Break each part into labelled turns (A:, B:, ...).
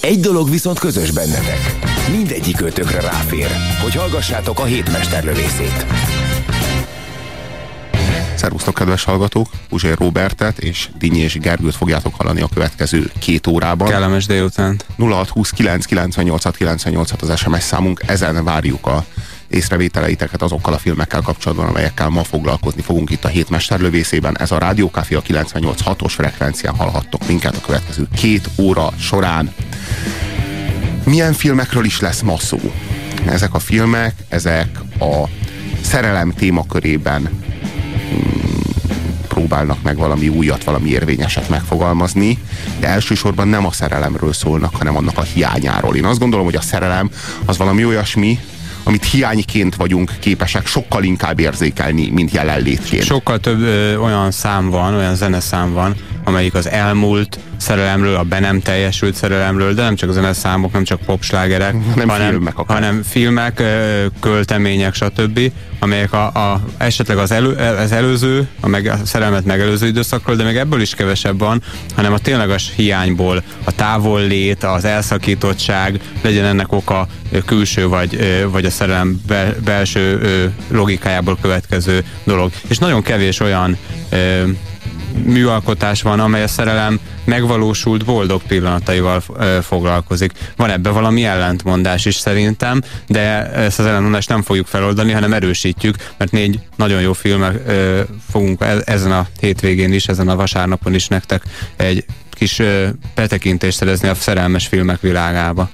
A: Egy dolog viszont közös bennetek. Mindegyik ötökre ráfér, hogy hallgassátok a hétmesterlövészét.
B: Szervusztok, kedves hallgatók! Uzsér Robertet és Dinyés Gergőt fogjátok hallani a következő két órában.
C: Kellemes délután.
B: 0629 98 98 az SMS számunk, ezen várjuk a észrevételeiteket azokkal a filmekkel kapcsolatban, amelyekkel ma foglalkozni fogunk itt a hét mesterlövészében. Ez a Rádiókafé a 98.6-os frekvencián hallhattok minket a következő két óra során. Milyen filmekről is lesz ma szó? Ezek a filmek, ezek a szerelem témakörében próbálnak meg valami újat, valami érvényeset megfogalmazni, de elsősorban nem a szerelemről szólnak, hanem annak a hiányáról. Én azt gondolom, hogy a szerelem az valami olyasmi, amit hiányként vagyunk képesek sokkal inkább érzékelni, mint jelenlétként.
C: Sokkal több ö, olyan szám van, olyan zeneszám van, amelyik az elmúlt szerelemről, a be nem teljesült szerelemről, de nem csak zeneszámok, nem csak popslágerek,
B: Nem
C: hanem
B: filmek akár.
C: hanem filmek, költemények, stb., amelyek a, a, esetleg az, elő, az előző, a, meg, a szerelmet megelőző időszakról, de még ebből is kevesebb van, hanem a tényleges hiányból, a távollét, az elszakítottság, legyen ennek oka külső vagy, vagy a szerelem bel, belső logikájából következő dolog. És nagyon kevés olyan műalkotás van, amely a szerelem megvalósult boldog pillanataival foglalkozik. Van ebbe valami ellentmondás is szerintem, de ezt az ellentmondást nem fogjuk feloldani, hanem erősítjük, mert négy nagyon jó filmek ö, fogunk e- ezen a hétvégén is, ezen a vasárnapon is nektek egy kis betekintést szerezni a szerelmes filmek világába.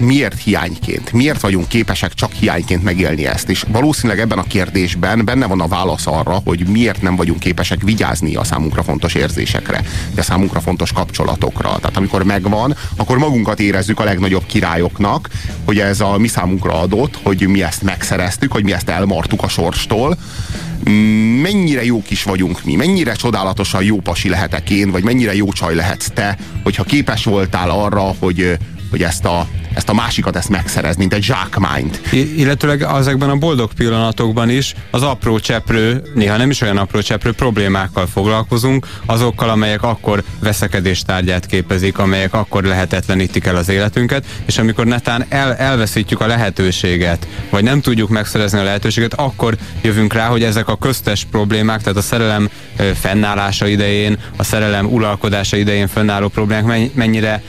B: Miért hiányként? Miért vagyunk képesek csak hiányként megélni ezt? És valószínűleg ebben a kérdésben benne van a válasz arra, hogy miért nem vagyunk képesek vigyázni a számunkra fontos érzésekre, de számunkra fontos kapcsolatokra. Tehát amikor megvan, akkor magunkat érezzük a legnagyobb királyoknak, hogy ez a mi számunkra adott, hogy mi ezt megszereztük, hogy mi ezt elmartuk a sorstól, mennyire jók is vagyunk mi, mennyire csodálatosan jó pasi lehetek én, vagy mennyire jó csaj lehetsz te, hogyha képes voltál arra, hogy, hogy ezt a, ezt a másikat ezt megszerez, mint egy zsákmányt.
C: Illetőleg ezekben a boldog pillanatokban is az apró cseprő, néha nem is olyan apró cseprő problémákkal foglalkozunk, azokkal, amelyek akkor veszekedés tárgyát képezik, amelyek akkor lehetetlenítik el az életünket, és amikor netán el, elveszítjük a lehetőséget, vagy nem tudjuk megszerezni a lehetőséget, akkor jövünk rá, hogy ezek a köztes problémák, tehát a szerelem fennállása idején, a szerelem uralkodása idején fennálló problémák menny- mennyire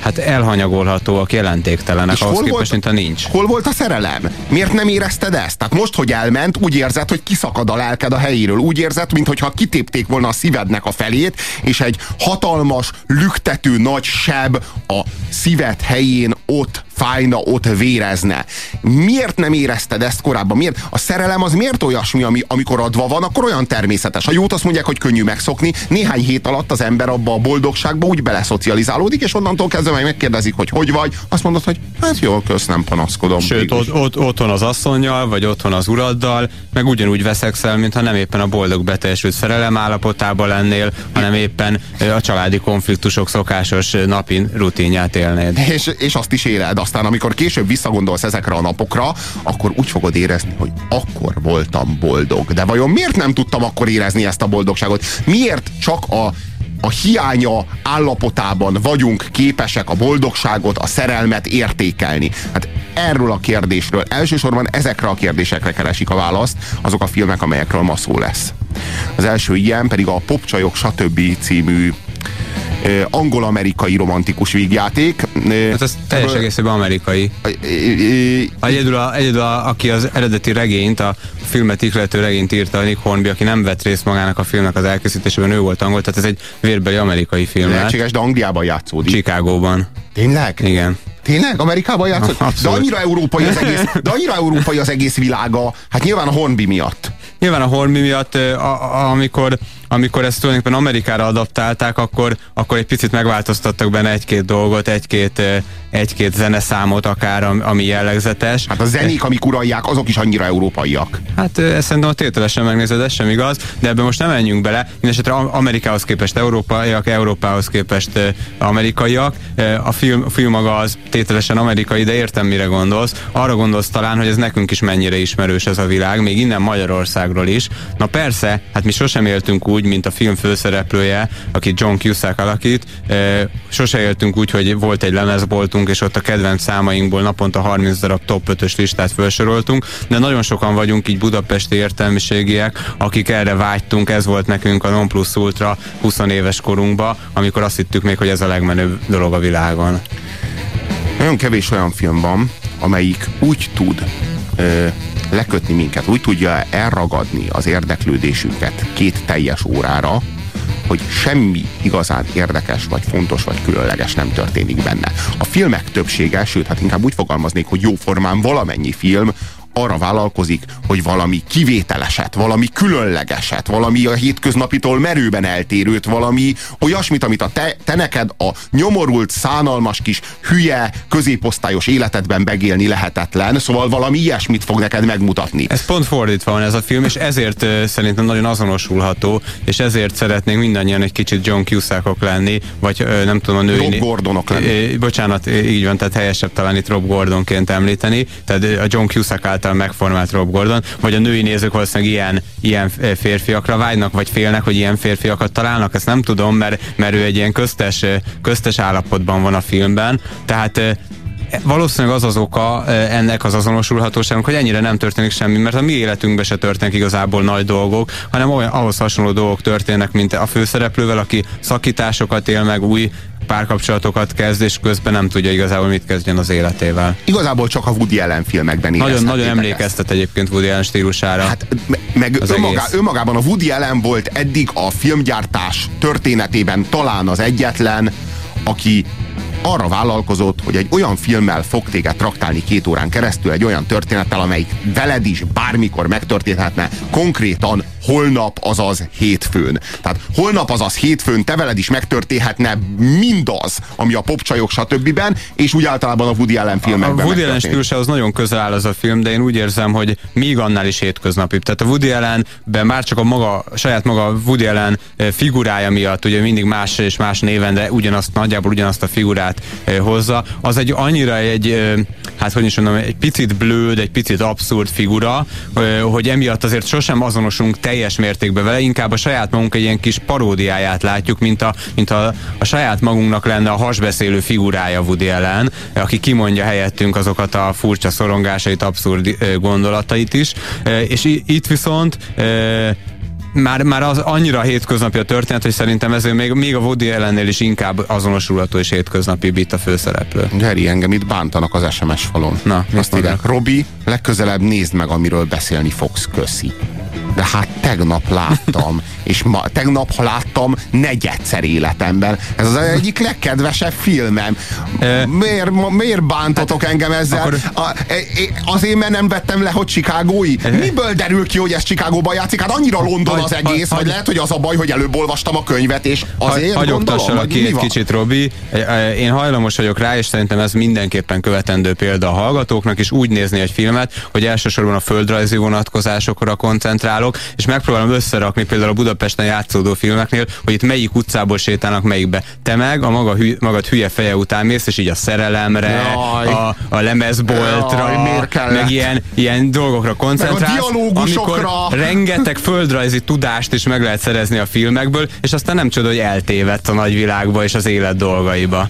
C: hát elhanyagolhatóak, jelentéktelenek,
B: És
C: ahhoz képest,
B: volt-
C: mint a nincs.
B: Hol volt a szerelem? Miért nem érezted ezt? Tehát most, hogy elment, úgy érzed, hogy kiszakad a lelked a helyéről. Úgy érzed, mintha kitépték volna a szívednek a felét, és egy hatalmas, lüktető nagy seb a szíved helyén ott fájna, ott vérezne. Miért nem érezted ezt korábban? Miért? A szerelem az miért olyasmi, ami, amikor adva van, akkor olyan természetes. A jót azt mondják, hogy könnyű megszokni. Néhány hét alatt az ember abba a boldogságba úgy beleszocializálódik, és onnantól kezdve meg megkérdezik, hogy hogy vagy. Azt mondod, hogy hát jó, kösz, nem panaszkodom.
C: Sőt, ott, ott, otthon az asszonynal, vagy otthon az uraddal, meg ugyanúgy veszekszel, mintha nem éppen a boldog beteljesült szerelem állapotában lennél, hanem éppen a családi konfliktusok szokásos napi rutinját élnéd.
B: és, és azt is éled. Aztán, amikor később visszagondolsz ezekre a napokra, akkor úgy fogod érezni, hogy akkor voltam boldog. De vajon miért nem tudtam akkor érezni ezt a boldogságot? Miért csak a a hiánya állapotában vagyunk képesek a boldogságot, a szerelmet értékelni. Hát erről a kérdésről, elsősorban ezekre a kérdésekre keresik a választ azok a filmek, amelyekről ma szó lesz. Az első ilyen pedig a Popcsajok stb. című angol-amerikai romantikus vígjáték.
C: Hát ez teljes egészében amerikai. Egyedül, a, egyedül a, aki az eredeti regényt, a filmet ihlető regényt írta, Nick Hornby, aki nem vett részt magának a filmnek az elkészítésében, ő volt angol, tehát ez egy vérbeli amerikai film.
B: Lehetséges, de Angliában játszódik.
C: Chicagóban.
B: Tényleg?
C: Igen.
B: Tényleg? Amerikában játszott? De annyira európai az egész, de annyira európai az egész világa. Hát nyilván a Hornby miatt.
C: nyilván a Holmi miatt, a, a, amikor amikor ezt tulajdonképpen Amerikára adaptálták, akkor, akkor egy picit megváltoztattak benne egy-két dolgot, egy-két, egy-két zeneszámot akár, ami jellegzetes.
B: Hát a zenék, amik uralják, azok is annyira európaiak.
C: Hát ezt szerintem a tételesen megnézed, ez sem igaz, de ebben most nem menjünk bele. Mindenesetre Amerikához képest európaiak, Európához képest amerikaiak. A film, a film maga az tételesen amerikai, de értem, mire gondolsz. Arra gondolsz talán, hogy ez nekünk is mennyire ismerős ez a világ, még innen Magyarországról is. Na persze, hát mi sosem éltünk úgy, mint a film főszereplője, aki John Cusack alakít. Sose éltünk úgy, hogy volt egy lemezboltunk, és ott a kedvenc számainkból naponta 30 darab top 5-ös listát felsoroltunk, de nagyon sokan vagyunk így budapesti értelmiségiek, akik erre vágytunk, ez volt nekünk a non plus ultra 20 éves korunkba, amikor azt hittük még, hogy ez a legmenőbb dolog a világon.
B: Nagyon kevés olyan film van, amelyik úgy tud ö, lekötni minket, úgy tudja elragadni az érdeklődésünket két teljes órára, hogy semmi igazán érdekes, vagy fontos, vagy különleges nem történik benne. A filmek többsége, sőt, hát inkább úgy fogalmaznék, hogy jóformán valamennyi film arra vállalkozik, hogy valami kivételeset, valami különlegeset, valami a hétköznapitól merőben eltérőt, valami olyasmit, amit a te, te neked a nyomorult, szánalmas kis hülye, középosztályos életedben begélni lehetetlen, szóval valami ilyesmit fog neked megmutatni.
C: Ez pont fordítva van ez a film, és ezért szerintem nagyon azonosulható, és ezért szeretnénk mindannyian egy kicsit John Cusackok lenni, vagy nem tudom, a női...
B: Rob Gordonok lenni.
C: Bocsánat, így van, tehát helyesebb talán itt Rob Gordonként említeni, tehát a John Cusack által által megformált Rob Gordon, vagy a női nézők valószínűleg ilyen, ilyen férfiakra vágynak, vagy félnek, hogy ilyen férfiakat találnak, ezt nem tudom, mert, mert ő egy ilyen köztes, köztes állapotban van a filmben, tehát valószínűleg az az oka ennek az azonosulhatóságnak, hogy ennyire nem történik semmi, mert a mi életünkben se történik igazából nagy dolgok, hanem olyan, ahhoz hasonló dolgok történnek, mint a főszereplővel, aki szakításokat él meg, új párkapcsolatokat kezd, és közben nem tudja igazából mit kezdjen az életével.
B: Igazából csak a Woody Allen filmekben
C: Nagyon, nagyon emlékeztet ezt. egyébként Woody Allen stílusára.
B: Hát, meg önmagá, önmagában a Woody Allen volt eddig a filmgyártás történetében talán az egyetlen, aki arra vállalkozott, hogy egy olyan filmmel fog téged traktálni két órán keresztül, egy olyan történettel, amelyik veled is bármikor megtörténhetne, konkrétan holnap, azaz hétfőn. Tehát holnap, azaz hétfőn te veled is megtörténhetne mindaz, ami a popcsajok stb. és úgy általában a Woody Allen filmekben
C: A Woody Allen stílusához nagyon közel áll az a film, de én úgy érzem, hogy még annál is hétköznapi. Tehát a Woody Allenben már csak a maga, saját maga Woody Allen eh, figurája miatt, ugye mindig más és más néven, de ugyanazt, nagyjából ugyanazt a figurát eh, hozza, az egy annyira egy, eh, hát hogy is mondom, egy picit blőd, egy picit abszurd figura, hogy emiatt azért sosem azonosunk teljes mértékben vele, inkább a saját magunk egy ilyen kis paródiáját látjuk, mint a, mint a, a saját magunknak lenne a hasbeszélő figurája Woody Allen, aki kimondja helyettünk azokat a furcsa szorongásait, abszurd gondolatait is. És itt viszont már, már az annyira hétköznapi a történet, hogy szerintem ezért még, még a Woody ellennél is inkább azonosulható és hétköznapi itt a főszereplő.
B: Geri, engem itt bántanak az SMS falon.
C: Na,
B: Azt írják, Robi, legközelebb nézd meg, amiről beszélni fogsz, köszi de hát tegnap láttam, és ma, tegnap, ha láttam, negyedszer életemben. Ez az egyik legkedvesebb filmem. Miért, miért bántatok engem ezzel? Akkor... A, e, e, azért, mert nem vettem le, hogy Chicagói? Miből derül ki, hogy ez Chicagóban játszik? Hát annyira London az egész, vagy lehet, hogy az a baj, hogy előbb olvastam a könyvet, és azért
C: Hagyogtassalak ki egy kicsit, Robi. Én hajlamos vagyok rá, és szerintem ez mindenképpen követendő példa a hallgatóknak, és úgy nézni egy filmet, hogy elsősorban a földrajzi vonatkozásokra koncentrálok, és megpróbálom összerakni például a Budapesten játszódó filmeknél, hogy itt melyik utcából sétálnak melyikbe. Te meg a maga hü, magad hülye feje után mész, és így a szerelemre, a, a lemezboltra, Jaj, meg ilyen, ilyen dolgokra koncentrálsz, amikor rengeteg földrajzi tudást is meg lehet szerezni a filmekből, és aztán nem csoda, hogy eltévedt a nagyvilágba és az élet dolgaiba.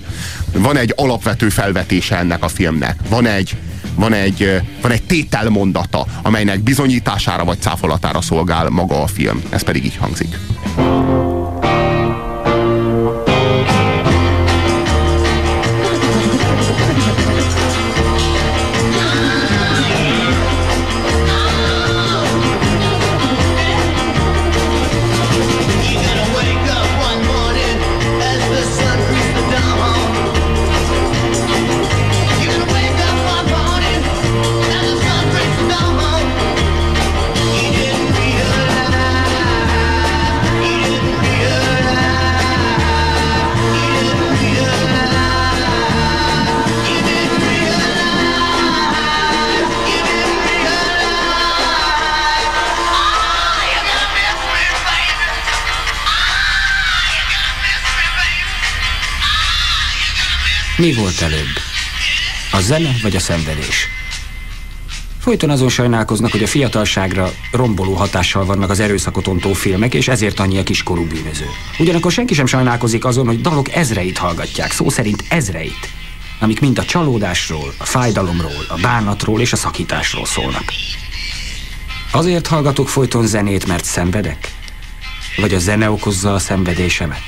B: Van egy alapvető felvetése ennek a filmnek. Van egy van egy, van egy tételmondata, amelynek bizonyítására vagy cáfolatára szolgál maga a film. Ez pedig így hangzik.
D: Mi volt előbb? A zene vagy a szenvedés? Folyton azon sajnálkoznak, hogy a fiatalságra romboló hatással vannak az erőszakot ontó filmek, és ezért annyi a kiskorú bűnöző. Ugyanakkor senki sem sajnálkozik azon, hogy dalok ezreit hallgatják, szó szerint ezreit, amik mind a csalódásról, a fájdalomról, a bánatról és a szakításról szólnak. Azért hallgatok folyton zenét, mert szenvedek? Vagy a zene okozza a szenvedésemet?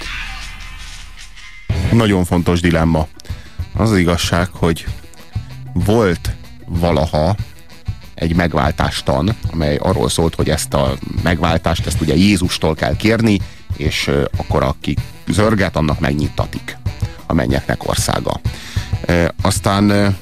B: Nagyon fontos dilemma. Az, az igazság, hogy volt valaha egy megváltástan, amely arról szólt, hogy ezt a megváltást, ezt ugye Jézustól kell kérni, és akkor aki zörget, annak megnyittatik a mennyeknek országa. Aztán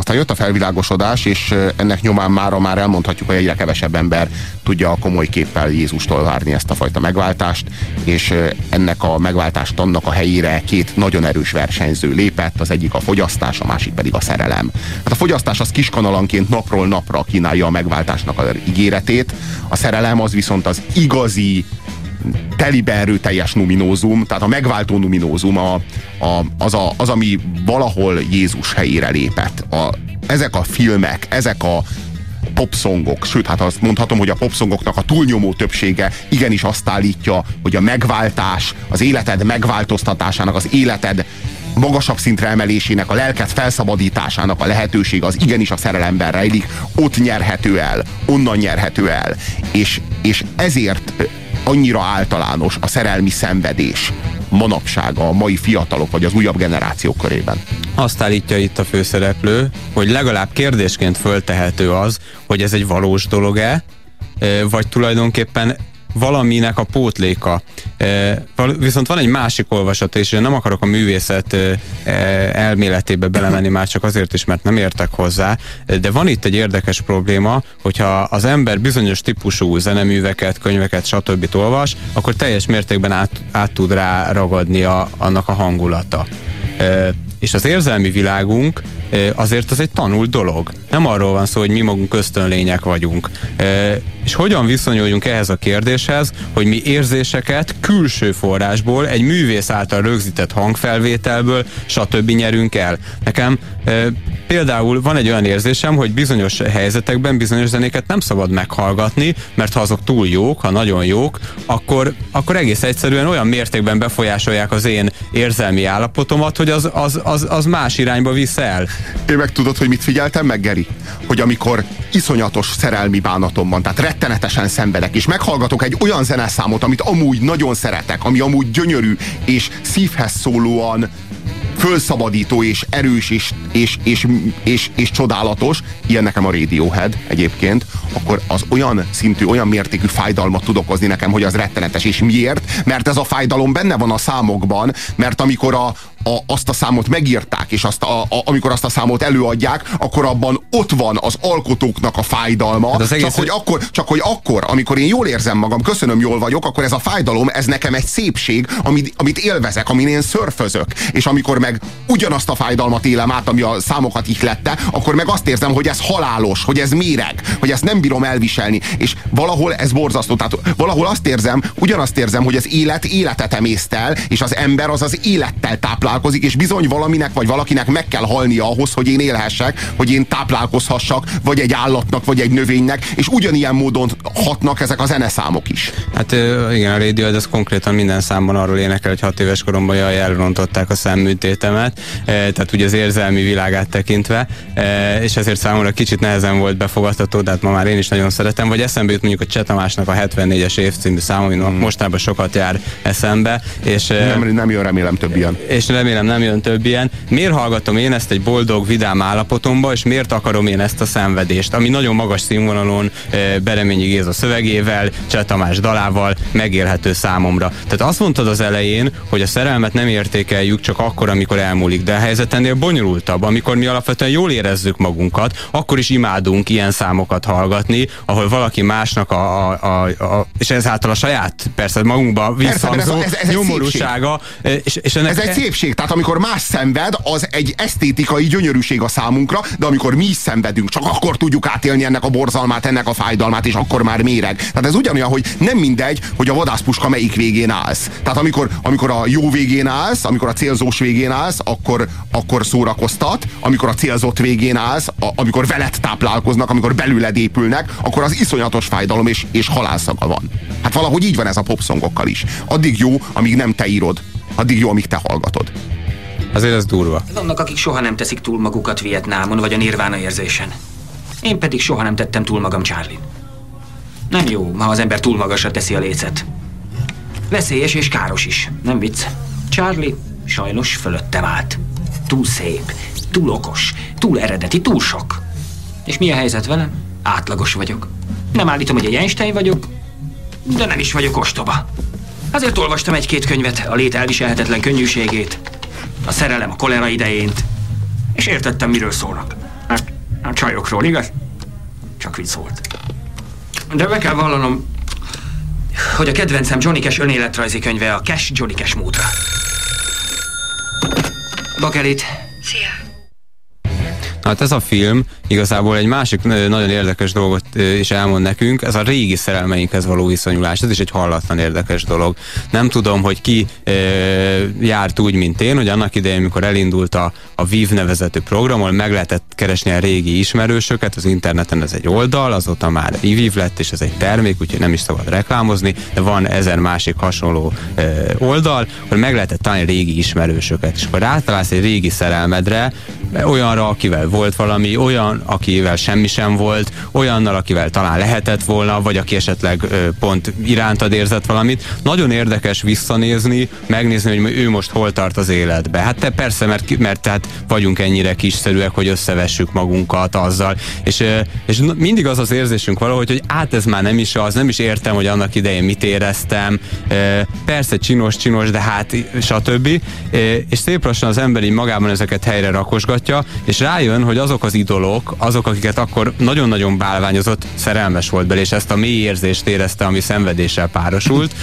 B: aztán jött a felvilágosodás, és ennek nyomán mára már elmondhatjuk, hogy egyre kevesebb ember tudja a komoly képpel Jézustól várni ezt a fajta megváltást, és ennek a megváltást annak a helyére két nagyon erős versenyző lépett, az egyik a fogyasztás, a másik pedig a szerelem. Hát a fogyasztás az kiskanalanként napról napra kínálja a megváltásnak a ígéretét, a szerelem az viszont az igazi telibe erőteljes numinózum, tehát a megváltó numinózum a, a, az, a, az, ami valahol Jézus helyére lépett. A, ezek a filmek, ezek a popszongok, sőt, hát azt mondhatom, hogy a popszongoknak a túlnyomó többsége igenis azt állítja, hogy a megváltás, az életed megváltoztatásának, az életed magasabb szintre emelésének, a lelket felszabadításának a lehetőség az igenis a szerelemben rejlik, ott nyerhető el, onnan nyerhető el. És, és ezért annyira általános a szerelmi szenvedés manapsága a mai fiatalok vagy az újabb generációk körében.
C: Azt állítja itt a főszereplő, hogy legalább kérdésként föltehető az, hogy ez egy valós dolog-e, vagy tulajdonképpen valaminek a pótléka. Viszont van egy másik olvasat, és én nem akarok a művészet elméletébe belemenni már csak azért is, mert nem értek hozzá, de van itt egy érdekes probléma, hogyha az ember bizonyos típusú zeneműveket, könyveket, stb. olvas, akkor teljes mértékben át, át tud rá ragadni a, annak a hangulata. És az érzelmi világunk azért az egy tanult dolog. Nem arról van szó, hogy mi magunk ösztönlények vagyunk. És hogyan viszonyuljunk ehhez a kérdéshez, hogy mi érzéseket külső forrásból, egy művész által rögzített hangfelvételből, stb. nyerünk el. Nekem például van egy olyan érzésem, hogy bizonyos helyzetekben bizonyos zenéket nem szabad meghallgatni, mert ha azok túl jók, ha nagyon jók, akkor, akkor egész egyszerűen olyan mértékben befolyásolják az én érzelmi állapotomat, hogy az, az, az, az más irányba visz el.
B: Én meg tudod, hogy mit figyeltem meg, Geri? Hogy amikor iszonyatos szerelmi bánatom van, tehát rettenetesen szenvedek, és meghallgatok egy olyan zeneszámot, amit amúgy nagyon szeretek, ami amúgy gyönyörű, és szívhez szólóan fölszabadító és erős és, és, és, és, és csodálatos, ilyen nekem a Radiohead egyébként, akkor az olyan szintű, olyan mértékű fájdalmat tud okozni nekem, hogy az rettenetes. És miért? Mert ez a fájdalom benne van a számokban, mert amikor a, a, azt a számot megírták, és azt a, a, amikor azt a számot előadják, akkor abban ott van az alkotóknak a fájdalma, hát az egész... csak, hogy akkor, csak hogy akkor, amikor én jól érzem magam, köszönöm, jól vagyok, akkor ez a fájdalom, ez nekem egy szépség, amit, amit élvezek, amin én szörfözök. És amikor meg ugyanazt a fájdalmat élem át, ami a számokat ihlette, akkor meg azt érzem, hogy ez halálos, hogy ez méreg, hogy ezt nem bírom elviselni. És valahol ez borzasztó. Tehát valahol azt érzem, ugyanazt érzem, hogy az élet életet emésztel, és az ember az az élettel táplál táplálkozik, és bizony valaminek vagy valakinek meg kell halnia ahhoz, hogy én élhessek, hogy én táplálkozhassak, vagy egy állatnak, vagy egy növénynek, és ugyanilyen módon hatnak ezek a zeneszámok is.
C: Hát igen, a rádió ez konkrétan minden számban arról énekel, hogy hat éves koromban jaj, elrontották a szemműtétemet, tehát ugye az érzelmi világát tekintve, és ezért számomra kicsit nehezen volt befogadható, de hát ma már én is nagyon szeretem, vagy eszembe jut mondjuk a Csetamásnak a 74-es évcímű szám, ami hmm. mostanában sokat jár eszembe. És,
B: nem, nem jön remélem több ilyen.
C: És remélem nem jön több ilyen. Miért hallgatom én ezt egy boldog, vidám állapotomba, és miért akarom én ezt a szenvedést, ami nagyon magas színvonalon e, Bereményi Géza szövegével, Cseh Tamás dalával megélhető számomra. Tehát azt mondtad az elején, hogy a szerelmet nem értékeljük csak akkor, amikor elmúlik, de a helyzet ennél bonyolultabb, amikor mi alapvetően jól érezzük magunkat, akkor is imádunk ilyen számokat hallgatni, ahol valaki másnak a, a, a, a és ezáltal a saját, persze magunkba visszhangzó nyomorúsága.
B: És, és ennek, ez egy szépség Tessék, tehát amikor más szenved, az egy esztétikai gyönyörűség a számunkra, de amikor mi is szenvedünk, csak akkor tudjuk átélni ennek a borzalmát, ennek a fájdalmát, és akkor már méreg. Tehát ez ugyanolyan, hogy nem mindegy, hogy a vadászpuska melyik végén állsz. Tehát amikor, amikor a jó végén állsz, amikor a célzós végén állsz, akkor, akkor szórakoztat, amikor a célzott végén állsz, a, amikor veled táplálkoznak, amikor belüled épülnek, akkor az iszonyatos fájdalom és, és halálszaga van. Hát valahogy így van ez a popszongokkal is. Addig jó, amíg nem te írod. Addig jó, amíg te hallgatod.
C: Azért ez durva.
D: Vannak, akik soha nem teszik túl magukat Vietnámon vagy a nirvána érzésen. Én pedig soha nem tettem túl magam charlie Nem jó, ha az ember túl magasra teszi a lécet. Veszélyes és káros is, nem vicc. Charlie sajnos fölöttem állt. Túl szép, túl okos, túl eredeti, túl sok. És mi a helyzet velem? Átlagos vagyok. Nem állítom, hogy egy Einstein vagyok, de nem is vagyok ostoba. Azért olvastam egy-két könyvet, a lét elviselhetetlen könnyűségét, a szerelem a kolera idejént, és értettem, miről szólnak. Hát, a csajokról, igaz? Csak vicc volt. De be kell vallanom, hogy a kedvencem Johnny Cash önéletrajzi könyve a Cash Johnny Cash módra. Bakelit.
E: Szia!
C: Hát ez a film igazából egy másik nagyon érdekes dolgot is elmond nekünk, ez a régi szerelmeinkhez való viszonyulás. Ez is egy hallatlan érdekes dolog. Nem tudom, hogy ki e, járt úgy, mint én, hogy annak idején, amikor elindult a, a Viv nevezető program, ahol meg lehetett keresni a régi ismerősöket, az interneten ez egy oldal, azóta már Viv lett, és ez egy termék, úgyhogy nem is szabad reklámozni, de van ezer másik hasonló e, oldal, hogy meg lehetett találni régi ismerősöket. És akkor rátalálsz egy régi szerelmedre, olyanra, akivel volt valami, olyan, akivel semmi sem volt, olyannal, akivel talán lehetett volna, vagy aki esetleg pont irántad érzett valamit. Nagyon érdekes visszanézni, megnézni, hogy ő most hol tart az életbe. Hát te persze, mert, mert tehát vagyunk ennyire kiszerűek, hogy összevessük magunkat azzal. És, és mindig az az érzésünk valahogy, hogy át ez már nem is az, nem is értem, hogy annak idején mit éreztem. Persze csinos, csinos, de hát stb. És szép lassan az ember így magában ezeket helyre rakosgatja, és rájön, hogy azok az idolok, azok, akiket akkor nagyon-nagyon bálványozott, szerelmes volt bele, és ezt a mély érzést érezte, ami szenvedéssel párosult,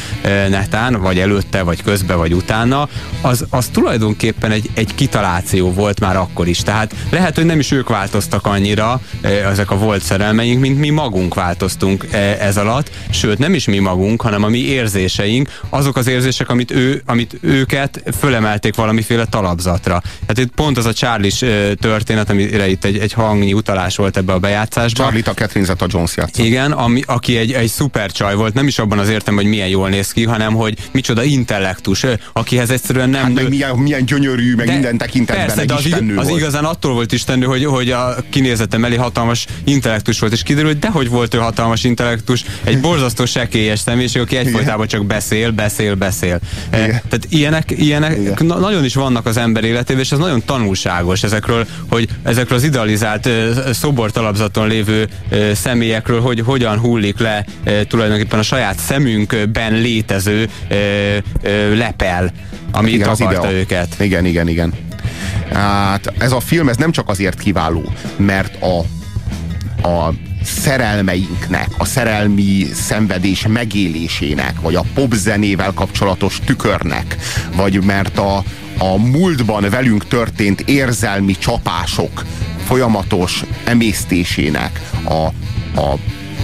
C: netán, vagy előtte, vagy közbe, vagy utána, az, az tulajdonképpen egy, egy kitaláció volt már akkor is. Tehát lehet, hogy nem is ők változtak annyira, ezek a volt szerelmeink, mint mi magunk változtunk ez alatt, sőt, nem is mi magunk, hanem a mi érzéseink, azok az érzések, amit, ő, amit őket fölemelték valamiféle talapzatra. Tehát itt pont az a Charlie történet, amire itt egy, egy hangnyi utalás volt ebbe a bejátszásba.
B: Charlie-ta Catherine Zeta-Jones játszott.
C: Igen, ami, aki egy, egy szuper csaj volt, nem is abban az értem, hogy milyen jól néz ki, hanem hogy micsoda intellektus, akihez egyszerűen nem...
B: Hát meg milyen, milyen gyönyörű, meg de, minden tekintetben
C: persze,
B: egy
C: de az,
B: istennő
C: az
B: volt.
C: igazán attól volt istennő, hogy, hogy a kinézetem elé hatalmas intellektus volt, és kiderült, hogy dehogy volt ő hatalmas intellektus, egy borzasztó sekélyes személyiség, aki egyfolytában csak beszél, beszél, beszél. E, tehát ilyenek, ilyenek na, nagyon is vannak az ember életében, és ez nagyon tanulságos ezekről, hogy ezekről az idealizált szobortalapzaton lévő személyekről, hogy hogyan hullik le tulajdonképpen a saját szemünkben létező lepel, ami igen, takarta őket.
B: Igen, igen, igen. Hát ez a film ez nem csak azért kiváló, mert a, a szerelmeinknek, a szerelmi szenvedés megélésének, vagy a popzenével kapcsolatos tükörnek, vagy mert a, a múltban velünk történt érzelmi csapások folyamatos emésztésének a, a,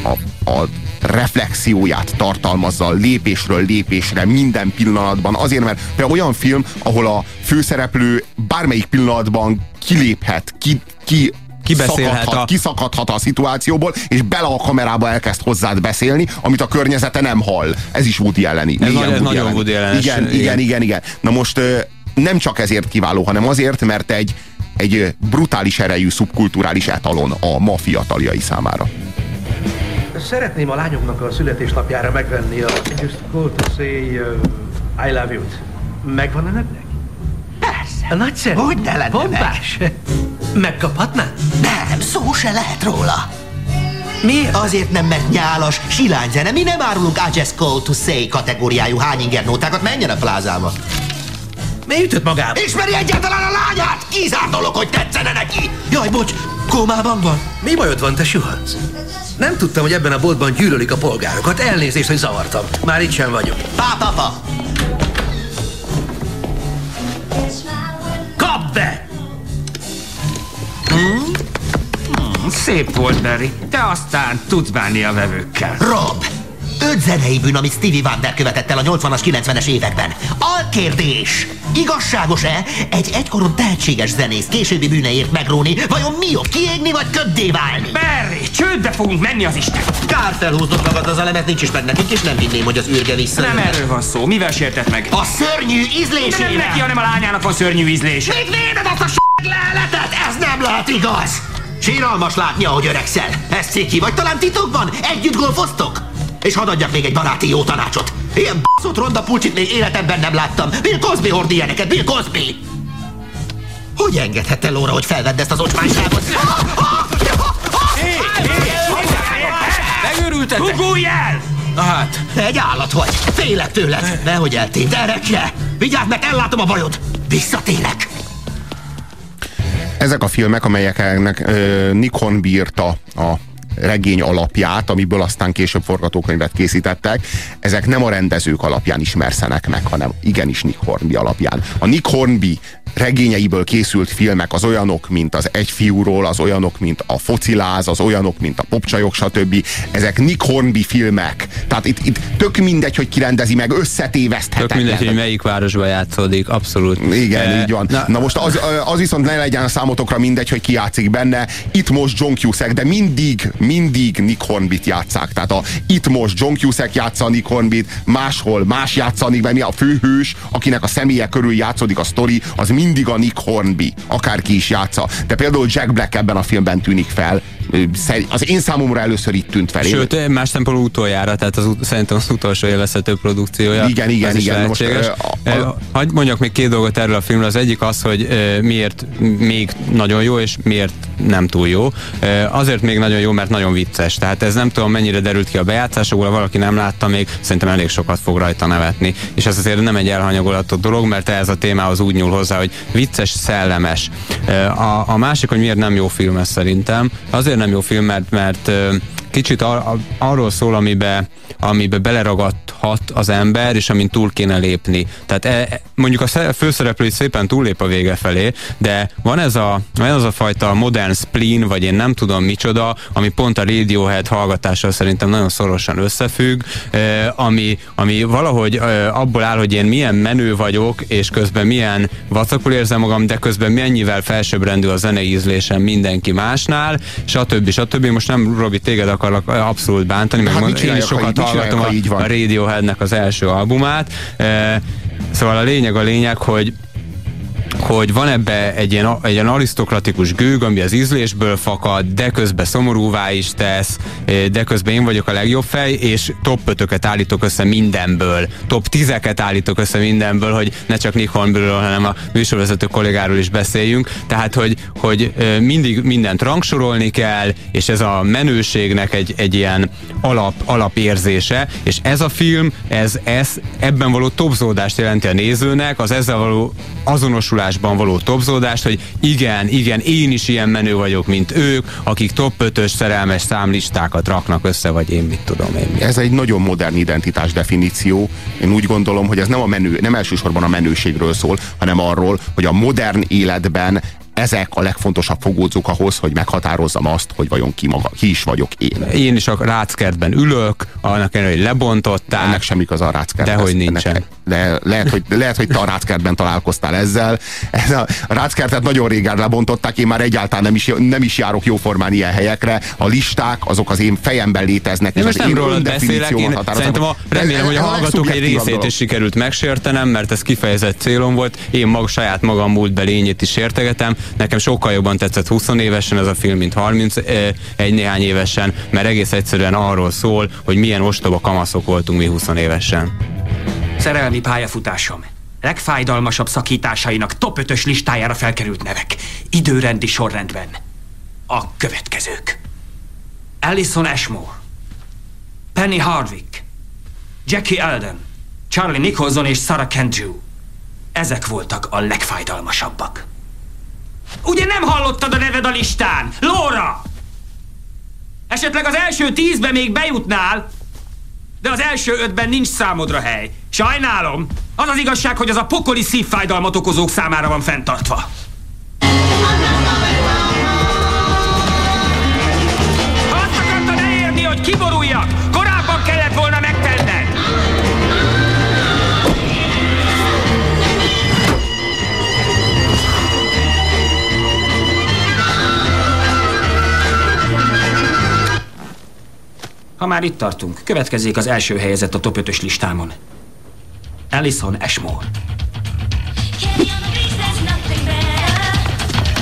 B: a, a reflexióját tartalmazza lépésről lépésre minden pillanatban. Azért, mert például olyan film, ahol a főszereplő bármelyik pillanatban kiléphet, ki, ki
C: Kibeszélhet
B: a... kiszakadhat a szituációból, és bele a kamerába elkezd hozzád beszélni, amit a környezete nem hall. Ez is Woody elleni.
C: Ez, nagy, ez Woody nagyon Woody
B: igen, igen, igen, igen, igen. Na most nem csak ezért kiváló, hanem azért, mert egy, egy brutális erejű szubkulturális etalon a ma fiataljai számára.
F: Szeretném a lányoknak a születésnapjára megvenni a Just Go to Say uh, I Love You-t. Megvan önöknek?
G: Persze.
F: Nagyszerű.
G: Hogy ne lenne
F: Pompás. meg? Megkaphatná?
G: Nem, szó se lehet róla.
F: Miért?
G: Azért nem, mert nyálas, silányzene. Mi nem árulunk I just call to say kategóriájú hányinger nótákat, menjen a plázába.
F: Mi ütött magába?
G: Ismeri egyáltalán a lányát? kizár dolog, hogy tetszene neki! Jaj, bocs, kómában van.
F: Mi bajod van, te sühansz? Nem tudtam, hogy ebben a boltban gyűlölik a polgárokat. Elnézést, hogy zavartam. Már itt sem vagyok.
G: Pa, pa, pa. Kapd be!
D: Hmm? Hmm, szép volt, Barry. Te aztán tudsz bánni a vevőkkel.
G: Rob! Öt zenei bűn, amit Stevie Wonder követett el a 80-as, 90-es években. Alkérdés! Igazságos-e egy egykoron tehetséges zenész későbbi bűneért megróni, vajon mi jobb, kiégni vagy köddé válni?
D: Barry, csődbe fogunk menni az Isten.
G: Kár felhúznod magad az elemet, nincs is meg nekünk, és nem hinném, hogy az űrge vissza.
D: Nem erről van szó. Mivel sértett meg?
G: A szörnyű
D: Nem
G: ízlésével!
D: neki, hanem a lányának van szörnyű ízlése.
G: Mit véded azt a s*** leletet? Ez nem lehet igaz! Síralmas látni, ahogy öregszel. Ez ciki, vagy talán titokban? Együtt golfoztok? És hadd adjak még egy baráti jó tanácsot. Ilyen b***zott ronda pulcsit még életemben nem láttam. Bill Cosby hord ilyeneket, Bill Cosby! Hogy engedhette Lóra, hogy felvedd ezt az ocsmányságot?
D: Megőrültetek? Dugulj el! Na hát,
G: Te egy állat vagy. Félek tőled. Nehogy eltégy, de erekje! Vigyázz, mert ellátom a bajod. Visszatérek.
B: Ezek a filmek, amelyeknek ö, Nikon bírta a regény alapját, amiből aztán később forgatókönyvet készítettek, ezek nem a rendezők alapján ismerszenek meg, hanem igenis Nick Hornby alapján. A Nick Hornby regényeiből készült filmek az olyanok, mint az Egy fiúról, az olyanok, mint a Fociláz, az olyanok, mint a Popcsajok, stb. Ezek Nick Hornby filmek. Tehát itt, itt tök mindegy, hogy kirendezi meg, összetéveszthetetlen.
C: Tök mindegy, hogy melyik városba játszódik, abszolút.
B: Igen,
C: Eh,
B: így van. Na, na most az, az viszont ne legyen számotokra mindegy, hogy ki játszik benne. Itt most John Cusack, de mindig, mindig Nick Hornbyt játszák. Tehát a, itt most John Cusack játsza a Nick Hornbyt, máshol más játsza Nick Hornby, a főhős, akinek a személye körül játszódik a sztori, az mindig a Nick Hornby, akárki is játsza. De például Jack Black ebben a filmben tűnik fel. Az én számomra először itt tűnt fel.
C: Sőt, más szempontból utoljára, tehát az, szerintem az utolsó élvezhető produkciója.
B: Igen, igen, igen. Most, a- a-
C: Hagy mondjak még két dolgot erről a filmről. Az egyik az, hogy miért még nagyon jó, és miért nem túl jó. Azért még nagyon jó, mert nagyon vicces. Tehát ez nem tudom mennyire derült ki a bejátszásokból, valaki nem látta még, szerintem elég sokat fog rajta nevetni. És ez azért nem egy elhanyagolható dolog, mert ez a témához úgy nyúl hozzá, hogy vicces, szellemes. A, a másik, hogy miért nem jó film ez szerintem. Azért nem jó film, mert, mert kicsit ar- arról szól, amibe, amibe beleragadhat az ember, és amin túl kéne lépni. Tehát e, e- mondjuk a sze- főszereplő is szépen túllép a vége felé, de van ez a, van az a fajta modern spleen, vagy én nem tudom micsoda, ami pont a Radiohead hallgatással szerintem nagyon szorosan összefügg, e, ami, ami valahogy e, abból áll, hogy én milyen menő vagyok, és közben milyen vacakul érzem magam, de közben mennyivel felsőbbrendű a zenei ízlésem mindenki másnál, stb. stb. Most nem, Robi, téged akarlak abszolút bántani, meg
B: Hát
C: mond- én is
B: ha
C: sokat
B: mit
C: hallgatom
B: ha
C: a, a Radioheadnek az első albumát. E, szóval a lényeg a lényeg, hogy hogy van ebbe egy ilyen, egy ilyen arisztokratikus gőg, ami az ízlésből fakad, de közben szomorúvá is tesz, eh, de közben én vagyok a legjobb fej, és top 5 állítok össze mindenből, top 10-eket állítok össze mindenből, hogy ne csak Nick Hornbyről, hanem a műsorvezető kollégáról is beszéljünk. Tehát, hogy, hogy eh, mindig mindent rangsorolni kell, és ez a menőségnek egy, egy ilyen alap, alapérzése, és ez a film, ez, ez ebben való topzódást jelenti a nézőnek, az ezzel való azonosulásban való topzódást, hogy igen, igen, én is ilyen menő vagyok, mint ők, akik top 5-ös szerelmes számlistákat raknak össze, vagy én mit tudom én. mi.
B: Ez egy nagyon modern identitás definíció. Én úgy gondolom, hogy ez nem a menő, nem elsősorban a menőségről szól, hanem arról, hogy a modern életben ezek a legfontosabb fogódzók ahhoz, hogy meghatározzam azt, hogy vajon ki, maga, ki is vagyok én.
C: Én is a ráckertben ülök, annak ellenére, hogy lebontották.
B: Ennek semmi az a ráckerthez.
C: Dehogy nincsen.
B: Ennek, de lehet, hogy, lehet, hogy te a ráckertben találkoztál ezzel. Ez a, ráckertet nagyon régen lebontották, én már egyáltalán nem is, nem is járok jóformán ilyen helyekre. A listák, azok az én fejemben léteznek.
C: Én
B: és
C: most nem
B: én
C: rólad beszélek, én szerintem a, remélem, hogy a hallgatók egy részét is sikerült megsértenem, mert ez kifejezett célom volt. Én maga saját magam múltbeli lényét is értegetem. Nekem sokkal jobban tetszett 20 évesen ez a film, mint 31 néhány évesen, mert egész egyszerűen arról szól, hogy milyen ostoba kamaszok voltunk mi 20 évesen.
D: Szerelmi pályafutásom. Legfájdalmasabb szakításainak top 5-ös listájára felkerült nevek. Időrendi sorrendben. A következők. Alison Ashmore. Penny Hardwick. Jackie Alden. Charlie Nicholson és Sarah Kendrew. Ezek voltak a legfájdalmasabbak. Ugye nem hallottad a neved a listán? Lóra! Esetleg az első tízbe még bejutnál, de az első ötben nincs számodra hely. Sajnálom. Az az igazság, hogy az a pokoli szívfájdalmat okozók számára van fenntartva. Azt akartad elérni, hogy kiboruljak? Ha már itt tartunk, következzék az első helyezett a top 5-ös listámon. Alison Ashmore.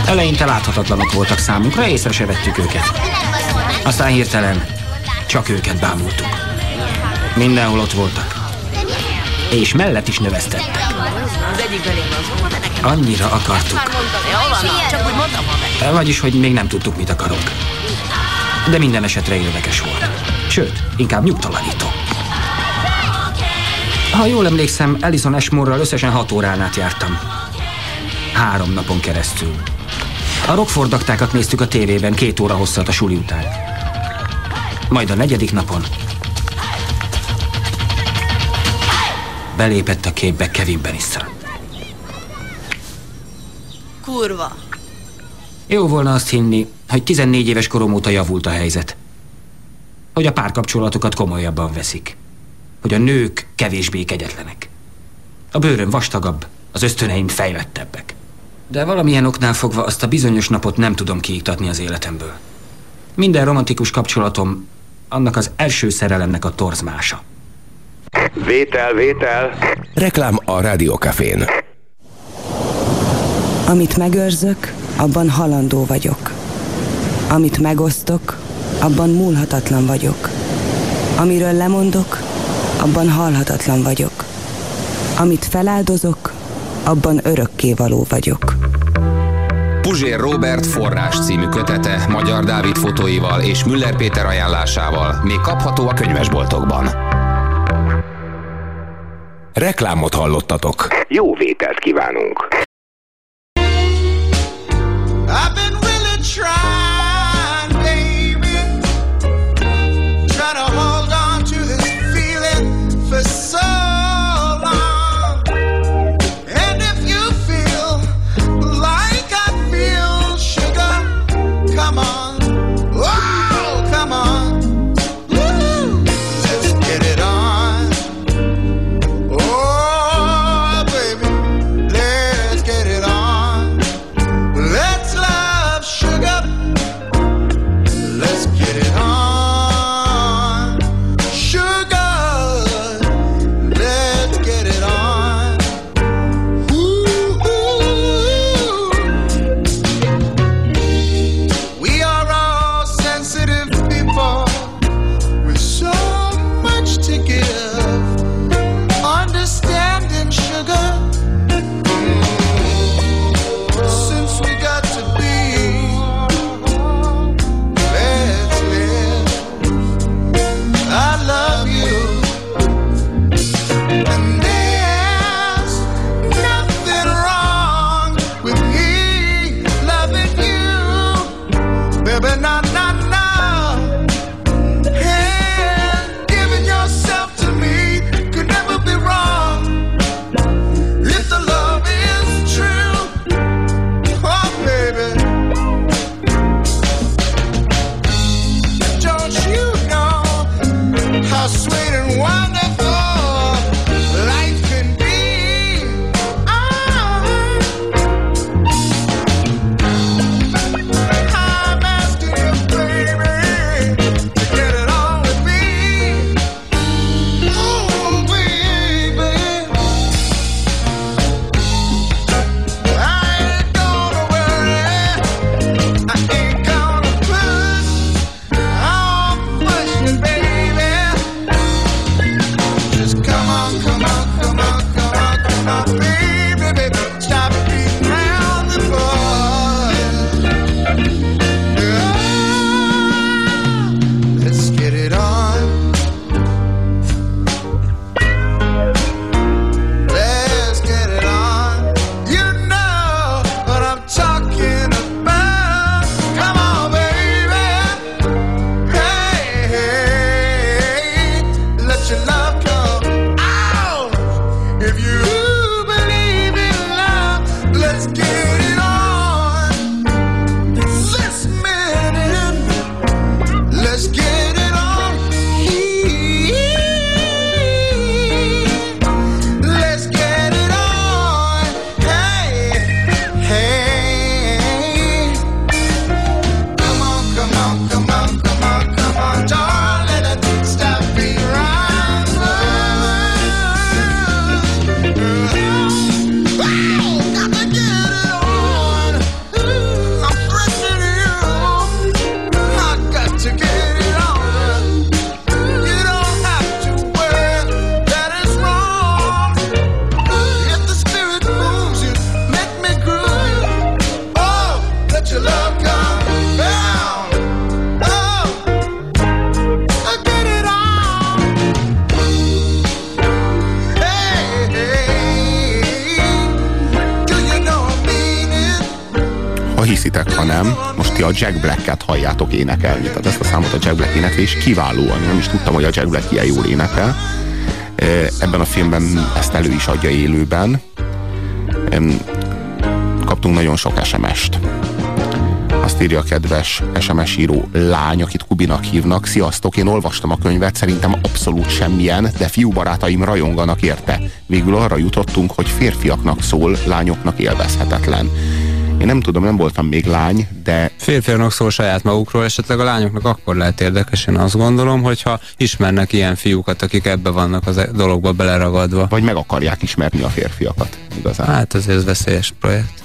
D: Eleinte láthatatlanok voltak számunkra, észre se vettük őket. Aztán hirtelen csak őket bámultuk. Mindenhol ott voltak. És mellett is növesztettek. Annyira akartuk. Vagyis, hogy még nem tudtuk, mit akarunk. De minden esetre érdekes volt. Sőt, inkább nyugtalanító. Ha jól emlékszem, Alison Ashmore-ral összesen hat órán át jártam. Három napon keresztül. A Rockford aktákat néztük a tévében két óra hosszat a suli után. Majd a negyedik napon belépett a képbe Kevin Bannister.
H: Kurva.
D: Jó volna azt hinni, hogy 14 éves korom óta javult a helyzet. Hogy a párkapcsolatokat komolyabban veszik. Hogy a nők kevésbé kegyetlenek. A bőröm vastagabb, az ösztöneim fejlettebbek. De valamilyen oknál fogva azt a bizonyos napot nem tudom kiiktatni az életemből. Minden romantikus kapcsolatom annak az első szerelemnek a torzmása.
A: Vétel, vétel. Reklám a Rádiókafén.
I: Amit megőrzök, abban halandó vagyok. Amit megosztok, abban múlhatatlan vagyok. Amiről lemondok, abban halhatatlan vagyok. Amit feláldozok, abban örökkévaló vagyok.
J: Puzsér Robert forrás című kötete Magyar Dávid fotóival és Müller Péter ajánlásával még kapható a könyvesboltokban.
A: Reklámot hallottatok. Jó vételt kívánunk.
K: I've
B: énekelni. Tehát ezt a számot a Jack Black énekli, és kiválóan. Nem is tudtam, hogy a Jack Black ilyen jól énekel. Ebben a filmben ezt elő is adja élőben. Kaptunk nagyon sok SMS-t. Azt írja a kedves SMS író lány, akit Kubinak hívnak. Sziasztok, én olvastam a könyvet, szerintem abszolút semmilyen, de fiú barátaim rajonganak érte. Végül arra jutottunk, hogy férfiaknak szól, lányoknak élvezhetetlen. Én nem tudom, nem voltam még lány, de...
C: Férfiaknak szól saját magukról, esetleg a lányoknak akkor lehet érdekes, én azt gondolom, hogyha ismernek ilyen fiúkat, akik ebbe vannak az dologba beleragadva.
B: Vagy meg akarják ismerni a férfiakat, igazán.
C: Hát azért ez veszélyes projekt.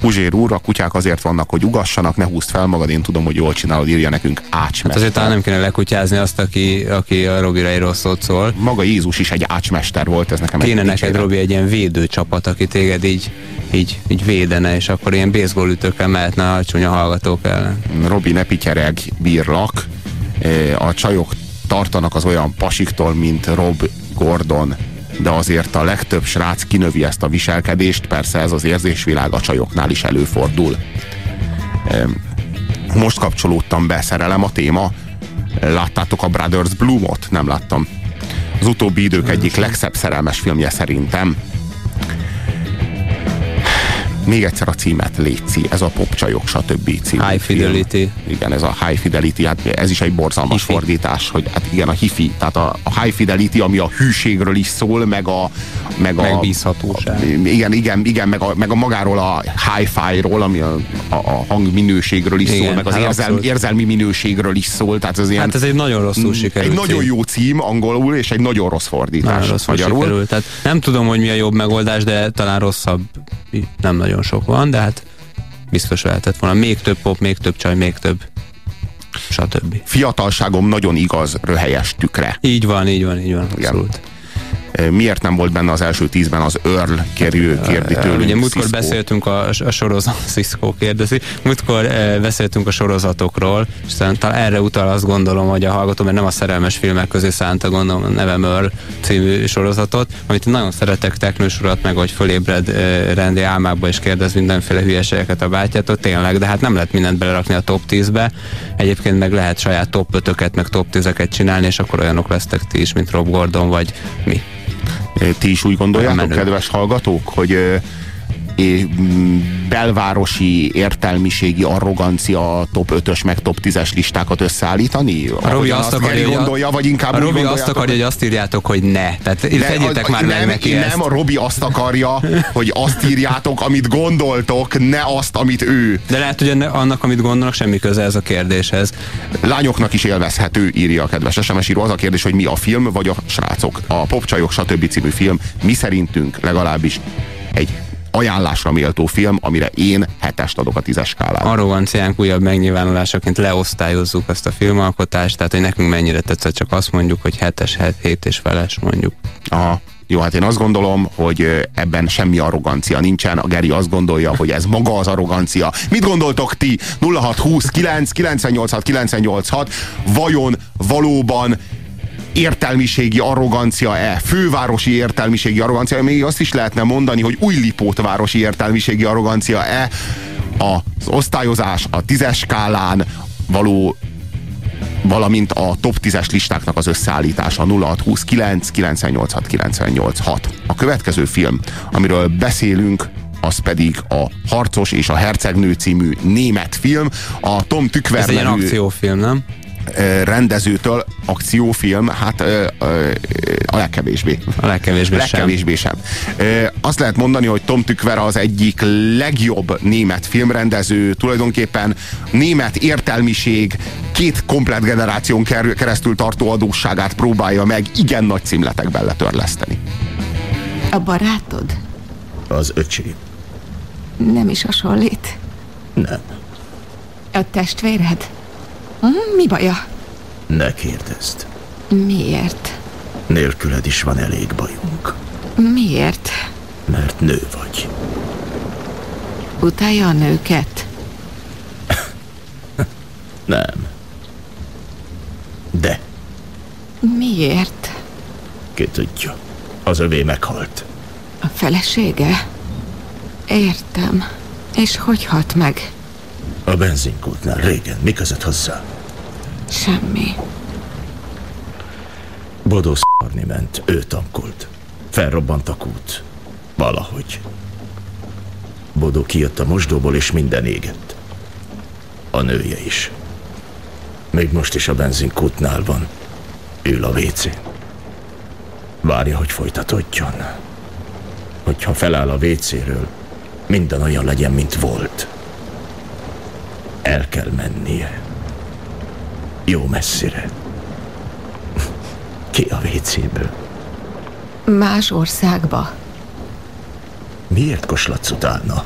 B: Puzsér úr, a kutyák azért vannak, hogy ugassanak, ne húzd fel magad, én tudom, hogy jól csinálod, írja nekünk ácsmester.
C: Hát azért talán nem kéne lekutyázni azt, aki, aki a Robira egy rossz szól.
B: Maga Jézus is egy ácsmester volt, ez nekem
C: Kéne egy neked, dicséret. Robi, egy ilyen védőcsapat, aki téged így, így, így védene, és akkor ilyen baseball ütőkkel mehetne a csúnya hallgatók ellen.
B: Robi, ne pityereg, bírlak. A csajok tartanak az olyan pasiktól, mint Rob Gordon de azért a legtöbb srác kinövi ezt a viselkedést, persze ez az érzésvilág a csajoknál is előfordul. Most kapcsolódtam be, szerelem a téma. Láttátok a Brothers Bloomot? Nem láttam. Az utóbbi idők egyik legszebb szerelmes filmje szerintem. Még egyszer a címet Léci, ez a popcsajok, stb.
C: Című High Fidelity. Film.
B: Igen, ez a High Fidelity, hát ez is egy borzalmas hifi. fordítás, hogy hát igen, a hifi, tehát a, a High Fidelity, ami a hűségről is szól, meg a...
C: Meg a Megbízhatóság.
B: A, igen, igen, igen, meg a, meg a magáról a hi-fi-ról, ami a, a, a hangminőségről is igen, szól, meg az hát érzelmi, érzelmi minőségről is szól, tehát ez ilyen...
C: Hát ez egy nagyon rosszul sikerült
B: Egy nagyon jó cím angolul, és egy nagyon rossz fordítás nagyon rosszul magyarul. Sikerült.
C: Tehát nem tudom, hogy mi a jobb megoldás, de talán rosszabb nem nagyon sok van, de hát biztos lehetett volna. Még több pop, még több csaj, még több stb.
B: Fiatalságom nagyon igaz, röhelyes tükre.
C: Így van, így van, így van, abszolút. Igen
B: miért nem volt benne az első tízben az Earl kérdő, kérdi tőlünk.
C: Ugye múltkor beszéltünk a, a sorozat, Cisco kérdezi, múltkor e, beszéltünk a sorozatokról, és talán erre utal azt gondolom, hogy a hallgató, mert nem a szerelmes filmek közé szánta gondolom a nevem Earl című sorozatot, amit nagyon szeretek teknősorat, meg hogy fölébred e, rendi álmába és kérdez mindenféle hülyeségeket a bátyától, tényleg, de hát nem lehet mindent belerakni a top 10-be. Egyébként meg lehet saját top 5 meg top 10-eket csinálni, és akkor olyanok lesztek ti is, mint Rob Gordon, vagy mi.
B: Ti is úgy gondoljátok, kedves hallgatók, hogy belvárosi értelmiségi arrogancia top 5-ös meg top 10-es listákat összeállítani?
C: A Robi azt, azt akarja,
B: gondolja, vagy inkább
C: a Robi azt akarja, hogy azt írjátok, hogy ne. Tehát tegyétek már
B: nem,
C: meg neki
B: Nem,
C: ezt.
B: a Robi azt akarja, hogy azt írjátok, amit gondoltok, ne azt, amit ő.
C: De lehet, hogy annak, amit gondolnak, semmi köze ez a kérdéshez.
B: Lányoknak is élvezhető, írja a kedves SMS író. Az a kérdés, hogy mi a film, vagy a srácok. A Popcsajok, stb. című film mi szerintünk legalábbis egy ajánlásra méltó film, amire én hetest adok a tízes skálán.
C: Arroganciánk újabb megnyilvánulásaként leosztályozzuk azt a filmalkotást, tehát hogy nekünk mennyire tetszett, csak azt mondjuk, hogy hetes, het, hét és feles mondjuk.
B: Aha. Jó, hát én azt gondolom, hogy ebben semmi arrogancia nincsen. A Geri azt gondolja, hogy ez maga az arrogancia. Mit gondoltok ti? 0620 9 986 986 Vajon valóban értelmiségi arrogancia-e, fővárosi értelmiségi arrogancia, még azt is lehetne mondani, hogy új Lipót városi értelmiségi arrogancia-e, az osztályozás a tízes skálán való valamint a top 10-es listáknak az összeállítása 0629 986 986. A következő film, amiről beszélünk, az pedig a Harcos és a Hercegnő című német film. A Tom Tükver Ez
C: egy nevű... akciófilm, nem?
B: Rendezőtől akciófilm, hát a legkevésbé.
C: A legkevésbé,
B: legkevésbé sem. sem. Azt lehet mondani, hogy Tom Tükver az egyik legjobb német filmrendező, tulajdonképpen német értelmiség két komplet generáción keresztül tartó adósságát próbálja meg igen nagy címletekben letörleszteni.
L: A barátod?
M: Az öcsém.
L: Nem is hasonlít?
M: Nem.
L: A testvéred? Hm, mi baja?
M: Ne kérdezd.
L: Miért?
M: Nélküled is van elég bajunk.
L: Miért?
M: Mert nő vagy.
L: Utálja a nőket?
M: Nem. De.
L: Miért?
M: Ki tudja. Az övé meghalt.
L: A felesége? Értem. És hogy halt meg?
M: A benzinkútnál régen. Mi között hozzá?
L: Semmi.
M: Bodó szarni ment, ő tankolt. Felrobbant a kút. Valahogy. Bodó kijött a mosdóból, és minden égett. A nője is. Még most is a benzinkútnál van. Ül a wc Várja, hogy folytatódjon. Hogyha feláll a WC-ről, minden olyan legyen, mint volt. El kell mennie. Jó messzire. Ki a WC-ből?
L: Más országba.
M: Miért koslatsz utána?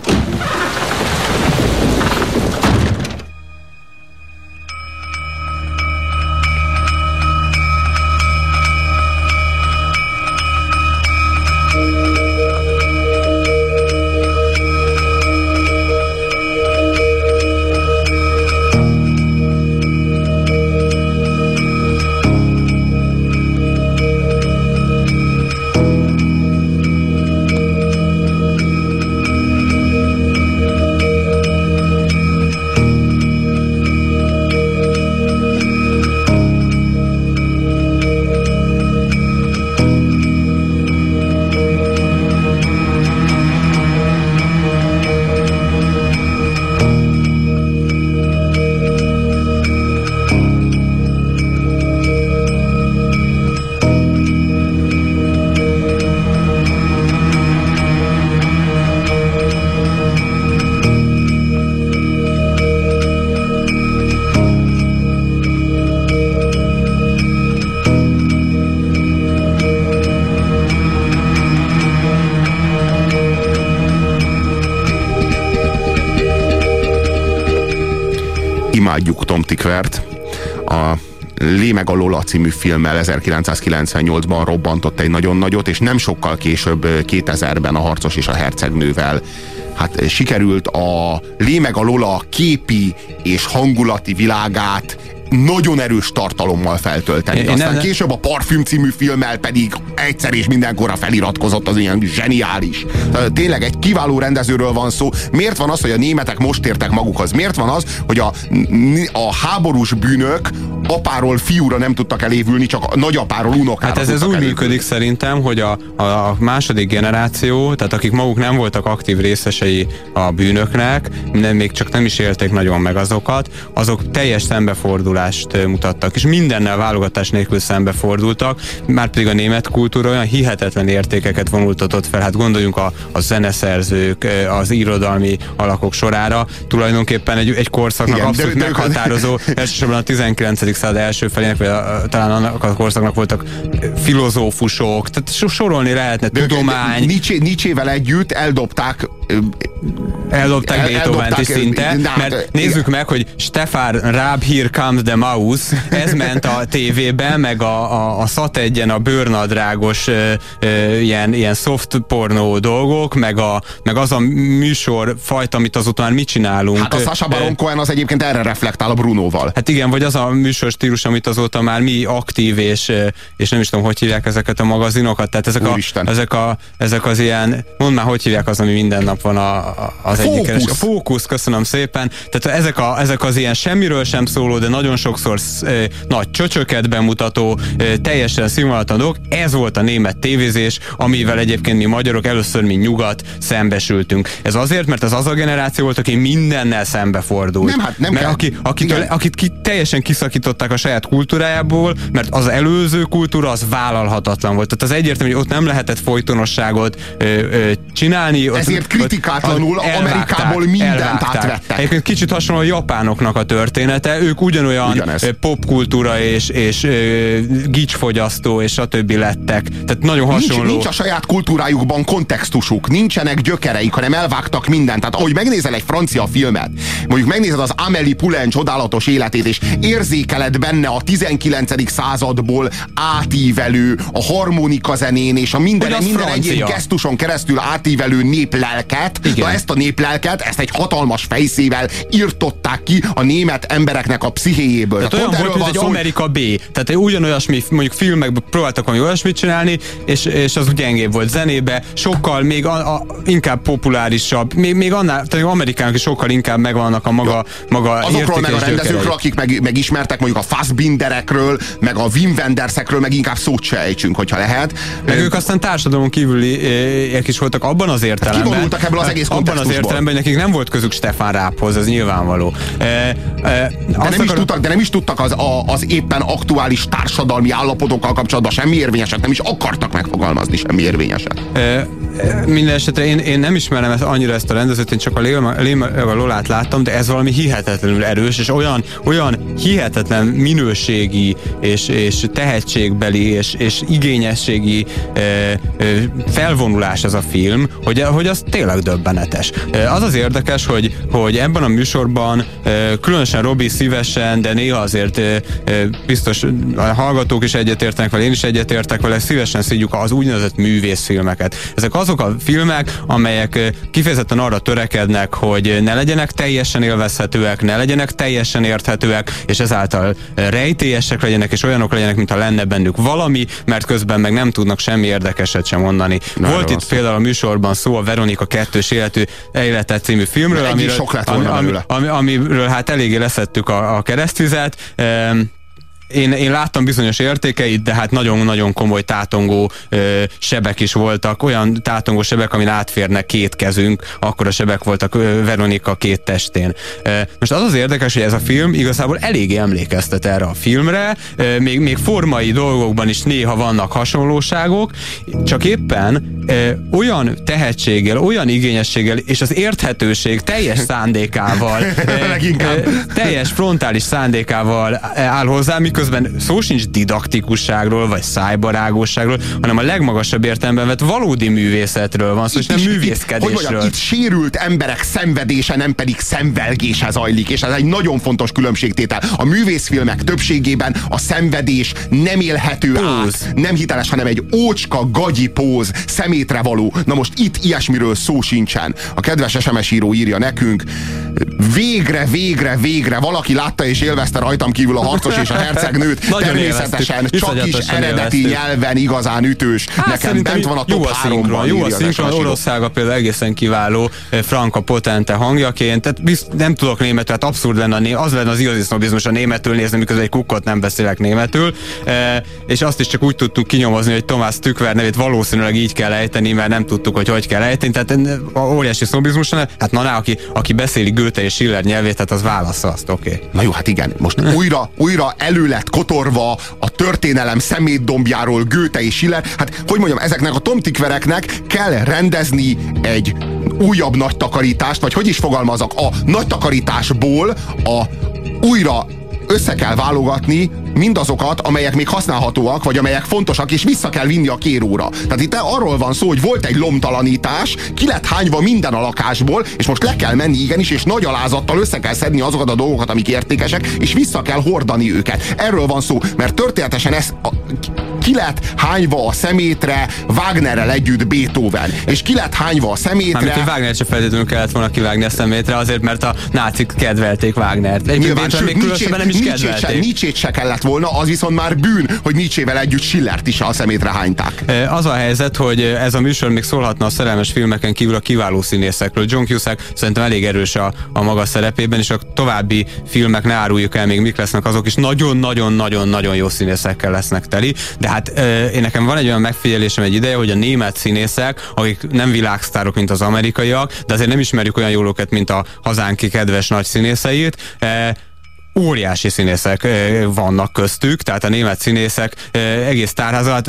B: Lé meg a Lola című filmmel 1998-ban robbantott egy nagyon nagyot, és nem sokkal később 2000-ben a Harcos és a Hercegnővel hát sikerült a Lé meg a Lola képi és hangulati világát nagyon erős tartalommal feltölteni.
C: Én
B: Aztán
C: nem-
B: később a Parfüm című filmmel pedig egyszer és mindenkorra feliratkozott, az ilyen zseniális. Tényleg egy kiváló rendezőről van szó. Miért van az, hogy a németek most értek magukhoz? Miért van az, hogy a, a háborús bűnök apáról fiúra nem tudtak elévülni, csak a nagyapáról unokára
C: Hát ez, ez úgy
B: elévülni?
C: működik szerintem, hogy a, a, a második generáció, tehát akik maguk nem voltak aktív részesei a bűnöknek, nem, még csak nem is élték nagyon meg azokat, azok teljes szembefordulást mutattak, és mindennel válogatás nélkül szembefordultak, már pedig a német kultúra olyan hihetetlen értékeket vonultatott fel, hát gondoljunk a, a zeneszerzők, az irodalmi alakok sorára, tulajdonképpen egy, egy korszaknak
B: Igen, de-
C: abszolút
B: de-
C: meghatározó, elsősorban a 19. század első felének, vagy a, talán annak a korszaknak voltak filozófusok, tehát so- sorolni lehetne, tudomány,
B: Nietzsével együtt eldobták
C: eldobták
B: el-
C: Beethoven-t is szinte,
B: na,
C: mert
B: igen.
C: nézzük meg, hogy Stefan Raab Here Comes the Mouse, ez ment a tévében, meg a, a, a Sat egyen a bőrnadrágos ö, ö, ilyen, ilyen soft pornó dolgok, meg, a, meg az a műsor fajta, amit azóta már mi csinálunk.
B: Hát a Sasha Baron Cohen az egyébként erre reflektál a Brunoval.
C: Hát igen, vagy az a műsor stílus, amit azóta már mi aktív, és, és nem is tudom, hogy hívják ezeket a magazinokat, tehát ezek, a, ezek, a, ezek az ilyen, mondd már, hogy hívják az, ami minden nap van a, az
B: Fókusz.
C: egyik keres- A fókusz, köszönöm szépen. Tehát ezek, a, ezek az ilyen semmiről sem szóló, de nagyon sokszor sz, ö, nagy csöcsöket bemutató, ö, teljesen színvonalatlan dolgok. Ez volt a német tévézés, amivel egyébként mi magyarok először, mi nyugat szembesültünk. Ez azért, mert az az a generáció volt, aki mindennel szembefordult.
B: Nem, hát nem
C: mert
B: kell.
C: aki, akitől,
B: Igen.
C: akit ki teljesen kiszakították a saját kultúrájából, mert az előző kultúra az vállalhatatlan volt. Tehát az egyértelmű, hogy ott nem lehetett folytonosságot ö, ö, csinálni. Ott,
B: Ezért kritikátlanul
C: ott
B: Amerikából mindent átvettek.
C: Egyébként kicsit hasonló a japánoknak a története. Ők ugyanolyan
B: Ugyanez.
C: popkultúra és, és gicsfogyasztó és stb. lettek. Tehát nagyon
B: Nincs,
C: hasonló.
B: nincs a saját kultúrájukban kontextusuk, nincsenek gyökereik, hanem elvágtak mindent. Tehát ahogy megnézel egy francia filmet, mondjuk megnézed az Amélie Poulain csodálatos életét, és érzékeled benne a 19. századból átívelő, a harmonika zenén és a minden, minden egyéb gesztuson keresztül átívelő néplelket,
C: Igen.
B: na Na ezt a néplelket, ezt egy hatalmas fejszével írtották ki a német embereknek a pszichéjéből.
C: Tehát olyan volt, mint egy
B: szó,
C: Amerika B. Tehát egy ugyanolyasmi, mondjuk filmekben próbáltak valami olyasmit csinálni, és, és az gyengébb volt zenébe, sokkal még a, a, inkább populárisabb, még, még annál, tehát amerikának is sokkal inkább megvannak a maga, maga
B: Azokról meg a rendezőkről, akik meg, megismertek, mondjuk a Fassbinderekről, meg a Wim Wendersekről, meg inkább szót se ejtsünk, hogyha lehet.
C: Meg ők aztán társadalom kívüliek is voltak abban az értelemben.
B: Kivonultak ebből az egész
C: Abban az értelemben, hogy nekik nem volt közük Stefan Ráphoz, ez nyilvánvaló. E, e,
B: De nem, is
C: akar-
B: tudtak, de nem is tudtak az, a, az éppen aktuális társadalmi állapotokkal kapcsolatban semmi érvényeset, nem is akartak megfogalmazni semmi érvényeset.
C: E, minden esetre én, én nem ismerem ezt, annyira ezt a rendezőt, én csak a Léma, Léma a Lolát láttam, de ez valami hihetetlenül erős, és olyan, olyan hihetetlen minőségi és, és tehetségbeli és, és igényességi e, e, felvonulás ez a film, hogy, hogy az tényleg döbbenetes. E, az az érdekes, hogy, hogy ebben a műsorban különösen Robi szívesen, de néha azért biztos a hallgatók is egyetértenek vele, én is egyetértek vele, szívesen szígyük az úgynevezett művészfilmeket. Ezek azok a filmek, amelyek kifejezetten arra törekednek, hogy ne legyenek teljesen élvezhetőek, ne legyenek teljesen érthetőek, és ezáltal rejtélyesek legyenek, és olyanok legyenek, mintha lenne bennük valami, mert közben meg nem tudnak semmi érdekeset sem mondani.
B: Na,
C: Volt itt például a műsorban szó a Veronika kettős életű életet című filmről,
B: is sok lett volna
C: ami, ami, amiről hát eléggé leszettük a, a keresztvizet. Ehm, én, én láttam bizonyos értékeit, de hát nagyon-nagyon komoly tátongó ö, sebek is voltak, olyan tátongó sebek, amin átférnek két kezünk, akkor a sebek voltak ö, Veronika két testén. Ö, most az az érdekes, hogy ez a film igazából eléggé emlékeztet erre a filmre, ö, még, még formai dolgokban is néha vannak hasonlóságok, csak éppen ö, olyan tehetséggel, olyan igényességgel és az érthetőség teljes szándékával, ö, ö, teljes frontális szándékával áll hozzá, miközben szó sincs didaktikusságról, vagy szájbarágosságról, hanem a legmagasabb értelemben vett valódi művészetről van szó, és nem
B: Itt- itt-
C: művészkedésről.
B: Hogy mondjam, itt sérült emberek szenvedése, nem pedig szenvelgése zajlik, és ez egy nagyon fontos különbségtétel. A művészfilmek többségében a szenvedés nem élhető át, nem hiteles, hanem egy ócska, gagyi póz, szemétre való. Na most itt ilyesmiről szó sincsen. A kedves SMS író írja nekünk, végre, végre, végre valaki látta és élvezte rajtam kívül a harcos és a hercegnőt.
C: Nagyon
B: Természetesen csak is eredeti nyelven igazán ütős.
C: Hát
B: Nekem bent van a
C: jó
B: top 3-ban.
C: jó a szinkron, Oroszága például egészen kiváló, eh, Franka Potente hangjaként, tehát nem tudok németül, tehát abszurd lenne, az lenne az igazi sznobizmus a németül nézni, miközben egy kukkot nem beszélek németül, eh, és azt is csak úgy tudtuk kinyomozni, hogy Tomás Tükver nevét valószínűleg így kell ejteni, mert nem tudtuk, hogy hogy kell ejteni, tehát eh, óriási sznobizmus lenne, hát na, na aki, aki beszéli Goethe és Schiller nyelvét, hát az válassza azt, oké. Okay.
B: Na jó, hát igen, most újra, újra elő lett kotorva a történelem szemétdombjáról Goethe és Schiller. Hát, hogy mondjam, ezeknek a tomtikvereknek kell rendezni egy újabb nagy takarítást, vagy hogy is fogalmazok, a nagy takarításból a újra össze kell válogatni mindazokat, amelyek még használhatóak, vagy amelyek fontosak, és vissza kell vinni a kéróra. Tehát itt arról van szó, hogy volt egy lomtalanítás, ki lett hányva minden a lakásból, és most le kell menni igenis, és nagy alázattal össze kell szedni azokat a dolgokat, amik értékesek, és vissza kell hordani őket. Erről van szó, mert történetesen ez a, ki lett hányva a szemétre Wagnerrel együtt Beethoven, és ki lett hányva a szemétre...
C: Mármint, hogy Wagner se feltétlenül kellett volna kivágni a szemétre, azért, mert a nácik kedvelték Wagnert. Egyébként
B: Nyilván,
C: Beethoven még
B: sőt,
C: különösebben nem is
B: Nietzsche se. Nietzsche se kellett volna, az viszont már bűn, hogy Nietzsével együtt Schillert is a szemétre hányták.
C: Az a helyzet, hogy ez a műsor még szólhatna a szerelmes filmeken kívül a kiváló színészekről. John Cusack szerintem elég erős a, a maga szerepében, és a további filmek ne áruljuk el még mik lesznek, azok is nagyon-nagyon-nagyon-nagyon jó színészekkel lesznek teli. De hát én nekem van egy olyan megfigyelésem egy ideje, hogy a német színészek, akik nem világsztárok, mint az amerikaiak, de azért nem ismerjük olyan jól őket, mint a hazánki kedves nagy színészeit, óriási színészek vannak köztük, tehát a német színészek egész tárházat.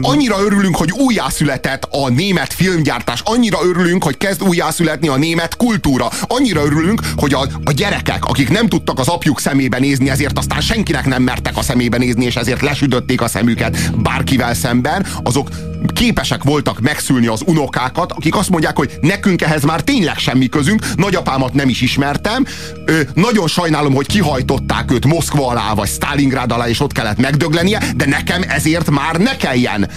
B: Annyira örülünk, hogy újjászületett a német filmgyártás, annyira örülünk, hogy kezd újjászületni a német kultúra, annyira örülünk, hogy a, a gyerekek, akik nem tudtak az apjuk szemébe nézni, ezért aztán senkinek nem mertek a szemébe nézni, és ezért lesüdötték a szemüket bárkivel szemben, azok képesek voltak megszülni az unokákat, akik azt mondják, hogy nekünk ehhez már tényleg semmi közünk, nagyapámat nem is ismertem, ö, nagyon sajnálom, hogy kihajtották őt Moszkva alá, vagy Stalingrad alá, és ott kellett megdöglenie, de nekem ezért már ne kelljen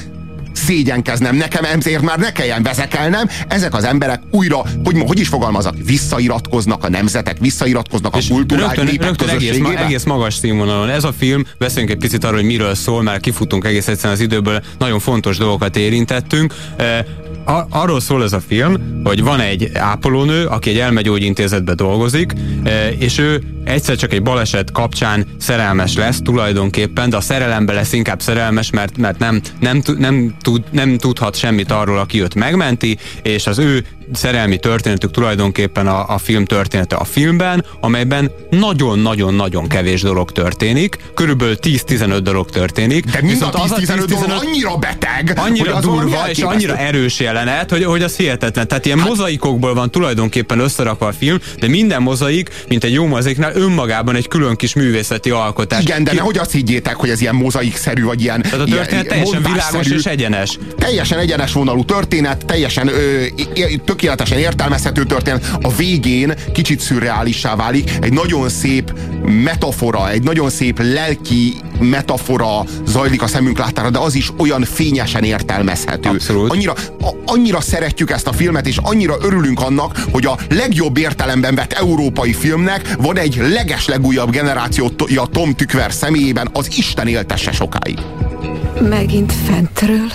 B: szégyenkeznem, nekem ezért már ne kelljen vezekelnem, ezek az emberek újra, hogy, hogy is fogalmazok, visszairatkoznak a nemzetek, visszairatkoznak a kultúrák,
C: Rögtön,
B: népek
C: rögtön egész, ma, egész magas színvonalon. Ez a film, beszéljünk egy picit arról, hogy miről szól, mert kifutunk egész egyszerűen az időből, nagyon fontos dolgokat érintettünk. E, a, arról szól ez a film, hogy van egy ápolónő, aki egy elmegyógyintézetbe dolgozik, e, és ő egyszer csak egy baleset kapcsán szerelmes lesz tulajdonképpen, de a szerelembe lesz inkább szerelmes, mert, mert nem, nem, nem, tud, nem tudhat semmit arról, aki őt megmenti, és az ő szerelmi történetük tulajdonképpen a, a film története a filmben, amelyben nagyon-nagyon-nagyon kevés dolog történik, körülbelül 10-15 dolog történik.
B: De mind a
C: Viszont az
B: 10-15 dolog annyira beteg,
C: annyira
B: hogy
C: durva és annyira erős jelenet, hogy, hogy az hihetetlen. Tehát ilyen mozaikokból van tulajdonképpen összerakva a film, de minden mozaik, mint egy jó mozaiknál, önmagában egy külön kis művészeti alkotás.
B: Igen, de
C: Ki-
B: nehogy azt higgyétek, hogy ez ilyen mozaikszerű, vagy ilyen
C: Tehát a
B: ilyen-
C: történet teljesen
B: mondásszerű.
C: világos és egyenes.
B: Teljesen egyenes vonalú történet, teljesen ö, é- tökéletesen értelmezhető történet. A végén kicsit szürreálissá válik, egy nagyon szép metafora, egy nagyon szép lelki metafora zajlik a szemünk láttára, de az is olyan fényesen értelmezhető.
C: Abszolút.
B: Annyira, a, annyira szeretjük ezt a filmet, és annyira örülünk annak, hogy a legjobb értelemben vett európai filmnek van egy legeslegújabb generációja Tom Tükver személyében, az Isten éltesse sokáig.
L: Megint fentről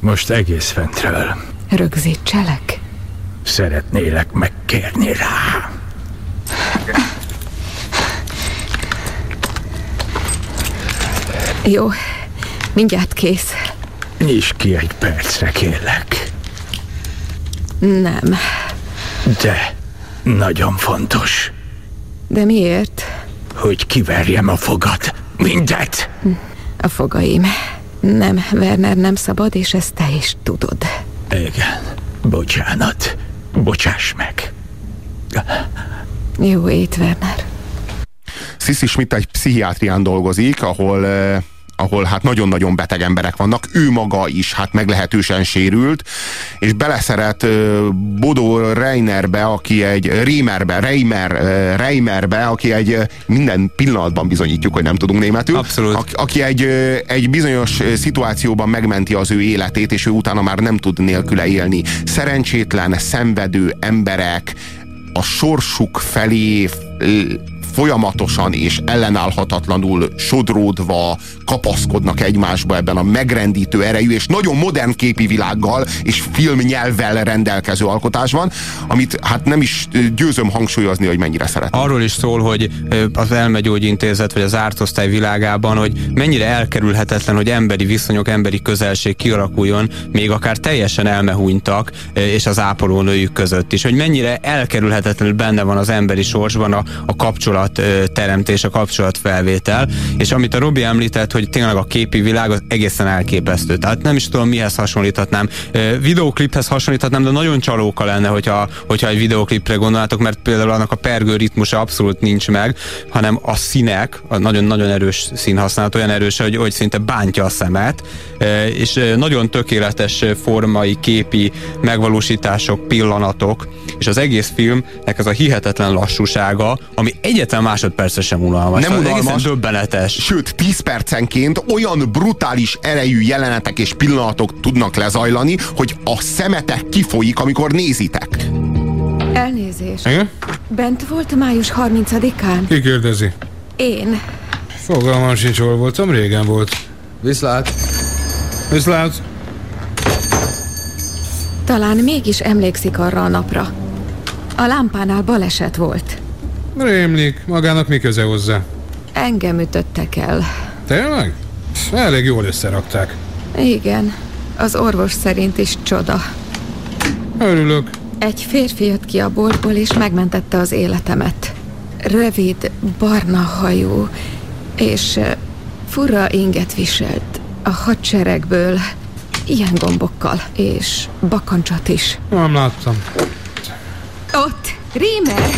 N: Most egész fentről.
L: rögzítselek.
N: Szeretnélek megkérni rá.
L: Jó, mindjárt kész.
N: Nyisd ki egy percre, kérlek.
L: Nem.
N: De nagyon fontos,
L: De miért?
N: hogy kiverjem a fogat. Mindet!
L: A fogaim. Nem, Werner nem szabad, és ezt te is tudod.
N: Igen. Bocsánat. Bocsáss meg.
L: Jó ét, Werner.
B: Sissy Schmidt egy pszichiátrián dolgozik, ahol eh, ahol hát nagyon-nagyon beteg emberek vannak, ő maga is hát meglehetősen sérült, és beleszeret Bodo Reinerbe, aki egy Reimerbe, Reimer, Reimerbe, aki egy minden pillanatban bizonyítjuk, hogy nem tudunk németül.
C: Abszolút.
B: Aki, aki egy, egy bizonyos szituációban megmenti az ő életét, és ő utána már nem tud nélküle élni. Szerencsétlen, szenvedő emberek a sorsuk felé folyamatosan és ellenállhatatlanul sodródva kapaszkodnak egymásba ebben a megrendítő erejű és nagyon modern képi világgal és filmnyelvvel rendelkező alkotásban, amit hát nem is győzöm hangsúlyozni, hogy mennyire szeretem.
C: Arról is szól, hogy az elmegyógyintézet vagy az ártosztály világában, hogy mennyire elkerülhetetlen, hogy emberi viszonyok, emberi közelség kialakuljon, még akár teljesen elmehúnytak, és az ápolónőjük között is. Hogy mennyire elkerülhetetlenül benne van az emberi sorsban a, a kapcsolat ö, teremtés, a kapcsolat felvétel, és amit a Robi említett, hogy tényleg a képi világ az egészen elképesztő. Tehát nem is tudom, mihez hasonlíthatnám. Ö, Videokliphez hasonlíthatnám, de nagyon csalóka lenne, hogyha, hogyha egy videoklipre gondolnátok, mert például annak a pergő ritmusa abszolút nincs meg, hanem a színek, a nagyon-nagyon erős színhasználat, olyan erős, hogy, hogy szinte bántja a szemet, és nagyon tökéletes formai, képi megvalósítások, pillanatok, és az egész filmnek ez a hihetetlen lassúsága, ami egyetlen másodpercre sem unalmas.
B: Nem unalmas.
C: Döbbenetes.
B: Sőt, 10 percenként olyan brutális erejű jelenetek és pillanatok tudnak lezajlani, hogy a szemetek kifolyik, amikor nézitek.
L: Elnézést.
O: Igen?
L: Bent volt május 30-án?
O: Ki kérdezi?
L: Én.
O: Fogalmam sincs, hol voltam, régen volt. Viszlát. Viszlát.
L: Talán mégis emlékszik arra a napra. A lámpánál baleset volt.
O: Rémlik, magának mi köze hozzá?
L: Engem ütöttek el.
O: Tényleg? Elég jól összerakták.
L: Igen, az orvos szerint is csoda.
O: Örülök.
L: Egy férfi jött ki a boltból, és megmentette az életemet. Rövid, barna hajú, és fura inget viselt. A hadseregből, ilyen gombokkal, és bakancsot is.
O: Nem láttam.
L: Ott, Rímer!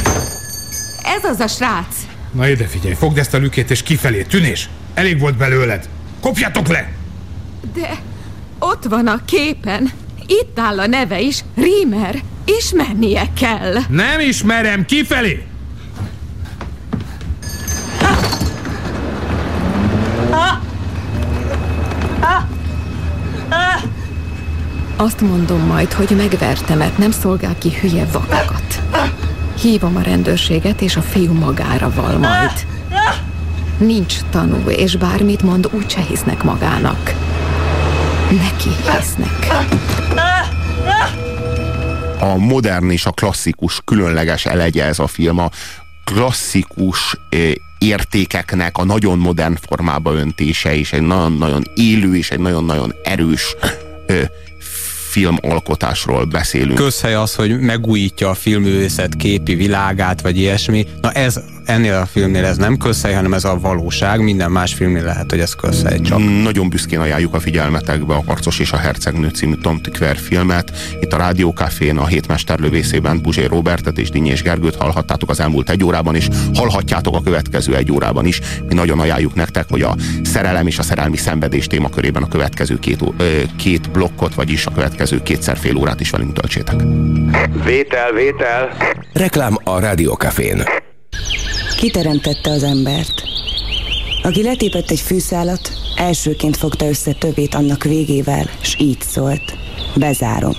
L: Ez az a srác!
O: Na ide figyelj, fogd ezt a lükét és kifelé, tűnés! Elég volt belőled! Kopjatok le!
L: De ott van a képen. Itt áll a neve is, Rímer. Ismernie kell.
O: Nem ismerem, kifelé!
L: Azt mondom majd, hogy megvertem, mert nem szolgál ki hülye vakakat. Hívom a rendőrséget, és a fiú magára val majd. Nincs tanú, és bármit mond, úgyse hisznek magának. Neki hisznek.
B: a modern és a klasszikus különleges elegye ez a film. A klasszikus eh, értékeknek a nagyon modern formába öntése, és egy nagyon-nagyon élő és egy nagyon-nagyon erős eh, filmalkotásról beszélünk.
C: Közhely az, hogy megújítja a filmművészet képi világát, vagy ilyesmi. Na ez, ennél a filmnél ez nem közhely, hanem ez a valóság. Minden más filmnél lehet, hogy ez közhely csak.
B: Nagyon büszkén ajánljuk a figyelmetekbe a Harcos és a Hercegnő című Tom Tükver filmet. Itt a Rádiókafén a hétmesterlövészében Puzsé Robertet és Dinyés Gergőt hallhattátok az elmúlt egy órában is, hallhatjátok a következő egy órában is. Mi nagyon ajánljuk nektek, hogy a szerelem és a szerelmi szenvedés témakörében a következő két, ö, két blokkot, vagyis a következő kétszer fél órát is velünk töltsétek.
A: Vétel, vétel. Reklám a Rádiókafén.
I: Kiteremtette az embert. Aki letépett egy fűszálat, elsőként fogta össze többét annak végével, s így szólt. Bezárom.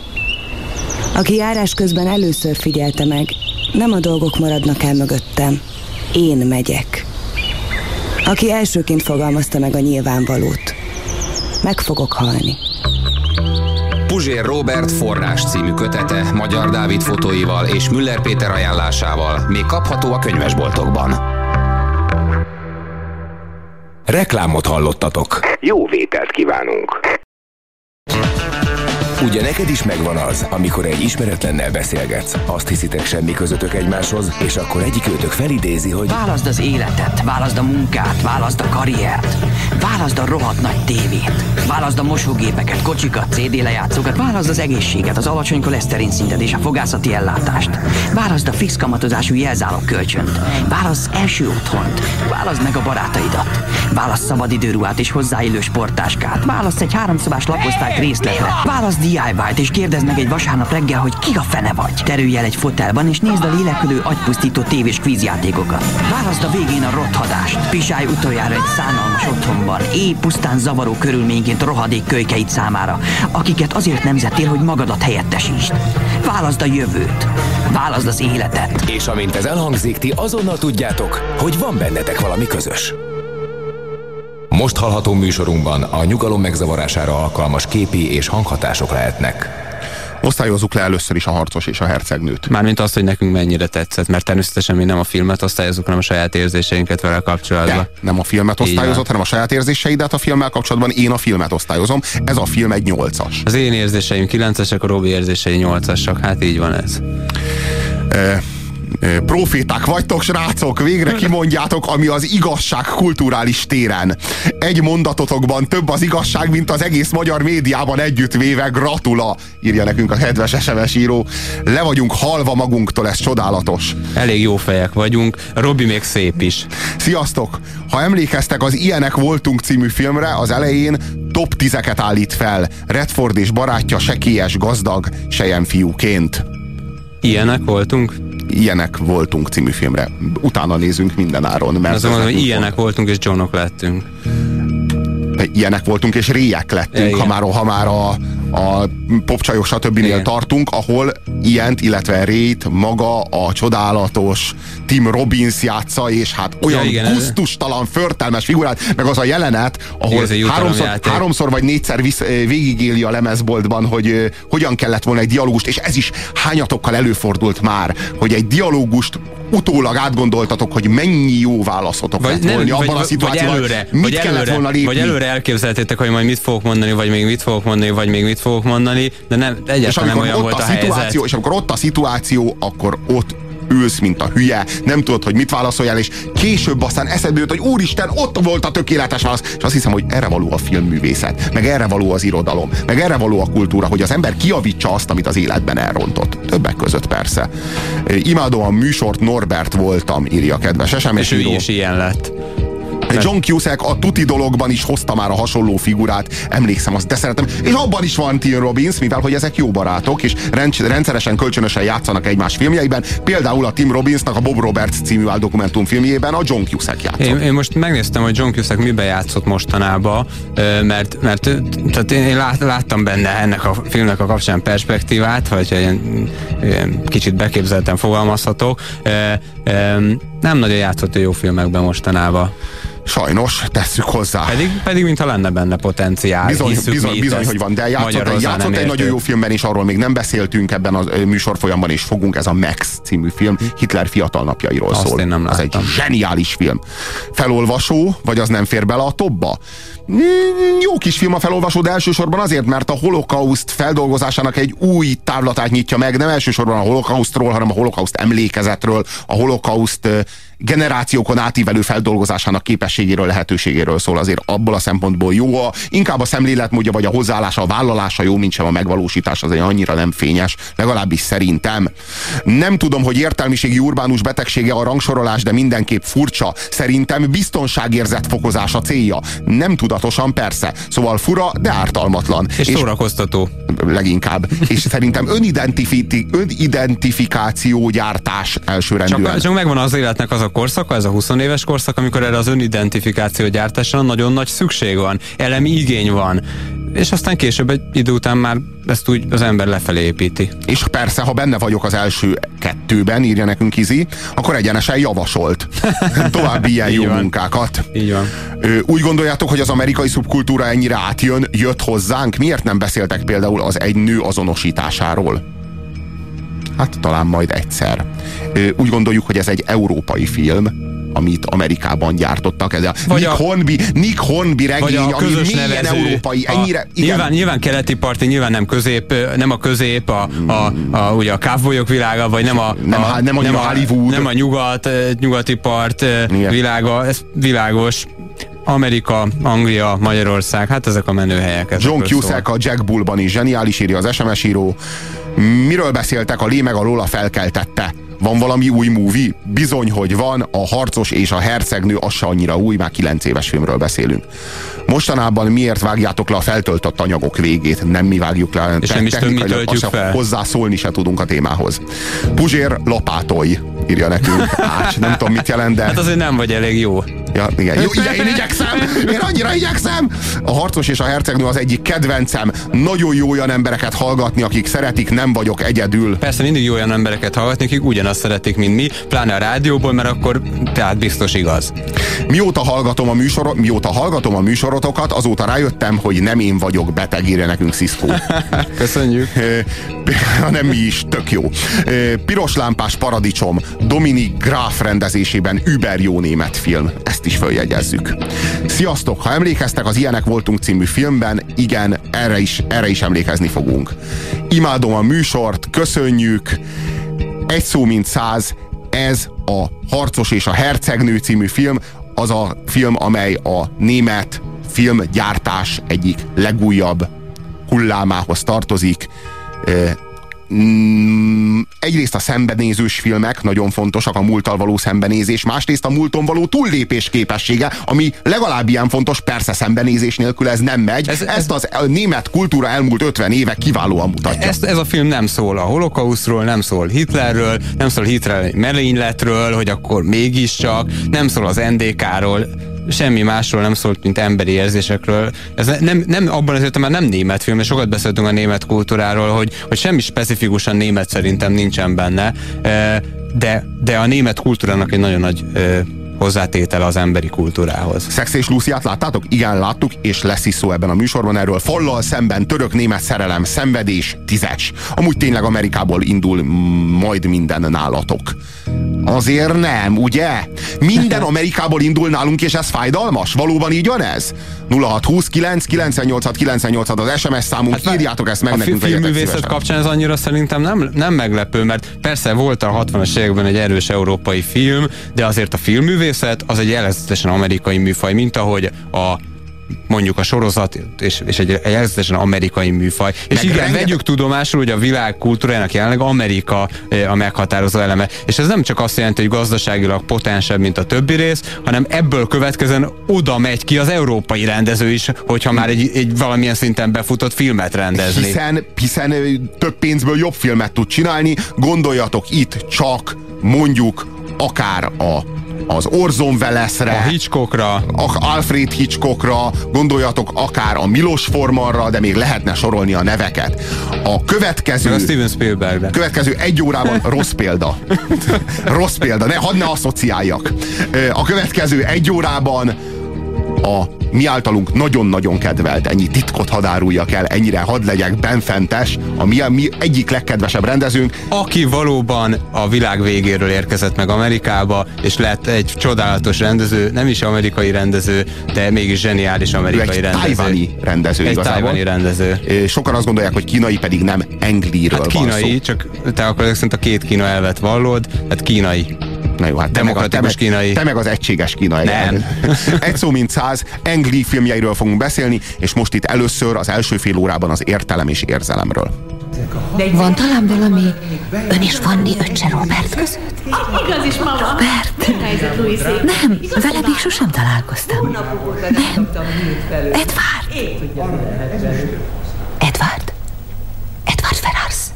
I: Aki járás közben először figyelte meg, nem a dolgok maradnak el mögöttem. Én megyek. Aki elsőként fogalmazta meg a nyilvánvalót. Meg fogok halni.
J: Puzsér Robert forrás című kötete Magyar Dávid fotóival és Müller Péter ajánlásával még kapható a könyvesboltokban.
A: Reklámot hallottatok. Jó vételt kívánunk. Ugye neked is megvan az, amikor egy ismeretlennel beszélgetsz, azt hiszitek semmi közöttök egymáshoz, és akkor egyik őtök felidézi, hogy
P: Válaszd az életet, válaszd a munkát, válaszd a karriert, válaszd a rohadt nagy tévét, válaszd a mosógépeket, kocsikat, CD lejátszókat, válaszd az egészséget, az alacsony koleszterin szintet és a fogászati ellátást, válaszd a fix kamatozású jelzálog kölcsönt, válaszd első otthont, válaszd meg a barátaidat, válaszd szabadidőruhát és hozzáillő sporttáskát, válaszd egy háromszobás lakosztályt részletre, válaszd DIY-t és kérdezd meg egy vasárnap reggel, hogy ki a fene vagy. Terülj el egy fotelban és nézd a lélekülő agypusztító tévés kvízjátékokat. Válaszd a végén a rothadást. Pisálj utoljára egy szánalmas otthonban, éj pusztán zavaró körülményként rohadék kölykeid számára, akiket azért nemzettél, hogy magadat helyettesítsd. Válaszd a jövőt. Válaszd az életet.
A: És amint ez elhangzik, ti azonnal tudjátok, hogy van bennetek valami közös.
J: Most hallható műsorunkban a nyugalom megzavarására alkalmas képi és hanghatások lehetnek.
B: Osztályozzuk le először is a harcos és a hercegnőt.
C: Mármint azt, hogy nekünk mennyire tetszett, mert természetesen mi nem a filmet osztályozunk, hanem a saját érzéseinket vele kapcsolatban.
B: De nem a filmet osztályozott, hanem a saját érzéseidet a filmmel kapcsolatban. Én a filmet osztályozom. Ez a film egy nyolcas.
C: Az én érzéseim 9-esek, a Robi érzései 8-asak, hát így van ez.
B: E, proféták vagytok, srácok, végre kimondjátok, ami az igazság kulturális téren. Egy mondatotokban több az igazság, mint az egész magyar médiában együttvéve. Gratula, írja nekünk a kedves SMS író. Le vagyunk halva magunktól, ez csodálatos.
C: Elég jó fejek vagyunk, Robi még szép is.
B: Sziasztok! Ha emlékeztek az Ilyenek voltunk című filmre, az elején top 10-eket állít fel. Redford és barátja sekélyes gazdag fiúként.
C: Ilyenek voltunk?
B: Ilyenek voltunk című filmre. Utána nézünk minden áron. Mert
C: Azt mondom, hogy ilyenek voltunk és Johnok lettünk.
B: ilyenek voltunk, és réjek lettünk,
C: Igen.
B: ha már, ha már a, a popcsajok stb. Tartunk, ahol ilyent, illetve rét maga a csodálatos Tim Robbins játsza, és hát olyan
C: Ja, igen,
B: gusztustalan, förtelmes figurát, meg az a jelenet, ahol
C: Igen,
B: háromszor, háromszor vagy négyszer visz, végigéli a lemezboltban, hogy hogyan kellett volna egy dialógust, és ez is hányatokkal előfordult már, hogy egy dialógust utólag átgondoltatok, hogy mennyi jó válaszotok lett volna abban a szituációban.
C: vagy előre,
B: mit
C: vagy
B: kellett
C: előre,
B: volna lépni?
C: vagy előre elképzeltétek, hogy majd mit fogok mondani, vagy még mit fogok mondani, vagy még mit fogok mondani, de nem,
B: és
C: egyáltalán nem
B: amikor
C: olyan
B: ott
C: volt
B: a,
C: a,
B: szituáció,
C: helyzet.
B: és amikor ott a szituáció, akkor ott ülsz, mint a hülye, nem tudod, hogy mit válaszoljál, és később aztán eszedbe jut, hogy úristen, ott volt a tökéletes válasz, és azt hiszem, hogy erre való a filmművészet, meg erre való az irodalom, meg erre való a kultúra, hogy az ember kiavítsa azt, amit az életben elrontott. Többek között persze. Imádom a műsort, Norbert voltam, írja a kedves SMS
C: És ő is ilyen lett.
B: John Cusack a tuti dologban is hozta már a hasonló figurát, emlékszem azt, de szeretem. És abban is van Tim Robbins, mivel hogy ezek jó barátok, és rend, rendszeresen, kölcsönösen játszanak egymás filmjeiben. Például a Tim Robbinsnak a Bob Roberts című áldokumentum filmjében a John Cusack játszott.
C: Én, én most megnéztem, hogy John Cusack miben játszott mostanában, mert, mert tehát én, lát, láttam benne ennek a filmnek a kapcsán perspektívát, vagy ilyen, ilyen kicsit beképzelten fogalmazhatok. Ö, ö, nem nagyon játszott jó filmekben mostanában.
B: Sajnos, tesszük hozzá.
C: Pedig, pedig mintha lenne benne potenciál.
B: Bizony, bizony, bizony hogy van, de játszott, játszott egy nagyon
C: értő.
B: jó filmben, és arról még nem beszéltünk ebben a műsorfolyamban, és fogunk, ez a Max című film, Hitler fiatal napjairól
C: Azt
B: szól.
C: én nem
B: az egy
C: láttam.
B: zseniális film. Felolvasó, vagy az nem fér bele a topba? Mm, Jó kis film a felolvasó, de elsősorban azért, mert a holokauszt feldolgozásának egy új távlatát nyitja meg, nem elsősorban a holokausztról, hanem a holokauszt emlékezetről, a holokauszt generációkon átívelő feldolgozásának képességéről, lehetőségéről szól. Azért abból a szempontból jó, a, inkább a szemléletmódja vagy a hozzáállása, a vállalása jó, mint sem a megvalósítás, azért annyira nem fényes, legalábbis szerintem. Nem tudom, hogy értelmiségi urbánus betegsége a rangsorolás, de mindenképp furcsa. Szerintem biztonságérzet fokozása célja. Nem tudatosan persze. Szóval fura, de ártalmatlan.
C: És szórakoztató.
B: Leginkább. És szerintem önidentifi- önidentifikáció gyártás elsőrendűen.
C: Csak, csak megvan az életnek az a korszaka, ez a 20 éves korszak, amikor erre az önidentifikáció gyártásra nagyon nagy szükség van, elemi igény van. És aztán később egy idő után már ezt úgy az ember lefelé építi.
B: És persze, ha benne vagyok az első kettőben, írja nekünk Izi, akkor egyenesen javasolt. További ilyen jó
C: van.
B: munkákat.
C: Így van.
B: Úgy gondoljátok, hogy az amerikai szubkultúra ennyire átjön, jött hozzánk? Miért nem beszéltek például az egy nő azonosításáról? Hát talán majd egyszer. Úgy gondoljuk, hogy ez egy európai film, amit Amerikában gyártottak. Ez a
C: Vagy
B: Nick,
C: a-
B: Hornby, Nick Hornby regény,
C: a
B: ami mélyen
C: nevező.
B: európai.
C: A-
B: Ennyire, igen,
C: Nyilván, nyilván keleti parti, nyilván nem közép, nem a közép, a, a, a, ugye a cowboyok világa, vagy nem a,
B: Nem a- nem a Hollywood.
C: nem a nyugat, nyugati part
B: Igen.
C: világa, ez világos. Amerika, Anglia, Magyarország, hát ezek a menőhelyek. ezekről
B: John
C: szól.
B: Cusack a Jack Bullban is zseniális, írja az SMS író. Miről beszéltek? A lé meg a Lola felkeltette. Van valami új movie? Bizony, hogy van. A harcos és a hercegnő, az se annyira új, már 9 éves filmről beszélünk. Mostanában miért vágjátok le a feltöltött anyagok végét? Nem mi vágjuk le.
C: És nem is több mi töltjük fel.
B: Hozzászólni se tudunk a témához. Puzsér lapátolj, írja nekünk. Ács, nem tudom, mit jelent, de...
C: Hát azért nem vagy elég jó.
B: Ja, igen. Jó, igen, én igyekszem! Én annyira igyekszem! A harcos és a hercegnő az egyik kedvencem. Nagyon jó olyan embereket hallgatni, akik szeretik, nem vagyok egyedül.
C: Persze mindig jó olyan embereket hallgatni, akik ugyanazt szeretik, mint mi, pláne a rádióból, mert akkor tehát biztos igaz.
B: Mióta hallgatom a, műsor, mióta hallgatom a műsorotokat, azóta rájöttem, hogy nem én vagyok beteg, írja nekünk Cisco.
C: Köszönjük.
B: hanem mi is, tök jó. Piros lámpás paradicsom, Dominik Graf rendezésében über jó német film. Ezt is följegyezzük. Sziasztok! Ha emlékeztek, az Ilyenek voltunk című filmben, igen, erre is, erre is emlékezni fogunk. Imádom a műsort, köszönjük. Egy szó mint száz, ez a Harcos és a Hercegnő című film, az a film, amely a német filmgyártás egyik legújabb hullámához tartozik. Mm, Egyrészt a szembenézős filmek nagyon fontosak, a múlttal való szembenézés, másrészt a múlton való túllépés képessége, ami legalább ilyen fontos, persze szembenézés nélkül ez nem megy. Ez, Ezt az a német kultúra elmúlt 50 éve kiválóan mutatja.
C: Ezt, ez a film nem szól a holokausztról, nem szól Hitlerről, nem szól Hitler merényletről, hogy akkor mégiscsak, nem szól az NDK-ról, semmi másról nem szólt, mint emberi érzésekről. Ez ne- nem, nem abban az értelemben nem német film, és sokat beszéltünk a német kultúráról, hogy, hogy semmi specifikusan német szerintem nincsen benne, de, de a német kultúrának egy nagyon nagy hozzátétele az emberi kultúrához.
B: Szex és Luciát láttátok? Igen, láttuk, és lesz is szó ebben a műsorban erről. Fallal szemben török-német szerelem, szenvedés, tízes. Amúgy tényleg Amerikából indul majd minden nálatok. Azért nem, ugye? Minden Amerikából indul nálunk, és ez fájdalmas? Valóban így van ez? 0629 986 986 az SMS számunk, hát írjátok ezt meg
C: a
B: nekünk. legyetek
C: filmművészet kapcsán ez annyira szerintem nem, nem meglepő, mert persze volt a 60-as években egy erős európai film, de azért a filmművészet az egy jellegzetesen amerikai műfaj, mint ahogy a mondjuk a sorozat, és, és egy, egészen amerikai műfaj. És
B: Meg
C: igen,
B: rengeteg-
C: vegyük tudomásul, hogy a világ kultúrájának jelenleg Amerika eh, a meghatározó eleme. És ez nem csak azt jelenti, hogy gazdaságilag potensebb, mint a többi rész, hanem ebből következően oda megy ki az európai rendező is, hogyha már egy, egy valamilyen szinten befutott filmet rendezni.
B: Hiszen, hiszen ö, több pénzből jobb filmet tud csinálni. Gondoljatok itt csak mondjuk akár a az Orson Wellesre,
C: A Hitchcockra,
B: a Alfred Hitchcockra, gondoljatok akár a Milos Formanra, de még lehetne sorolni a neveket. A következő...
C: A Steven Spielbergre.
B: Következő egy órában rossz példa. rossz példa, ne, hadd ne asszociáljak. A következő egy órában a mi általunk nagyon-nagyon kedvelt, ennyi titkot hadd áruljak el, ennyire hadd legyek benfentes, a mi, mi egyik legkedvesebb rendezőnk,
C: aki valóban a világ végéről érkezett meg Amerikába, és lett egy csodálatos rendező, nem is amerikai rendező, de mégis zseniális
B: ő
C: amerikai
B: egy
C: rendező.
B: tájvani rendező
C: Egy
B: igazából.
C: tájvani rendező.
B: Sokan azt gondolják, hogy kínai, pedig nem Engliről
C: Hát
B: van szó.
C: kínai, csak te akkor szerint a két Kína elvet vallod, hát kínai.
B: Na jó, hát te meg, a, te,
C: Demokratikus
B: meg,
C: kínai.
B: te meg az egységes kínai.
C: Nem.
B: Egy szó mint száz, Engli filmjeiről fogunk beszélni, és most itt először az első fél órában az értelem és érzelemről.
Q: Van talán valami ön és Fanni öccse Robert között?
H: Igaz is, mama.
Q: Robert? Nem, vele még sosem találkoztam. Nem. Edward. Edward. Edward Ferrars.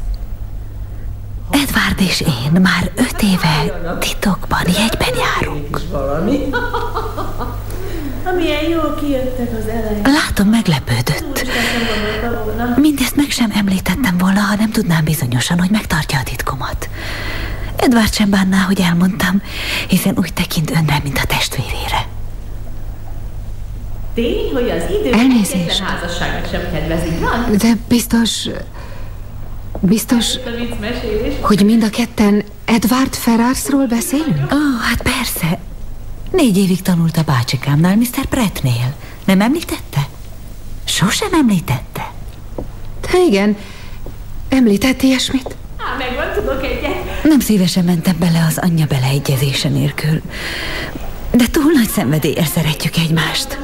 Q: Edward és én már öt éve titokban jegyben járunk.
H: Valami. Amilyen jól kijöttek az elején.
Q: Látom, meglepődött. Mindezt meg sem említettem volna, ha nem tudnám bizonyosan, hogy megtartja a titkomat. Edward sem bánná, hogy elmondtam, hiszen úgy tekint önre, mint a testvérére.
H: Tény, hogy az idő
Q: Elnézést.
H: házasságnak sem kedvezik, van?
L: De biztos... Biztos, hogy mind a ketten Edward Ferrarsról beszélünk?
Q: Ó, oh, hát persze. Négy évig tanult a bácsikámnál, Mr. Prattnél. Nem említette? Sosem említette.
L: De igen, említett ilyesmit?
H: Á, megvan, tudok egyet.
Q: Nem szívesen mentem bele az anyja beleegyezése nélkül. De túl nagy szenvedéllyel szeretjük egymást.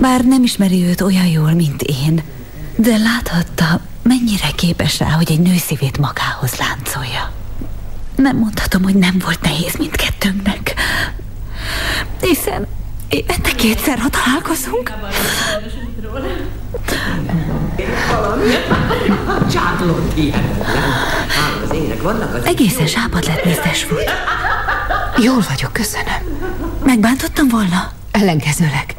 Q: Bár nem ismeri őt olyan jól, mint én, de láthatta, mennyire képes rá, hogy egy nő szívét magához láncolja. Nem mondhatom, hogy nem volt nehéz mindkettőnknek. Hiszen évente kétszer, ha találkozunk.
P: Csátlott. Ám az ének vannak az...
Q: Egészen sápad lett Mr. Schwood.
L: Jól vagyok, köszönöm.
Q: Megbántottam volna?
L: Ellenkezőleg.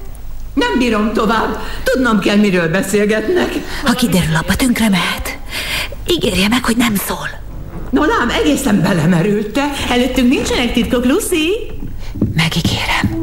P: Nem bírom tovább. Tudnom kell, miről beszélgetnek.
Q: Ha kiderül, apa tönkre mehet. Ígérje meg, hogy nem szól.
P: No lám, egészen belemerülte.
H: Előttünk nincsenek titkok, Lucy?
Q: Megígérem.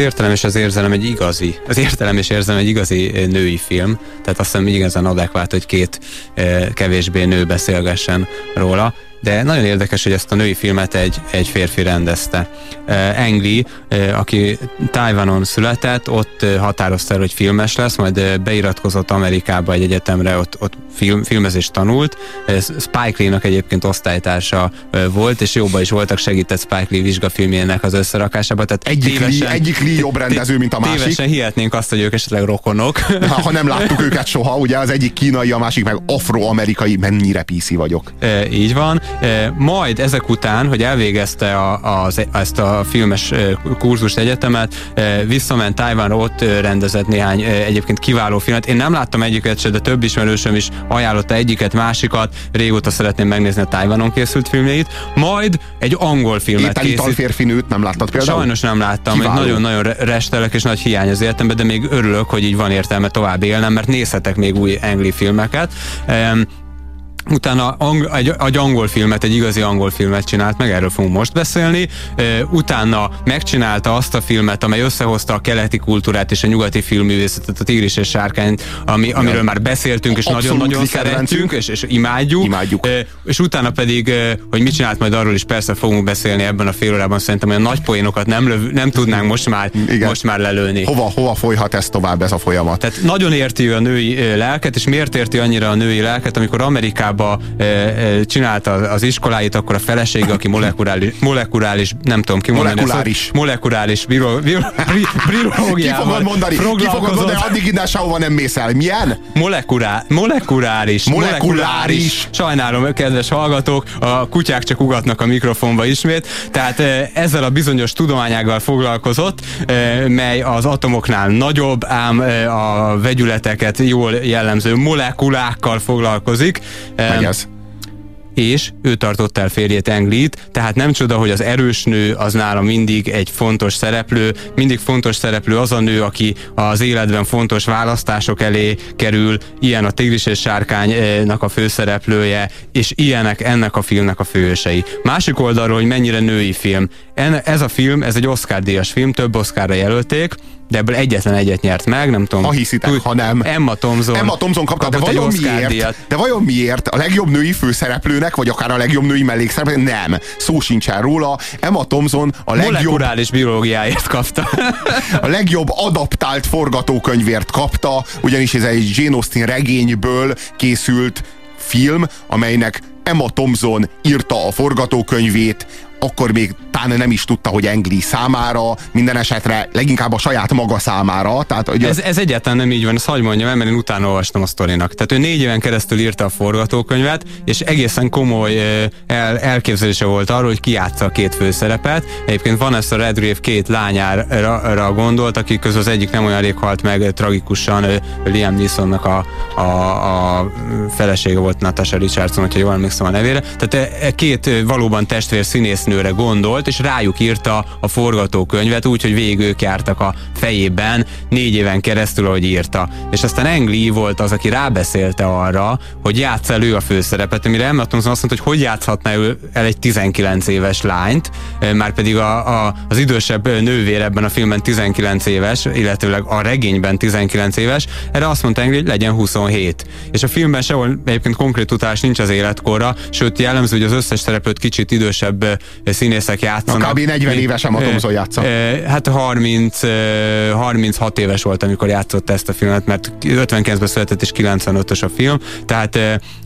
C: Értelem és az érzelem egy igazi, az értelem és érzelem egy igazi eh, női film, tehát azt hiszem igazán adekvát, hogy két eh, kevésbé nő beszélgessen róla. de nagyon érdekes, hogy ezt a női filmet egy, egy férfi rendezte. Uh, Engli, uh, aki Tajvanon született, ott határozta el, hogy filmes lesz, majd beiratkozott Amerikába egy egyetemre, ott, ott film, filmezést tanult. Uh, Spike Lee-nak egyébként osztálytársa uh, volt, és jóba is voltak, segített Spike Lee vizsgafilmjének az összerakásában. Tehát
B: Egyik
C: tévesen-
B: Lee- egyik Lee jobb rendező, mint a másik.
C: Tévesen hihetnénk azt, hogy ők esetleg rokonok.
B: Ha, ha nem láttuk őket soha, ugye az egyik kínai, a másik meg afroamerikai, mennyire PC vagyok.
C: E, így van. E, majd ezek után, hogy elvégezte a, az, ezt a filmes e, kurzust egyetemet, e, visszament Tájvánra, ott e, rendezett néhány e, egyébként kiváló filmet. Én nem láttam egyiket se, de több ismerősöm is ajánlotta egyiket, másikat. Régóta szeretném megnézni a Tájvánon készült filmjeit. Majd egy angol filmet
B: Ételi
C: készít.
B: férfinőt nem láttad például?
C: Sajnos nem láttam, nagyon-nagyon re- restelek és nagy hiány az életemben, de még örülök, hogy így van értelme tovább élnem, mert nézhetek még új angli filmeket. Um, Utána ang- egy, egy angol filmet, egy igazi angol filmet csinált meg, erről fogunk most beszélni. Utána megcsinálta azt a filmet, amely összehozta a keleti kultúrát és a nyugati filmművészetet, a Tigris és Sárkányt, ami, amiről már beszéltünk, és nagyon-nagyon szeretjük, és, és imádjuk.
B: Imádjuk.
C: És utána pedig, hogy mit csinált majd arról is persze fogunk beszélni ebben a fél órában, szerintem olyan nagy poénokat nem, löv, nem tudnánk most már,
B: Igen.
C: most már lelőni.
B: Hova, hova folyhat ez tovább ez a folyamat?
C: Tehát nagyon érti a női lelket, és miért érti annyira a női lelket, amikor Amerikába ö, ö, csinálta az, iskoláit, akkor a felesége, aki molekuláris, molekuláris nem tudom ki mondani,
B: Molekuláris.
C: molekuláris biro, biro,
B: Ki fogod mondani? Ki fogod mondani? Addig innen sehova nem mész el. Milyen?
C: Molekulá, molekuláris,
B: Molekuláris.
C: Sajnálom, kedves hallgatók, a kutyák csak ugatnak a mikrofonba ismét. Tehát eh, ezzel a bizonyos tudományággal foglalkozott, eh, mely az atomoknál nagyobb, ám eh, a vegyületeket jól jellemző molekulákkal foglalkozik.
B: Megy ez.
C: és ő tartott el férjét Englit, tehát nem csoda, hogy az erős nő az nála mindig egy fontos szereplő, mindig fontos szereplő az a nő, aki az életben fontos választások elé kerül, ilyen a Tigris és Sárkánynak a főszereplője, és ilyenek ennek a filmnek a fősei. Másik oldalról, hogy mennyire női film. En, ez a film, ez egy Oscar-díjas film, több Oscarra jelölték, de ebből egyetlen egyet nyert meg, nem tudom.
B: Ha hiszitek,
C: Tud-
B: ha nem.
C: Emma Thompson.
B: Emma Thompson kapta, de vajon miért?
C: díjat.
B: De vajon miért a legjobb női főszereplőnek, vagy akár a legjobb női mellékszereplőnek? Nem. Szó sincsen róla. Emma Thompson a legjobb,
C: Molekuláris biológiáért kapta.
B: a legjobb adaptált forgatókönyvért kapta, ugyanis ez egy Jane Austen regényből készült film, amelynek Emma Thompson írta a forgatókönyvét, akkor még talán nem is tudta, hogy Engli számára, minden esetre leginkább a saját maga számára. Tehát, hogy
C: Ez, ez egyáltalán nem így van, ezt hagyd mondjam mert én utána olvastam a sztorinak. Tehát ő négy éven keresztül írta a forgatókönyvet, és egészen komoly el, elképzelése volt arról, hogy ki játsza a két főszerepet. Egyébként van ezt a Redgrave két lányára gondolt, akik közül az egyik nem olyan rég halt meg, tragikusan Liam Neesonnak a, a, a felesége volt Natasha Richardson, hogyha jól emlékszem a nevére. Tehát e- két valóban testvér színésznőre gondolt, és rájuk írta a forgatókönyvet, úgyhogy végig ők jártak a fejében négy éven keresztül, ahogy írta. És aztán Engli volt az, aki rábeszélte arra, hogy játsz el ő a főszerepet, amire Emma Thompson azt mondta, hogy hogy játszhatná ő el egy 19 éves lányt, már pedig a, a, az idősebb nővér ebben a filmben 19 éves, illetőleg a regényben 19 éves, erre azt mondta Engli, hogy legyen 27. És a filmben sehol egyébként konkrét utalás nincs az életkorra, sőt jellemző, hogy az összes szereplőt kicsit idősebb ö, színészek játszanak.
B: Na, kb. 40
C: Még-
B: éves Thompson játsza.
C: ö, Hát 30, ö, 36 éves volt, amikor játszott ezt a filmet, mert 59-ben született és 95-ös a film. Tehát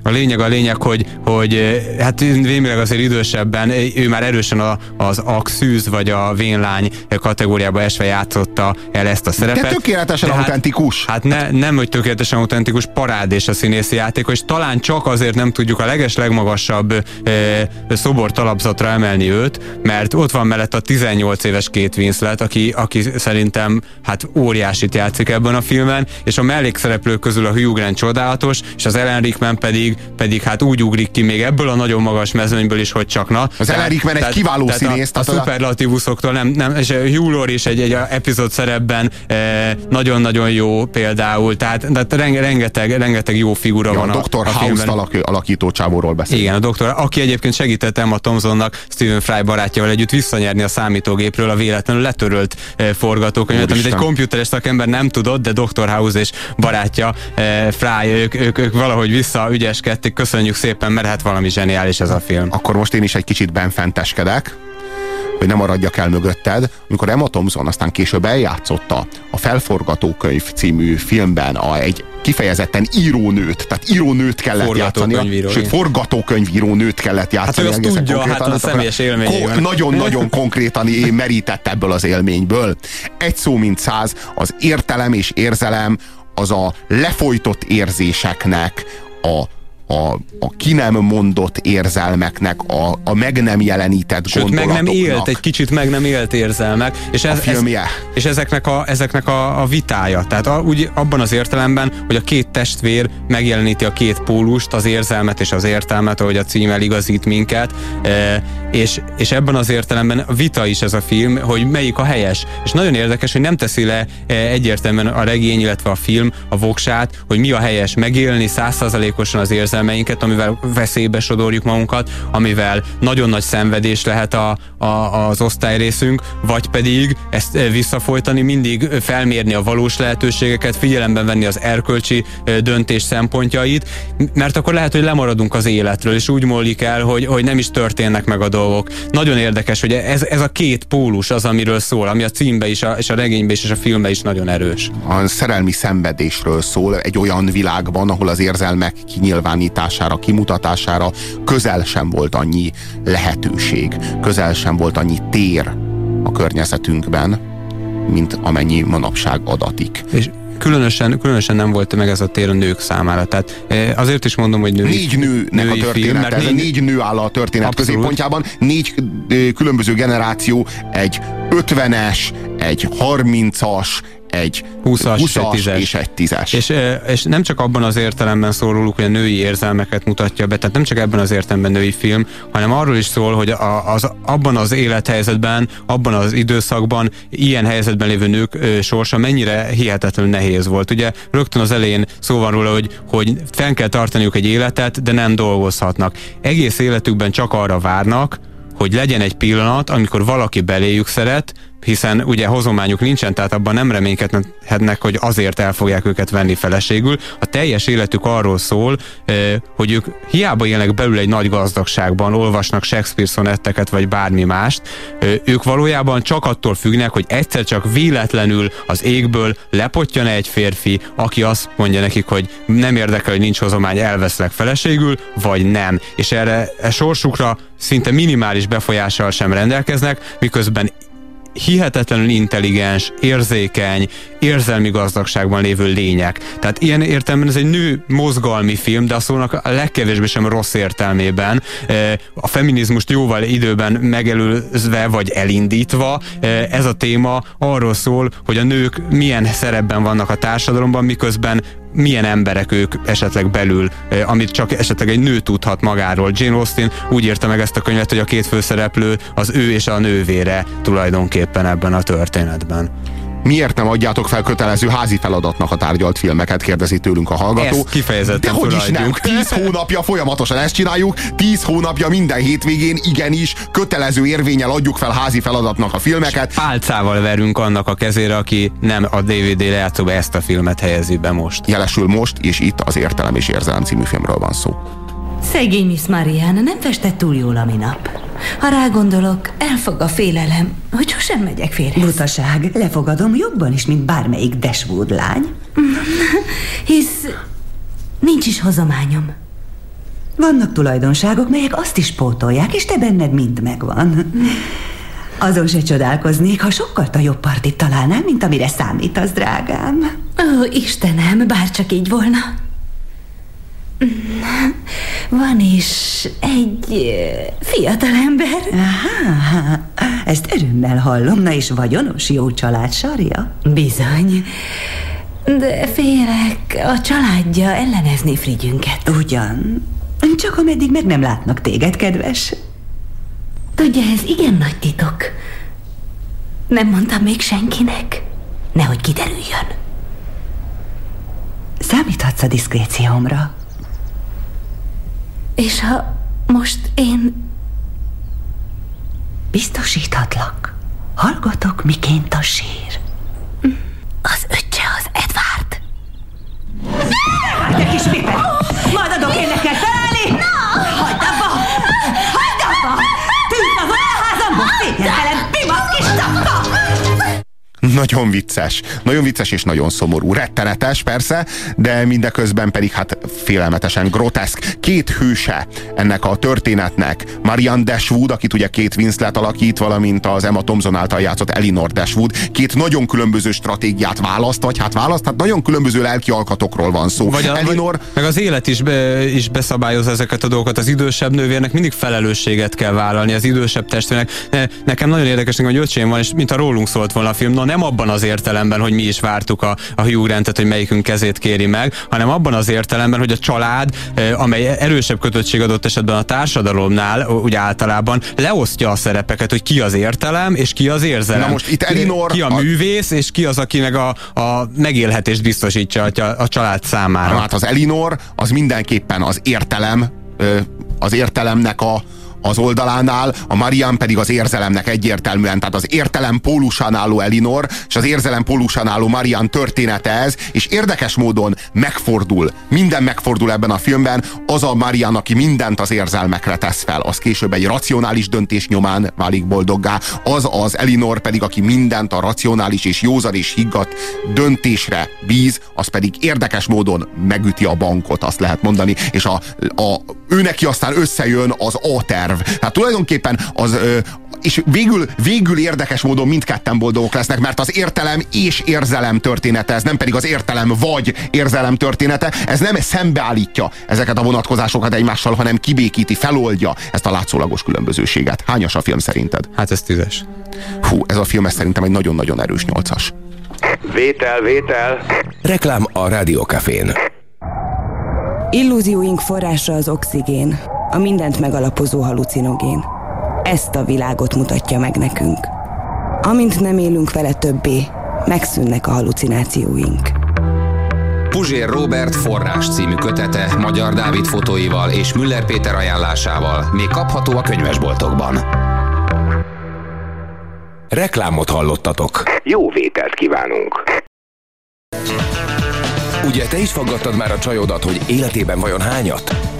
C: a lényeg a lényeg, hogy, hogy hát vémileg azért idősebben, ő már erősen a, az axűz vagy a vénlány kategóriába esve játszotta el ezt a szerepet.
B: De tökéletesen
C: hát-
B: autentikus.
C: Hát ne, nem, hogy tökéletesen autentikus, parádés a színészi játék, és talán csak azért nem tudjuk a leges legmagasabb e, szobor talapzatra emelni őt, mert ott van mellett a 18 éves két Winslet, aki, aki szerintem hát óriásit játszik ebben a filmen, és a mellékszereplők közül a Hugh Grant csodálatos, és az Ellen Rickman pedig, pedig hát úgy ugrik ki még ebből a nagyon magas mezőnyből is, hogy csak na.
B: Az Ellen Rickman egy kiváló
C: tehát
B: színész,
C: A, a
B: tehát a-
C: szuperlatívuszoktól nem, nem, és Hugh Laurie is egy, egy epizód szerepben eh, nagyon-nagyon jó például, tehát, tehát renge- rengeteg, rengeteg jó figura
B: Ja,
C: van
B: a
C: a,
B: Dr.
C: a
B: House
C: filmben.
B: alak, alakító csávóról beszél.
C: Igen, a doktor, aki egyébként segített Emma Thompsonnak Stephen Fry barátjával együtt visszanyerni a számítógépről a véletlenül letörölt eh, forgatókönyvet, amit egy komputeres szakember nem tudott, de Dr. House és barátja eh, Fry, ők, ők, ők valahogy visszaügyeskedtek. Köszönjük szépen, mert hát valami zseniális ez a film.
B: Akkor most én is egy kicsit benfenteskedek, hogy nem maradjak el mögötted, amikor Emma Thompson aztán később eljátszotta a Felforgatókönyv című filmben a, egy kifejezetten írónőt, tehát írónőt kellett játszani. Sőt,
C: igen.
B: forgatókönyvíró nőt kellett játszani.
C: ő azt tudja, hát a személyes élményeiben.
B: Nagyon-nagyon konkrétan merített ebből az élményből. Egy szó mint száz, az értelem és érzelem, az a lefolytott érzéseknek, a a, a ki nem mondott érzelmeknek, a, a meg nem jelenített
C: Sőt, meg nem élt, egy kicsit meg nem élt érzelmek. És, ez. Ez, és ezeknek a, ezeknek a, a vitája. Tehát a, úgy abban az értelemben, hogy a két testvér megjeleníti a két pólust, az érzelmet és az értelmet, ahogy a cím eligazít minket. E, és, és ebben az értelemben a vita is ez a film, hogy melyik a helyes. És nagyon érdekes, hogy nem teszi le e, egyértelműen a regény, illetve a film a voksát, hogy mi a helyes megélni százszázalékosan az érzelmeinket, amivel veszélybe sodorjuk magunkat, amivel nagyon nagy szenvedés lehet a, a, az osztályrészünk, vagy pedig ezt e, visszafolytani, mindig felmérni a valós lehetőségeket, figyelembe venni az erkölcsi e, döntés szempontjait, mert akkor lehet, hogy lemaradunk az életről, és úgy múlik el, hogy, hogy nem is történnek meg a dolgok. Nagyon érdekes, hogy ez, ez a két pólus az, amiről szól, ami a címbe is, a, és a regénybe is, és a filmbe is nagyon erős.
B: a szerelmi szenvedésről szól egy olyan világban, ahol az érzelmek kinyilvánítására, kimutatására közel sem volt annyi lehetőség, közel sem volt annyi tér a környezetünkben, mint amennyi manapság adatik.
C: És különösen, különösen nem volt meg ez a tér a nők számára. Tehát eh, azért is mondom, hogy női,
B: Négy nőnek a
C: női film,
B: története,
C: mert
B: ez a
C: négy,
B: négy nő áll a történet
C: Abszolút.
B: középpontjában, négy ö, különböző generáció, egy 50-es, egy 30-as, egy
C: 20-as,
B: 20-as
C: és egy 10-es.
B: és egy 10-es.
C: És, nem csak abban az értelemben szól róluk, hogy a női érzelmeket mutatja be, tehát nem csak ebben az értelemben női film, hanem arról is szól, hogy a, az, abban az élethelyzetben, abban az időszakban ilyen helyzetben lévő nők ö, sorsa mennyire hihetetlenül nehéz volt. Ugye rögtön az elején szó van róla, hogy, hogy fenn kell tartaniuk egy életet, de nem dolgozhatnak. Egész életükben csak arra várnak, hogy legyen egy pillanat, amikor valaki beléjük szeret, hiszen ugye hozományuk nincsen, tehát abban nem reménykednek, hogy azért el fogják őket venni feleségül. A teljes életük arról szól, hogy ők hiába élnek belül egy nagy gazdagságban, olvasnak Shakespeare szonetteket vagy bármi mást, ők valójában csak attól függnek, hogy egyszer csak véletlenül az égből lepottyan egy férfi, aki azt mondja nekik, hogy nem érdekel, hogy nincs hozomány, elveszlek feleségül, vagy nem. És erre e sorsukra szinte minimális befolyással sem rendelkeznek, miközben hihetetlenül intelligens, érzékeny, érzelmi gazdagságban lévő lények. Tehát ilyen értelemben ez egy nő mozgalmi film, de a szónak a legkevésbé sem rossz értelmében. Eh, A feminizmust jóval időben megelőzve vagy elindítva, eh, ez a téma arról szól, hogy a nők milyen szerepben vannak a társadalomban, miközben milyen emberek ők esetleg belül, eh, amit csak esetleg egy nő tudhat magáról. Jane Austen úgy írta meg ezt a könyvet, hogy a két főszereplő az ő és a nővére tulajdonképpen ebben a történetben.
B: Miért nem adjátok fel kötelező házi feladatnak a tárgyalt filmeket, kérdezi tőlünk a hallgató.
C: Ezt kifejezetten
B: De hogy is nem? Tíz hónapja folyamatosan ezt csináljuk, tíz hónapja minden hétvégén igenis kötelező érvényel adjuk fel házi feladatnak a filmeket.
C: Pálcával verünk annak a kezére, aki nem a DVD lejátszóba ezt a filmet helyezi be most.
B: Jelesül most, és itt az Értelem és Érzelem című filmről van szó.
Q: Szegény Miss Mariana nem festett túl jól a minap. Ha rágondolok, elfog a félelem, hogy sosem megyek férjhez.
R: Butaság, lefogadom jobban is, mint bármelyik Dashwood lány.
Q: Hisz nincs is hozományom.
R: Vannak tulajdonságok, melyek azt is pótolják, és te benned mind megvan. Azon se csodálkoznék, ha sokkal jobb partit találnál, mint amire számítasz, drágám.
Q: Ó, Istenem, bár csak így volna. Van is egy fiatalember.
R: Aha, ezt örömmel hallom, na és vagyonos jó család sarja?
Q: Bizony. De félek, a családja ellenezni frigyünket.
R: Ugyan, csak ameddig meg nem látnak téged, kedves.
Q: Tudja, ez igen nagy titok. Nem mondtam még senkinek. Nehogy kiderüljön.
R: Számíthatsz a diszkréciómra.
Q: És ha most én
R: Biztosíthatlak. Hallgatok, miként a sír.
Q: Az öccse az Edward.
R: Hát, te kis pipe! Majd adok én neked
B: Nagyon vicces. Nagyon vicces és nagyon szomorú. Rettenetes persze, de mindeközben pedig hát félelmetesen groteszk. Két hőse ennek a történetnek. Marianne Dashwood, akit ugye két Winslet alakít, valamint az Emma Thompson által játszott Elinor Dashwood. Két nagyon különböző stratégiát választ, vagy hát választ, hát nagyon különböző lelki alkatokról van szó.
C: Vagy a,
B: Elinor,
C: meg az élet is, be, is beszabályozza ezeket a dolgokat. Az idősebb nővérnek mindig felelősséget kell vállalni, az idősebb testvérnek. Ne, nekem nagyon érdekes, hogy öcsém van, és mint a rólunk szólt volna a film. Na nem abban az értelemben, hogy mi is vártuk a, a Hugh Grantet, hogy melyikünk kezét kéri meg, hanem abban az értelemben, hogy a család, amely erősebb kötöttség adott esetben a társadalomnál, úgy általában leosztja a szerepeket, hogy ki az értelem, és ki az érzelem.
B: Na most itt Elinor-
C: Ki a művész, és ki az, aki meg a, a megélhetést biztosítja a, a család számára.
B: hát az Elinor az mindenképpen az értelem, az értelemnek a az oldalánál, a Marian pedig az érzelemnek egyértelműen, tehát az értelem pólusán álló Elinor, és az érzelem pólusán álló Marian története ez, és érdekes módon megfordul, minden megfordul ebben a filmben, az a Marian, aki mindent az érzelmekre tesz fel, az később egy racionális döntés nyomán válik boldoggá, az az Elinor pedig, aki mindent a racionális és józan és higgadt döntésre bíz, az pedig érdekes módon megüti a bankot, azt lehet mondani, és a, a, ő neki aztán összejön az A-terv. Tehát tulajdonképpen az, ö, és végül, végül érdekes módon mindketten boldogok lesznek, mert az értelem és érzelem története, ez nem pedig az értelem vagy érzelem története, ez nem szembeállítja ezeket a vonatkozásokat egymással, hanem kibékíti, feloldja ezt a látszólagos különbözőséget. Hányas a film szerinted?
C: Hát ez tízes.
B: Hú, ez a film ez szerintem egy nagyon-nagyon erős nyolcas.
A: Vétel, vétel. Reklám a Rádiókafén.
I: Illúzióink forrása az oxigén, a mindent megalapozó halucinogén. Ezt a világot mutatja meg nekünk. Amint nem élünk vele többé, megszűnnek a halucinációink.
J: Puzsér Robert forrás című kötete Magyar Dávid fotóival és Müller Péter ajánlásával még kapható a könyvesboltokban.
A: Reklámot hallottatok. Jó vételt kívánunk. Ugye te is faggattad már a csajodat, hogy életében vajon hányat?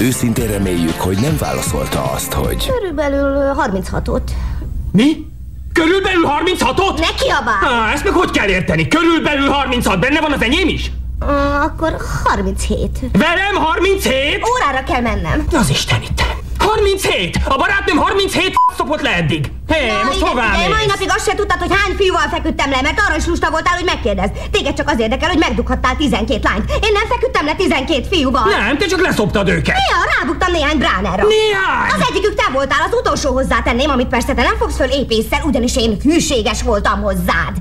A: Őszintén reméljük, hogy nem válaszolta azt, hogy...
S: Körülbelül 36-ot.
T: Mi? Körülbelül 36-ot?
S: Ne kiabálj!
T: Á, ezt meg hogy kell érteni? Körülbelül 36, benne van az enyém is?
S: Uh, akkor 37.
T: Velem 37?
S: Órára kell mennem.
T: Az Isten itt. 37! A barátnőm 37 szopott le eddig. Hé, hey, most
S: igen,
T: hová
S: figyelj, mai napig azt se tudtad, hogy hány fiúval feküdtem le, mert arra is lusta voltál, hogy megkérdezd. Téged csak az érdekel, hogy megdughattál 12 lányt. Én nem feküdtem le 12 fiúval.
T: Nem, te csak leszoptad őket.
S: Néha rábuktam néhány bránára.
T: Néhány?
S: Az egyikük te voltál, az utolsó hozzátenném, amit persze te nem fogsz föl épésszel, ugyanis én hűséges voltam hozzád.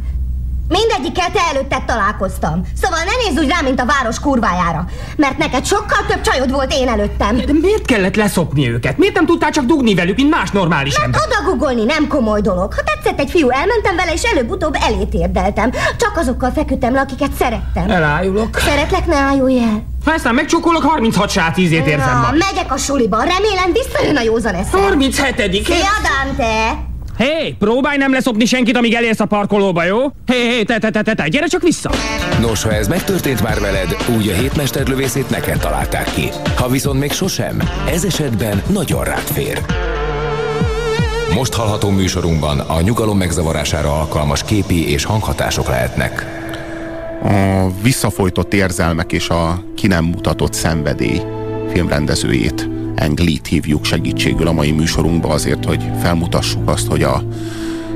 S: Mindegyikkel te előtted találkoztam. Szóval ne nézz úgy rám, mint a város kurvájára. Mert neked sokkal több csajod volt én előttem.
T: De miért kellett leszopni őket? Miért nem tudtál csak dugni velük, mint más normális ember?
S: Mert odagugolni nem komoly dolog. Ha tetszett egy fiú, elmentem vele, és előbb-utóbb elét érdeltem. Csak azokkal feküdtem le, akiket szerettem.
T: Elájulok.
S: Szeretlek, ne állulj el.
T: Ha aztán megcsókolok, 36 sát ízét érzem
S: Na,
T: ma.
S: megyek a suliba. Remélem visszajön a józan eszem.
T: 37.
S: Szia, Dante!
T: Hé, hey, próbálj nem leszopni senkit, amíg elérsz a parkolóba, jó? Hé, hey, hé, hey, te, te, te, te, te, gyere csak vissza!
A: Nos, ha ez megtörtént már veled, úgy a hétmesterlövészét neked találták ki. Ha viszont még sosem, ez esetben nagyon rád fér.
J: Most hallható műsorunkban a nyugalom megzavarására alkalmas képi és hanghatások lehetnek.
B: A visszafolytott érzelmek és a ki nem mutatott szenvedély filmrendezőjét, Englit hívjuk segítségül a mai műsorunkba azért, hogy felmutassuk azt, hogy a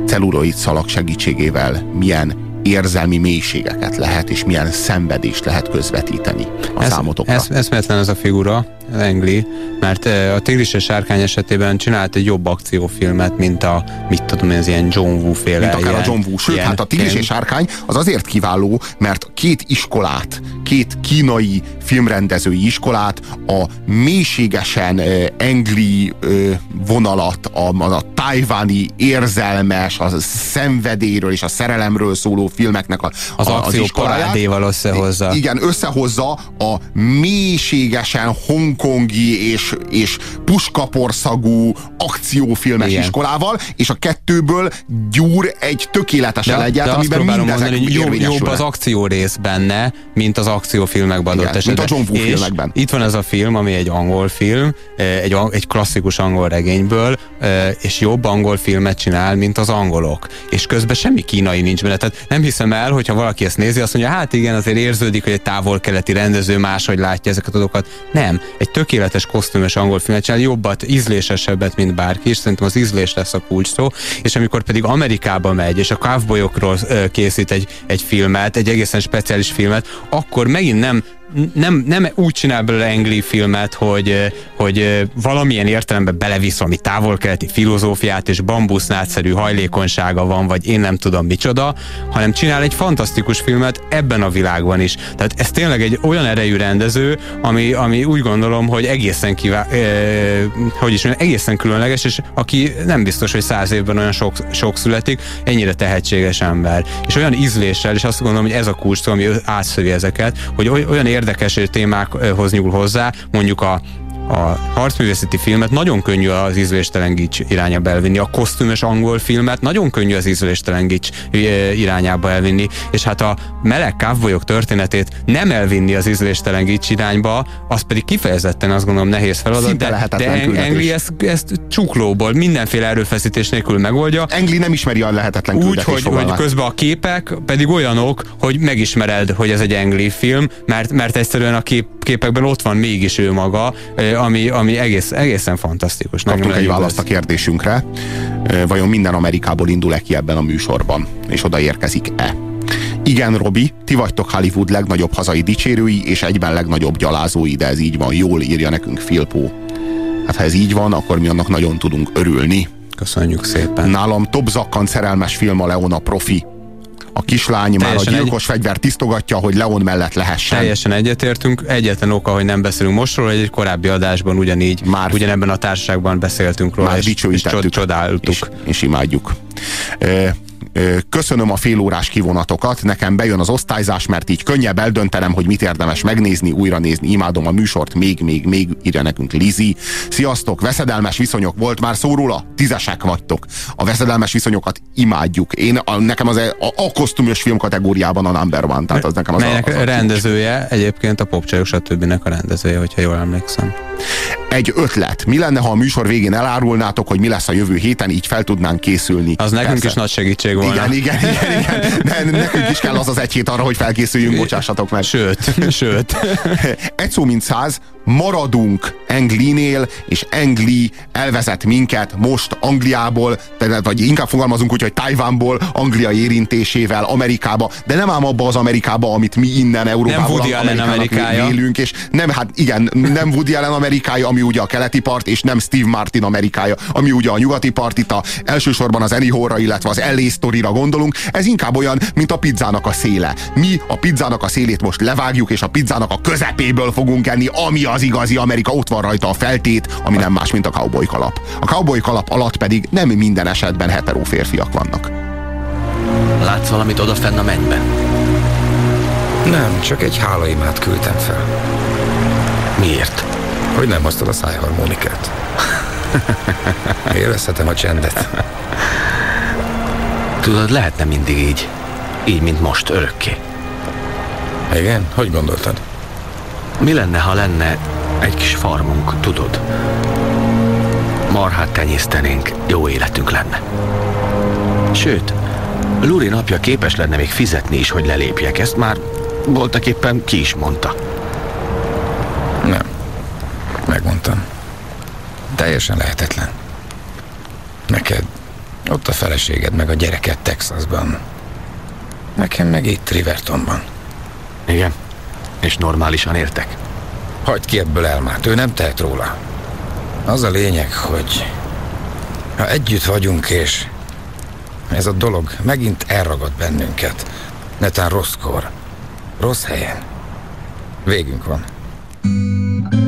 B: celluloid szalag segítségével milyen érzelmi mélységeket lehet, és milyen szenvedést lehet közvetíteni a
C: ez,
B: számotokra.
C: Ez, eszméletlen ez a figura, Engli, mert eh, a Tigris és Sárkány esetében csinált egy jobb akciófilmet, mint a, mit tudom én, ez ilyen John Woo féle.
B: Mint akár
C: ilyen,
B: a John Woo. Sőt, hát a Tigris és Sárkány az azért kiváló, mert két iskolát, két kínai filmrendezői iskolát a mélységesen uh, engli uh, vonalat, a, a, tájváni érzelmes, a szenvedélyről és a szerelemről szóló filmeknek a,
C: Az
B: a,
C: akció
B: iskoláját.
C: összehozza.
B: Igen, összehozza a mélységesen hang hongkongi és, és puskaporszagú akciófilmes
C: Igen.
B: iskolával, és a kettőből gyúr egy tökéletes
C: azt
B: amiben mindezek
C: mondani, jobb, jobb az akció rész benne, mint az akciófilmekben adott
B: Igen, mint a
C: esetben.
B: John Woo filmekben.
C: Itt van ez a film, ami egy angol film, eh, egy, egy klasszikus angol regényből, eh, és jobb angol filmet csinál, mint az angolok. És közben semmi kínai nincs benne. Tehát nem hiszem el, hogyha valaki ezt nézi, azt mondja, hát igen, azért érződik, hogy egy távol-keleti rendező máshogy látja ezeket a dolgokat. Nem, egy tökéletes kosztümös angol filmet csinál, jobbat, ízlésesebbet, mint bárki, és szerintem az ízlés lesz a kulcs szó. És amikor pedig Amerikába megy, és a cowboyokról készít egy, egy filmet, egy egészen speciális filmet, akkor megint nem nem, nem úgy csinál belőle Engli filmet, hogy, eh, hogy eh, valamilyen értelemben belevisz valami távol-keleti filozófiát, és bambusznágyszerű hajlékonysága van, vagy én nem tudom micsoda, hanem csinál egy fantasztikus filmet ebben a világban is. Tehát ez tényleg egy olyan erejű rendező, ami, ami úgy gondolom, hogy egészen kivá, eh, hogy is mondjam, egészen különleges, és aki nem biztos, hogy száz évben olyan sok, sok születik, ennyire tehetséges ember. És olyan ízléssel, és azt gondolom, hogy ez a kulcs, ami átszövi ezeket, hogy oly- olyan érdekes témákhoz nyúl hozzá, mondjuk a a harcművészeti filmet nagyon könnyű az ízléstelen gics irányába elvinni, a kosztümös angol filmet nagyon könnyű az ízléstelen gics irányába elvinni, és hát a meleg kávbolyok történetét nem elvinni az ízléstelen gics irányba, az pedig kifejezetten azt gondolom nehéz feladat,
B: Szinte
C: de, de. Engli ezt, ezt csuklóból, mindenféle erőfeszítés nélkül megoldja.
B: Engli nem ismeri a lehetetlen
C: Úgy, hogy, hogy
B: fogalmát.
C: közben a képek pedig olyanok, hogy megismered, hogy ez egy Engli film, mert, mert egyszerűen a kép, képekben ott van mégis ő maga, ami, ami egész, egészen fantasztikus.
B: Kaptunk egy választ a kérdésünkre. Vajon minden Amerikából indul-e ki ebben a műsorban? És oda érkezik-e? Igen, Robi, ti vagytok Hollywood legnagyobb hazai dicsérői, és egyben legnagyobb gyalázói, de ez így van. Jól írja nekünk Filpó. Hát ha ez így van, akkor mi annak nagyon tudunk örülni.
C: Köszönjük szépen.
B: Nálam top zakkant szerelmes film a Leona profi. A kislány már a
C: Teljesen egy-
B: gyilkos fegyver tisztogatja, hogy Leon mellett lehessen.
C: Teljesen egyetértünk. Egyetlen oka, hogy nem beszélünk most róla, hogy egy korábbi adásban ugyanígy, Már ugyanebben a társaságban beszéltünk róla,
B: Már
C: és, és csodáltuk.
B: És, és imádjuk. Ö, Köszönöm a félórás kivonatokat, nekem bejön az osztályzás, mert így könnyebb eldöntenem, hogy mit érdemes megnézni, újra nézni. Imádom a műsort, még, még, még írja nekünk Lizi. Sziasztok, veszedelmes viszonyok volt már szó róla? Tízesek vagytok. A veszedelmes viszonyokat imádjuk. Én, a, nekem az e- a, a kosztümös film kategóriában a number one, tehát az nekem az a,
C: Melynek
B: az a
C: rendezője, egyébként a popcsajok stb. a rendezője, hogyha jól emlékszem.
B: Egy ötlet. Mi lenne, ha a műsor végén elárulnátok, hogy mi lesz a jövő héten, így fel tudnánk készülni?
C: Az nekünk is nagy segítség volna.
B: Igen, igen, igen, igen. De nekünk is kell az az egy hét arra, hogy felkészüljünk, bocsássatok meg.
C: Sőt, sőt.
B: egy szó mint száz, maradunk Englinél, és Engli elvezet minket most Angliából, tehát, vagy inkább fogalmazunk úgy, hogy Tajvánból, Anglia érintésével Amerikába, de nem ám abba az Amerikába, amit mi innen Európából
C: Woody Allen
B: Amerikának
C: Amerikája.
B: vélünk, és nem, hát igen, nem Woody Allen Amerikája, ami ugye a keleti part, és nem Steve Martin Amerikája, ami ugye a nyugati part, itt a, elsősorban az Annie Hall-ra, illetve az LA Story-ra gondolunk, ez inkább olyan, mint a pizzának a széle. Mi a pizzának a szélét most levágjuk, és a pizzának a közepéből fogunk enni, ami az igazi Amerika, ott van rajta a feltét, ami nem más, mint a cowboy kalap. A cowboy kalap alatt pedig nem minden esetben hetero férfiak vannak.
U: Látsz valamit odafenn a mennyben?
V: Nem, csak egy hálaimát küldtem fel.
U: Miért?
V: Hogy nem hoztad a szájharmonikát. Élvezhetem a csendet.
U: Tudod, lehetne mindig így. Így, mint most, örökké.
V: Igen? Hogy gondoltad?
U: Mi lenne, ha lenne egy kis farmunk, tudod? Marhát tenyésztenénk, jó életünk lenne. Sőt, Luri napja képes lenne még fizetni is, hogy lelépjek. Ezt már voltak éppen ki is mondta.
V: Nem. Megmondtam. Teljesen lehetetlen. Neked ott a feleséged meg a gyereket Texasban. Nekem meg itt Rivertonban.
U: Igen. És normálisan értek.
V: Hagyd ki ebből elmát, ő nem tehet róla. Az a lényeg, hogy ha együtt vagyunk, és ez a dolog megint elragad bennünket, netán rosszkor, rossz helyen, végünk van.
B: Gustavo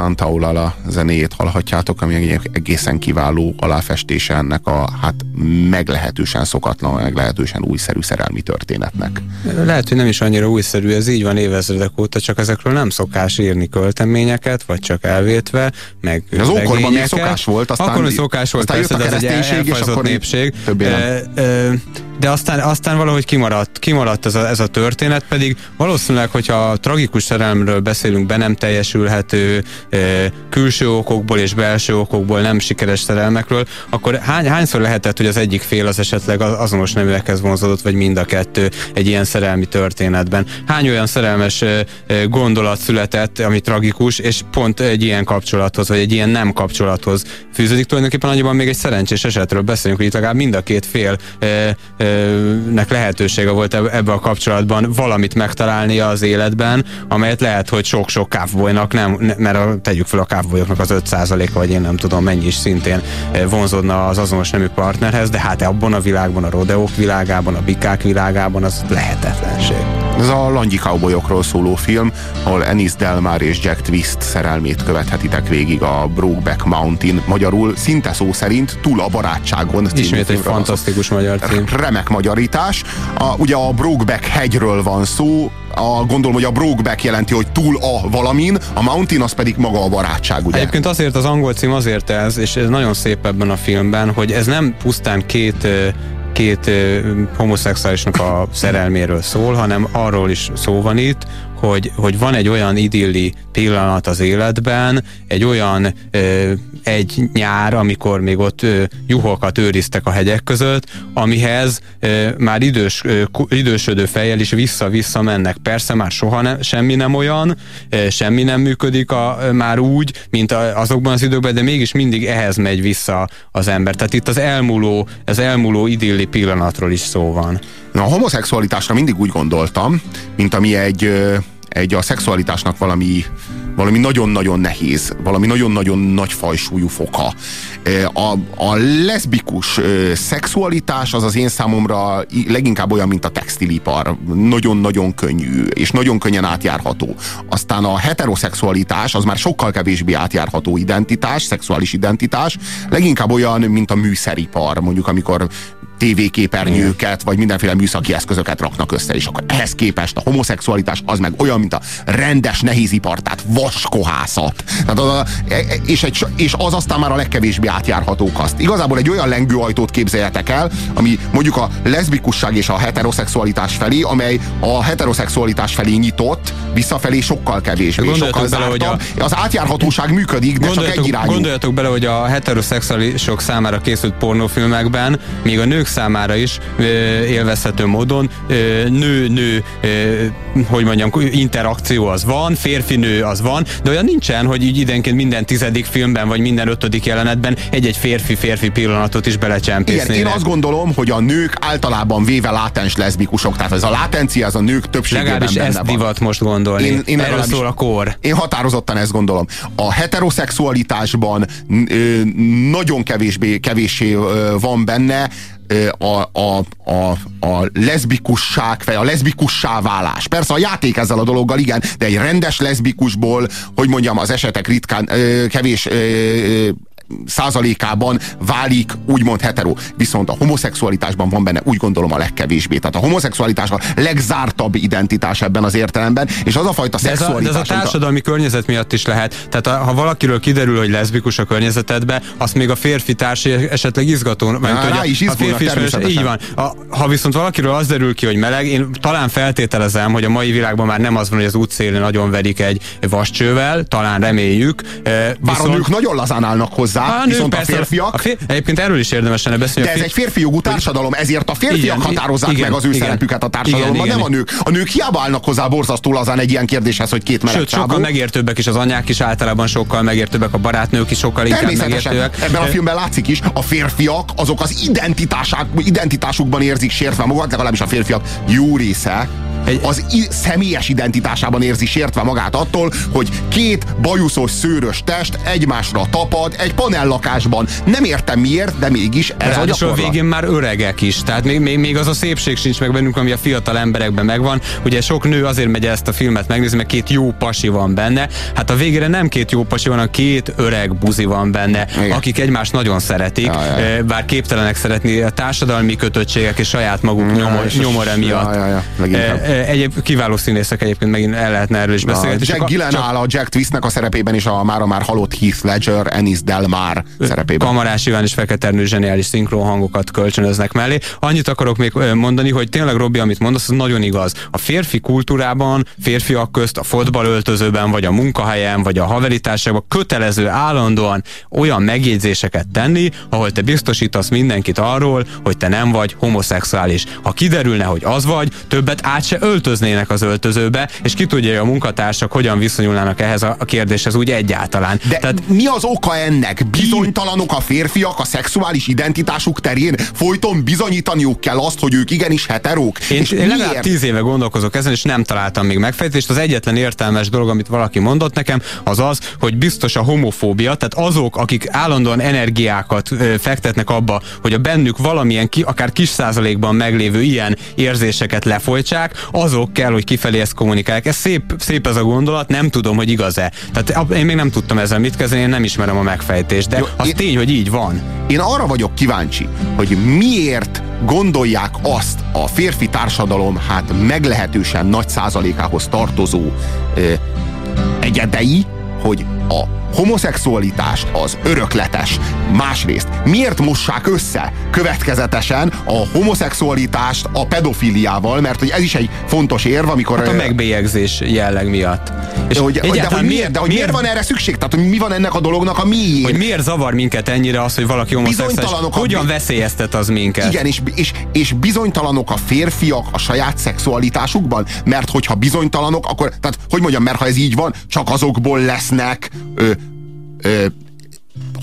B: Santaolala zenéjét hallhatjátok, ami egy egészen kiváló aláfestése ennek a hát meglehetősen szokatlan, meglehetősen újszerű szerelmi történetnek.
C: Lehet, hogy nem is annyira újszerű, ez így van évezredek óta, csak ezekről nem szokás írni költeményeket, vagy csak elvétve, meg
B: Az ókorban még szokás volt, aztán-
C: akkor szokás volt,
B: aztán jött
C: persze,
B: a
C: ez egy
B: kereszténység, és akkor
C: népség. Ö, ö, de aztán, aztán valahogy kimaradt, kimaradt ez, a, ez a történet, pedig valószínűleg, hogyha a tragikus szerelemről beszélünk, be nem teljesülhető, külső okokból és belső okokból nem sikeres szerelmekről, akkor hány, hányszor lehetett, hogy az egyik fél az esetleg az- azonos neműekhez vonzódott, vagy mind a kettő egy ilyen szerelmi történetben? Hány olyan szerelmes gondolat született, ami tragikus, és pont egy ilyen kapcsolathoz, vagy egy ilyen nem kapcsolathoz fűződik. Tulajdonképpen annyiban még egy szerencsés esetről beszélünk, hogy itt legalább mind a két fél ö, ö, nek lehetősége volt eb- ebbe a kapcsolatban valamit megtalálnia az életben, amelyet lehet, hogy sok-sok kávbolynak nem, ne- mert a, tegyük fel a kávbolyoknak az 5%-a, vagy én nem tudom mennyi is szintén ö, vonzódna az azonos nemű partnerhez, de hát abban a világban, a rodeók világában, a bikák világában az lehetetlenség.
B: Ez a Langyi Cowboyokról szóló film, ahol Ennis Delmar és Jack Twist szerelmét követhetitek végig a Brokeback Mountain, magyarul szinte szó szerint túl a barátságon.
C: Ismét egy fantasztikus magyar cím.
B: Remek magyarítás. A, ugye a Brokeback hegyről van szó, a, gondolom, hogy a Brokeback jelenti, hogy túl a valamin, a Mountain az pedig maga a barátság, ugye?
C: Egyébként azért az angol cím azért ez, és ez nagyon szép ebben a filmben, hogy ez nem pusztán két két homoszexuálisnak a szerelméről szól, hanem arról is szó van itt, hogy, hogy van egy olyan idilli pillanat az életben, egy olyan ö, egy nyár, amikor még ott ö, juhokat őriztek a hegyek között, amihez ö, már idős, ö, idősödő fejjel is vissza-vissza mennek. Persze már soha nem, semmi nem olyan, ö, semmi nem működik a, ö, már úgy, mint a, azokban az időkben, de mégis mindig ehhez megy vissza az ember. Tehát itt az elmúló, az elmúló idilli pillanatról is szó van.
B: Na, a homoszexualitásra mindig úgy gondoltam, mint ami egy, egy a szexualitásnak valami valami nagyon-nagyon nehéz, valami nagyon-nagyon nagy fajsúlyú foka. A, a leszbikus szexualitás az az én számomra leginkább olyan, mint a textilipar. Nagyon-nagyon könnyű, és nagyon könnyen átjárható. Aztán a heteroszexualitás az már sokkal kevésbé átjárható identitás, szexuális identitás, leginkább olyan, mint a műszeripar, mondjuk amikor tévéképernyőket, vagy mindenféle műszaki eszközöket raknak össze, és akkor ehhez képest a homoszexualitás az meg olyan, mint a rendes nehézipar, tehát vaskohászat. Tehát az a, e- e- és, egy, és az aztán már a legkevésbé átjárható kaszt. Igazából egy olyan lengőajtót képzeljetek el, ami mondjuk a leszbikusság és a heteroszexualitás felé, amely a heteroszexualitás felé nyitott, visszafelé sokkal kevésbé,
C: Gondoljatok
B: sokkal
C: bele, hogy
B: zártabb. Az átjárhatóság működik, de csak egy irányú.
C: gondoljatok bele, hogy a heteroszexuálisok számára készült pornófilmekben, még a nők számára is élvezhető módon nő-nő, hogy mondjam, interakció az van, férfi-nő az van, de olyan nincsen, hogy így időnként minden tizedik filmben, vagy minden ötödik jelenetben egy-egy férfi-férfi pillanatot is
B: Igen,
C: belecsempészni.
B: én azt gondolom, hogy a nők általában véve látens leszbikusok, tehát ez a látencia, ez a nők többségében
C: Legalábbis
B: benne
C: ezt
B: van.
C: divat most gondolni.
B: Én, én
C: Erről szól a kor.
B: Én határozottan ezt gondolom. A heteroszexualitásban ö, nagyon kevésbé, kevéssé ö, van benne a, a, a, a leszbikusság, a leszbikussá válás. Persze a játék ezzel a dologgal, igen, de egy rendes leszbikusból, hogy mondjam, az esetek ritkán, kevés százalékában válik úgymond hetero. Viszont a homoszexualitásban van benne úgy gondolom a legkevésbé. Tehát a homoszexualitás a legzártabb identitás ebben az értelemben, és az a fajta
C: De ez a, de
B: szexualitás,
C: ez a társadalmi környezet miatt is lehet. Tehát a, ha valakiről kiderül, hogy leszbikus a környezetedbe, azt még a férfi társai esetleg izgató. mert
B: rá
C: hogy a-
B: is
C: a
B: izgulnak
C: férfi ismerős-. Így van. A, ha viszont valakiről az derül ki, hogy meleg, én talán feltételezem, hogy a mai világban már nem az van, hogy az útszélén nagyon verik egy vascsővel, talán reméljük. eh,
B: Bár a nők nagyon lazán állnak hozzá,
C: Á,
B: viszont a
C: persze,
B: férfiak...
C: A fér, egyébként erről is érdemes lenne beszélni.
B: De
C: a
B: ez egy férfi jogú társadalom, ezért a férfiak
C: Igen,
B: határozzák
C: igen,
B: meg az ő
C: igen.
B: szerepüket a társadalomban,
C: Igen, igen.
B: nem a nők. A nők hiába állnak hozzá borzasztó lazán egy ilyen kérdéshez, hogy két meleg
C: Sőt, sokkal megértőbbek is az anyák is általában sokkal megértőbbek, a barátnők is sokkal inkább megértőek.
B: ebben a filmben látszik is, a férfiak azok az identitásukban érzik sértve magukat, legalábbis a férfiak jó része, az i- személyes identitásában érzi sértve magát attól, hogy két bajuszos szőrös test egymásra tapad egy panellakásban. Nem értem miért, de mégis ez a gyakorlat.
C: végén már öregek is, tehát még, még, még az a szépség sincs meg bennünk, ami a fiatal emberekben megvan. Ugye sok nő azért megy ezt a filmet megnézni, mert két jó pasi van benne. Hát a végére nem két jó pasi van, hanem két öreg buzi van benne, Igen. akik egymást nagyon szeretik, ja, ja. bár képtelenek szeretni a társadalmi kötöttségek és saját maguk nyomor,
B: és-
C: nyomor miatt.
B: ja, ja, ja,
C: Egyéb kiváló színészek egyébként megint el lehetne erről is beszélni.
B: Jack Gyllenhaal a Jack Twistnek a szerepében és a mára már halott Heath Ledger, Ennis Delmar szerepében.
C: Kamarás Iván és Feketernő zseniális szinkron hangokat kölcsönöznek mellé. Annyit akarok még mondani, hogy tényleg Robi, amit mondasz, az nagyon igaz. A férfi kultúrában, férfiak közt, a fotballöltözőben, vagy a munkahelyen, vagy a haveritárságban kötelező állandóan olyan megjegyzéseket tenni, ahol te biztosítasz mindenkit arról, hogy te nem vagy homoszexuális. Ha kiderülne, hogy az vagy, többet át se öltöznének az öltözőbe, és ki tudja, hogy a munkatársak hogyan viszonyulnának ehhez a kérdéshez úgy egyáltalán.
B: De Tehát mi az oka ennek? Bizonytalanok a férfiak a szexuális identitásuk terén? Folyton bizonyítaniuk kell azt, hogy ők igenis heterók?
C: Én,
B: és
C: én legalább tíz éve gondolkozok ezen, és nem találtam még megfejtést. Az egyetlen értelmes dolog, amit valaki mondott nekem, az az, hogy biztos a homofóbia, tehát azok, akik állandóan energiákat ö, fektetnek abba, hogy a bennük valamilyen, ki, akár kis százalékban meglévő ilyen érzéseket lefolytsák, azok kell, hogy kifelé ezt kommunikálják. Ez szép, szép ez a gondolat, nem tudom, hogy igaz-e. Tehát én még nem tudtam ezzel mit kezdeni, én nem ismerem a megfejtést, de az
B: én-
C: tény, hogy így van.
B: Én arra vagyok kíváncsi, hogy miért gondolják azt a férfi társadalom hát meglehetősen nagy százalékához tartozó ö, egyedei, hogy a homoszexualitást az örökletes. Másrészt, miért mossák össze következetesen a homoszexualitást a pedofiliával, mert hogy ez is egy fontos érv, amikor...
C: Hát a megbélyegzés jelleg miatt.
B: És hogy, hogy, de hogy miért, de hogy miért, van erre szükség? Tehát, hogy mi van ennek a dolognak a miért?
C: Hogy miért zavar minket ennyire az, hogy valaki homoszexuális? Hogyan veszélyeztet az minket?
B: Igen, és, és, és bizonytalanok a férfiak a saját szexualitásukban, mert hogyha bizonytalanok, akkor, tehát hogy mondjam, mert ha ez így van, csak azokból lesznek ö, ö,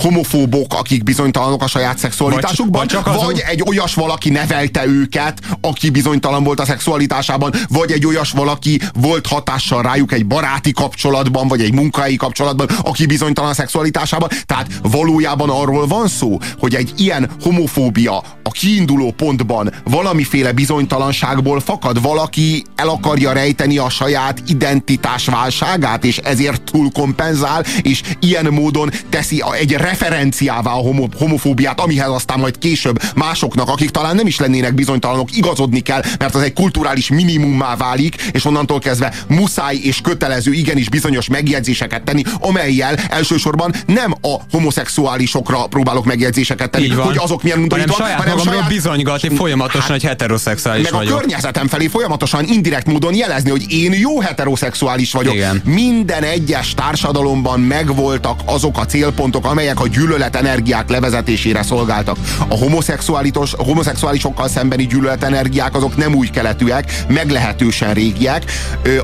B: homofóbok, akik bizonytalanok a saját szexualitásukban,
C: Vagy-
B: vagy,
C: vagy
B: egy olyas valaki nevelte őket, aki bizonytalan volt a szexualitásában, vagy egy olyas valaki volt hatással rájuk egy baráti kapcsolatban, vagy egy munkahelyi kapcsolatban, aki bizonytalan a szexualitásában. Tehát valójában arról van szó, hogy egy ilyen homofóbia a kiinduló pontban valamiféle bizonytalanságból fakad, valaki el akarja rejteni a saját identitás válságát, és ezért túl kompenzál, és ilyen módon teszi a- egy referenciává a homo, homofóbiát, amihez aztán majd később másoknak, akik talán nem is lennének bizonytalanok, igazodni kell, mert az egy kulturális minimummá válik, és onnantól kezdve muszáj és kötelező igenis bizonyos megjegyzéseket tenni, amelyel elsősorban nem a homoszexuálisokra próbálok megjegyzéseket tenni, hogy azok milyen
C: hanem
B: undorítóak,
C: saját magamról bizonygatni folyamatosan, hogy heteroszexuális
B: meg
C: vagyok.
B: a környezetem felé folyamatosan indirekt módon jelezni, hogy én jó heteroszexuális vagyok.
C: Igen.
B: Minden egyes társadalomban megvoltak azok a célpontok, amelyek a gyűlölet energiák levezetésére szolgáltak. A homoszexuálitos, a homoszexuálisokkal szembeni gyűlölet energiák azok nem új keletűek, meglehetősen régiek. Ö,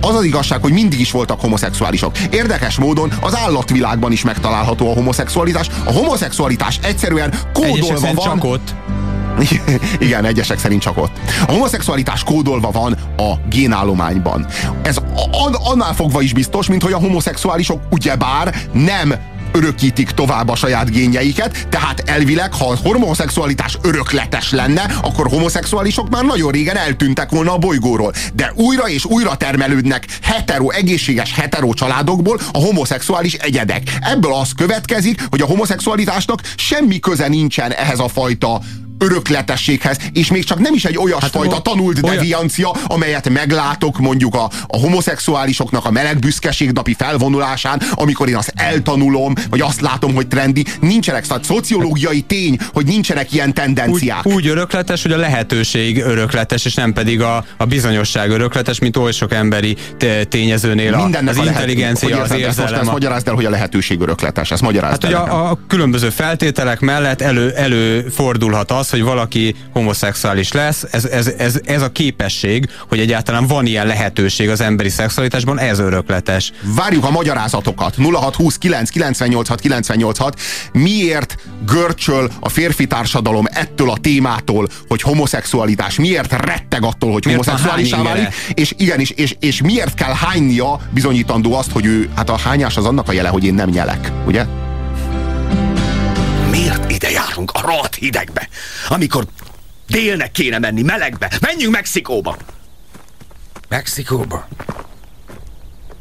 B: az az igazság, hogy mindig is voltak homoszexuálisok. Érdekes módon az állatvilágban is megtalálható a homoszexualitás. A homoszexualitás egyszerűen kódolva van.
C: csak ott.
B: Igen, egyesek szerint csak ott. A homoszexualitás kódolva van a génállományban. Ez an- annál fogva is biztos, mint hogy a homoszexuálisok ugyebár nem örökítik tovább a saját génjeiket, tehát elvileg, ha a homoszexualitás örökletes lenne, akkor homoszexuálisok már nagyon régen eltűntek volna a bolygóról. De újra és újra termelődnek hetero, egészséges hetero családokból a homoszexuális egyedek. Ebből az következik, hogy a homoszexualitásnak semmi köze nincsen ehhez a fajta örökletességhez, és még csak nem is egy olyasfajta
C: Hát,
B: tanult
C: olyan-
B: deviancia, amelyet meglátok mondjuk a, a homoszexuálisoknak a meleg büszkeségnapi felvonulásán, amikor én azt eltanulom, vagy azt látom, hogy trendi. Nincsenek, szóval szociológiai tény, hogy nincsenek ilyen tendenciák.
C: Úgy, úgy örökletes, hogy a lehetőség örökletes, és nem pedig a, a bizonyosság örökletes, mint oly sok emberi tényezőnél. A,
B: Mindennek
C: az
B: a lehet-
C: intelligencia,
B: hogy
C: az
B: érted, ezt most
C: érzelem.
B: ezt magyarázd el, hogy a lehetőség örökletes. Ezt magyarázd
C: Hát,
B: el nekem.
C: a, a különböző feltételek mellett elő, előfordulhat az, hogy valaki homoszexuális lesz, ez, ez, ez, ez a képesség, hogy egyáltalán van ilyen lehetőség az emberi szexualitásban, ez örökletes.
B: Várjuk a magyarázatokat. 0629 986 986. Miért görcsöl a férfi társadalom ettől a témától, hogy homoszexualitás? Miért retteg attól, hogy homoszexuálisá válik? És igen, és, és, és miért kell hánynia bizonyítandó azt, hogy ő, hát a hányás az annak a jele, hogy én nem nyelek, ugye?
U: Ide járunk a rohadt hidegbe, amikor délnek kéne menni, melegbe? Menjünk Mexikóba!
V: Mexikóba?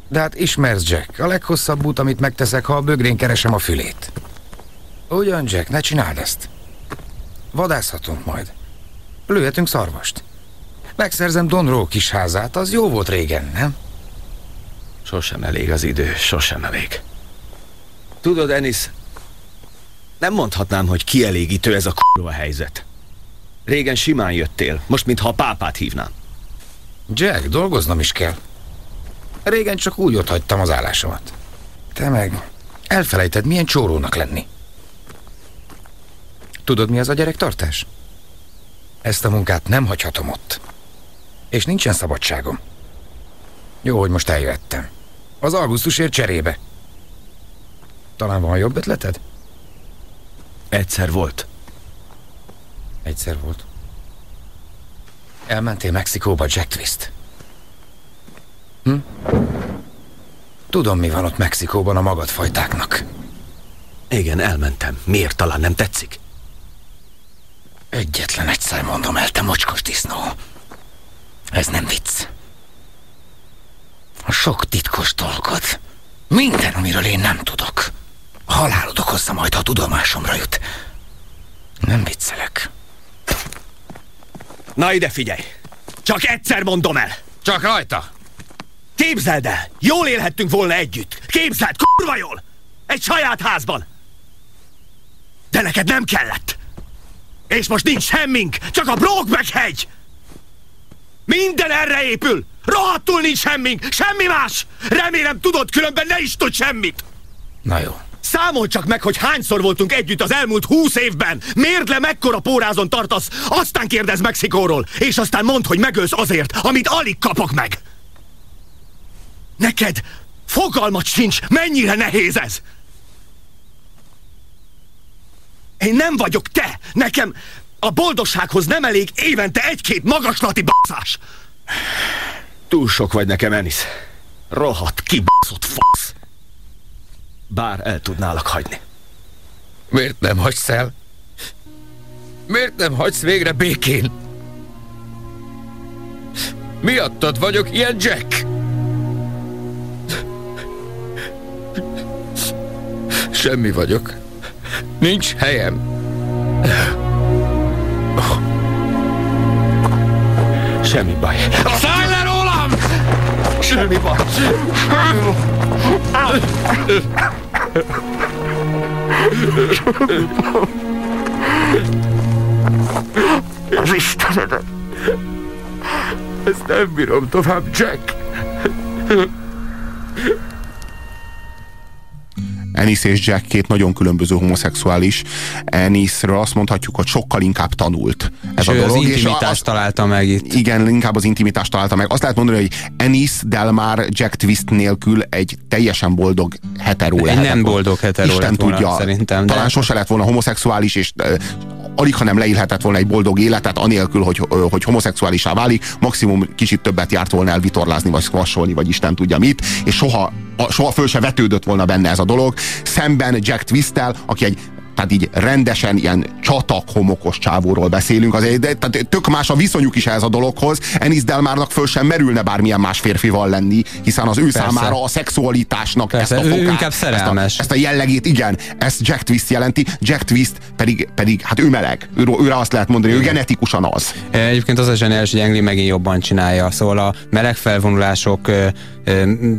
V: De hát ismersz, Jack. A leghosszabb út, amit megteszek, ha a bögrén keresem a fülét. Ugyan, Jack, ne csináld ezt. Vadászhatunk majd. Lőhetünk szarvast. Megszerzem Don Ró kis házát, az jó volt régen, nem?
U: Sosem elég az idő, sosem elég. Tudod, Ennis, nem mondhatnám, hogy kielégítő ez a kurva helyzet. Régen simán jöttél, most mintha a pápát hívnám.
V: Jack, dolgoznom is kell. Régen csak úgy ott hagytam az állásomat. Te meg elfelejted, milyen csórónak lenni. Tudod, mi az a gyerektartás? Ezt a munkát nem hagyhatom ott. És nincsen szabadságom. Jó, hogy most eljöttem. Az augusztusért cserébe. Talán van jobb ötleted?
U: Egyszer volt.
V: Egyszer volt. Elmentél Mexikóba, Jack Twist. Hm? Tudom, mi van ott Mexikóban a magadfajtáknak.
U: Igen, elmentem. Miért talán nem tetszik?
V: Egyetlen egyszer mondom el, te mocskos disznó. Ez nem vicc. A sok titkos dolgod, minden, amiről én nem tudok, halálod okozza majd, ha tudomásomra jut. Nem viccelek.
U: Na ide figyelj! Csak egyszer mondom el!
V: Csak rajta!
U: Képzeld el! Jól élhettünk volna együtt! Képzeld, kurva jól! Egy saját házban! De neked nem kellett! És most nincs semmink, csak a Brokeback hegy! Minden erre épül! Rohadtul nincs semmink, semmi más! Remélem tudod, különben ne is tud semmit!
V: Na jó.
U: Számolj csak meg, hogy hányszor voltunk együtt az elmúlt húsz évben! Mérd le, mekkora pórázon tartasz, aztán kérdezz Mexikóról, és aztán mondd, hogy megölsz azért, amit alig kapok meg! Neked fogalmat sincs, mennyire nehéz ez! Én nem vagyok te! Nekem a boldogsághoz nem elég évente egy-két magaslati baszás! Túl sok vagy nekem, Ennis. Rohadt, kibaszott fasz! Bár el tudnálak hagyni.
V: Miért nem hagysz el? Miért nem hagysz végre békén? Miattad vagyok ilyen Jack? Semmi vagyok. Nincs helyem.
U: Semmi baj.
V: Szállj le rólam!
U: Semmi baj.
N: Az Istenedet! Ezt nem bírom tovább, Jack!
B: Ennis és Jack két nagyon különböző homoszexuális. Ennisről azt mondhatjuk, hogy sokkal inkább tanult ez
C: És
B: a
C: ő az
B: dolog.
C: intimitást találta meg itt.
B: Igen, inkább az intimitást találta meg. Azt lehet mondani, hogy Ennis Delmar Jack Twist nélkül egy teljesen boldog hetero
C: Egy
B: lehetett
C: nem boldog hetero
B: Isten
C: lett volna,
B: tudja,
C: szerintem, de-
B: Talán sose lett volna homoszexuális, és alig, ha nem leélhetett volna egy boldog életet, anélkül, hogy, hogy homoszexuálisá válik, maximum kicsit többet járt volna el vitorlázni, vagy squasholni, vagy Isten tudja mit, és soha, soha föl se vetődött volna benne ez a dolog. Szemben Jack Twisttel, aki egy tehát így rendesen ilyen csatak homokos csávóról beszélünk, azért, de, tehát tök más a viszonyuk is ehhez a dologhoz. Enis Delmárnak föl sem merülne bármilyen más férfival lenni, hiszen az ő
C: Persze.
B: számára a szexualitásnak
C: Persze,
B: ezt a fokát, ezt a, ezt a jellegét, igen, ezt Jack Twist jelenti. Jack Twist pedig, pedig hát ő meleg. Ő, őre azt lehet mondani, ő genetikusan az.
C: Egyébként az a zseniális, hogy Engli megint jobban csinálja. Szóval a meleg felvonulások,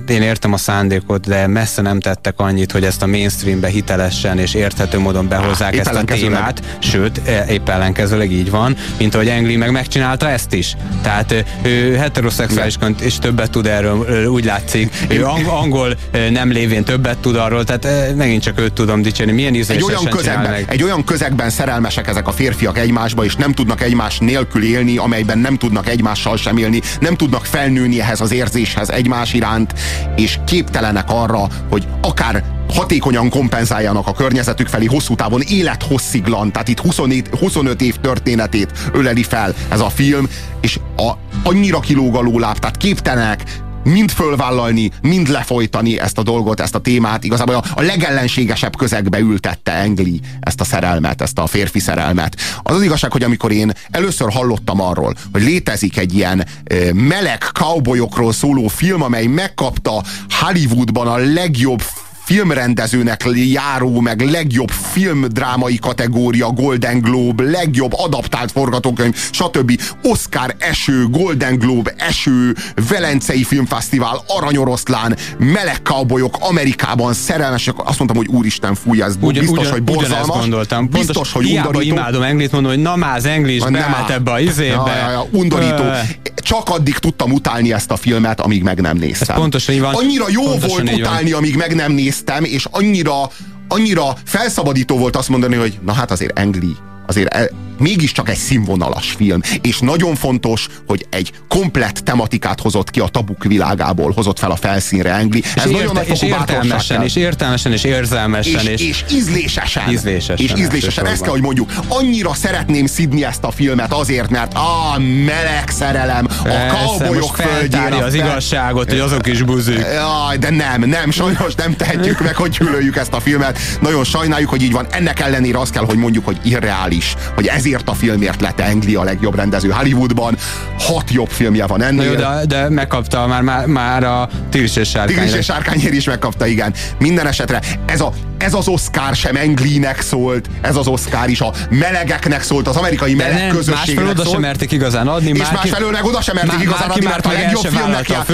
C: én értem a szándékot, de messze nem tettek annyit, hogy ezt a mainstreambe hitelesen és érthető módon behozzák
B: Épp
C: ezt a témát, sőt, e, épp ellenkezőleg így van, mint ahogy Engli meg megcsinálta ezt is. Tehát ö, ő heteroszexuálisként és többet tud erről, ö, úgy látszik. Ő ang- angol nem lévén többet tud arról, tehát megint csak őt tudom dicsérni. Milyen
B: Egy olyan, közegben, egy olyan közegben szerelmesek ezek a férfiak egymásba, és nem tudnak egymás nélkül élni, amelyben nem tudnak egymással sem élni, nem tudnak felnőni ehhez az érzéshez egymás iránt, és képtelenek arra, hogy akár hatékonyan kompenzáljanak a környezetük felé hosszú távon élethossziglan, tehát itt 27, 25 év történetét öleli fel ez a film, és a, annyira kilóg a lóláb, tehát képtelenek mind fölvállalni, mind lefolytani ezt a dolgot, ezt a témát. Igazából a, a legellenségesebb közegbe ültette Engli ezt a szerelmet, ezt a férfi szerelmet. Az az igazság, hogy amikor én először hallottam arról, hogy létezik egy ilyen ö, meleg cowboyokról szóló film, amely megkapta Hollywoodban a legjobb filmrendezőnek járó, meg legjobb filmdrámai kategória, Golden Globe, legjobb adaptált forgatókönyv, stb. Oscar eső, Golden Globe eső, Velencei Filmfesztivál, Aranyoroszlán, meleg cowboyok Amerikában szerelmesek. Azt mondtam, hogy úristen, fúj, ez
C: Ugyan,
B: biztos,
C: ugyan,
B: hogy borzalmas.
C: Gondoltam. Pontos,
B: biztos, hogy
C: hiába
B: undorító.
C: imádom Englit, mondom, hogy na már az Engli is
B: Nem
C: beállt
B: áll.
C: ebbe a izébe.
B: Ja, ja, ja, undorító.
C: Ö,
B: Csak addig tudtam utálni ezt a filmet, amíg meg nem néztem.
C: Ez pontosan így van.
B: Annyira jó
C: Pontosan
B: volt
C: így van.
B: utálni, amíg meg nem néztem, és annyira, annyira felszabadító volt azt mondani, hogy na hát azért Engli, azért e, mégiscsak egy színvonalas film, és nagyon fontos, hogy egy komplett tematikát hozott ki a tabuk világából, hozott fel a felszínre Engli.
C: És,
B: Ez nagyon
C: érte,
B: nagy
C: és értelmesen,
B: kell.
C: és értelmesen, és érzelmesen,
B: és, és ízlésesen.
C: Ízlésesen.
B: És ízlésesen. Ezt kell, hogy mondjuk. Annyira szeretném szidni ezt a filmet azért, mert a meleg szerelem, a cowboyok a
C: az igazságot, hogy azok is buzik.
B: Jaj, de nem, nem, sajnos nem tehetjük meg, hogy gyűlöljük ezt a filmet. Nagyon sajnáljuk, hogy így van. Ennek ellenére azt kell, hogy mondjuk, hogy irreális, hogy ezért a filmért lett Engli a legjobb rendező Hollywoodban. Hat jobb filmje van ennél.
C: jó, de, de megkapta már, már, már a Tigris és Sárkány.
B: Tigris és Sárkányér is megkapta, igen. Minden esetre ez, a, ez az Oscar sem Englinek szólt, ez az Oscar is a melegeknek szólt, az amerikai meleg
C: nem,
B: közösségnek
C: oda
B: szólt.
C: sem merték igazán adni.
B: És
C: Márki-
B: másfelől meg oda sem merték
C: Má-
B: igazán adni, mert a legjobb filmnek jár,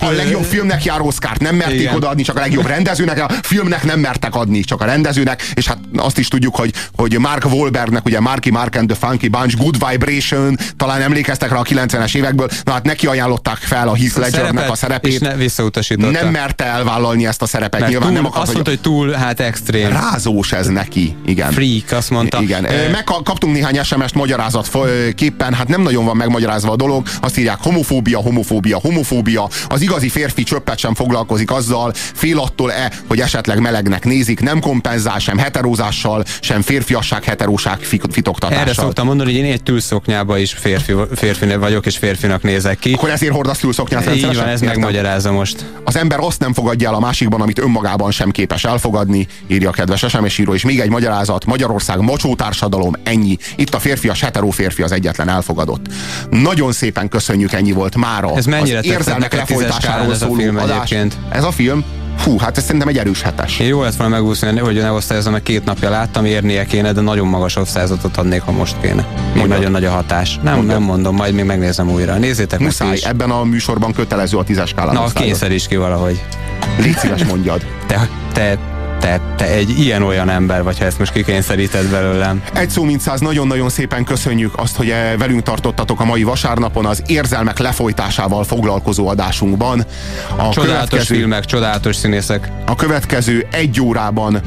B: a, a legjobb filmnek jár Oscárt nem merték
C: Igen.
B: odaadni, csak a legjobb rendezőnek, a filmnek nem mertek adni, csak a rendezőnek, és hát azt is tudjuk, hogy, hogy Mark Wahlbergnek, ugye Marky Mark and the Funky Bunch, Good Vibration, talán emlékeztek rá a 90-es évekből, na hát neki ajánlották fel a Heath Ledgernek a szerepét.
C: És ne, visszautasította.
B: Nem merte elvállalni ezt a szerepet.
C: Mert
B: Nyilván
C: túl,
B: nem akart,
C: azt mondta, hogy túl, hát extrém.
B: Rázós ez neki, igen.
C: Freak, azt mondta.
B: Igen.
C: Ö,
B: Megkaptunk néhány SMS-t magyarázat képpen, hát nem nagyon van megmagyarázva a dolog. Azt írják, homofóbia, homofóbia, homofóbia. Az igazi férfi csöppet sem foglalkozik azzal, fél attól-e, hogy esetleg melegnek nézik, nem kompenzál sem heterózással, sem férfiasság, heteróság fi- fitoktatással.
C: Erre szoktam mondani, hogy én egy tűzszoknyába is férfi, férfi vagyok, és férfinak nézek ki.
B: Akkor ezért hordasz tűzszoknyát
C: Így
B: rendszeresen?
C: van, ez
B: Értem.
C: megmagyarázza most.
B: Az ember azt nem fogadja el a másikban, amit önmagában sem képes elfogadni, írja a kedves SMS író, és még egy magyarázat, Magyarország macsó társadalom, ennyi. Itt a férfias, heteró férfi az egyetlen elfogadott. Nagyon szépen köszönjük, ennyi volt mára.
C: Ez mennyire
B: az érzelmek lefolytásáról
C: ez a film
B: adás.
C: egyébként?
B: Ez a film? Fú, hát ez szerintem egy erős hetes.
C: Én jó lett volna megúszni, hogy ne osztályozom, mert két napja láttam, érnie kéne, de nagyon magas osztályzatot adnék, ha most kéne. Még nagyon nagy a hatás. Nem, nem mondom, majd még megnézem újra. Nézzétek meg
B: Muszáj,
C: is.
B: ebben a műsorban kötelező a tízes skálán.
C: Na,
B: osztályozat.
C: kényszer is ki valahogy.
B: Légy szíves, mondjad.
C: Te, te, te, te egy ilyen-olyan ember vagy, ha ezt most kikényszeríted belőlem.
B: Egy szó mint száz, nagyon-nagyon szépen köszönjük azt, hogy eh, velünk tartottatok a mai vasárnapon az érzelmek lefolytásával foglalkozó adásunkban. A
C: Csodálatos filmek, csodálatos színészek.
B: A következő egy órában eh,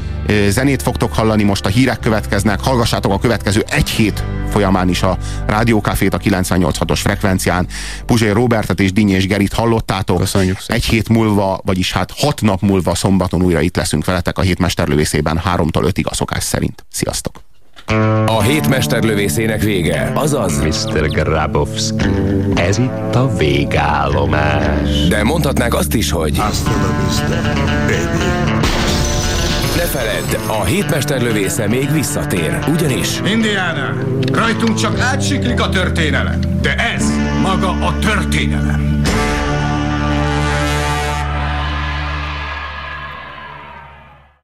B: zenét fogtok hallani, most a hírek következnek, hallgassátok a következő egy hét folyamán is a Rádiókafét a 98.6-os frekvencián. Puzsér Robertet és Dinny és Gerit hallottátok.
C: Köszönjük
B: Egy hét múlva, vagyis hát hat nap múlva szombaton újra itt leszünk veletek a hétmesterlövészében 3-tól 5-ig a szokás szerint. Sziasztok!
A: A hét mesterlövészének vége, azaz
N: Mr. Grabowski, ez itt a végállomás.
A: De mondhatnánk azt is, hogy Ne feledd, a hétmesterlövésze még visszatér, ugyanis
W: Indiana, rajtunk csak átsiklik a történelem, de ez maga a történelem.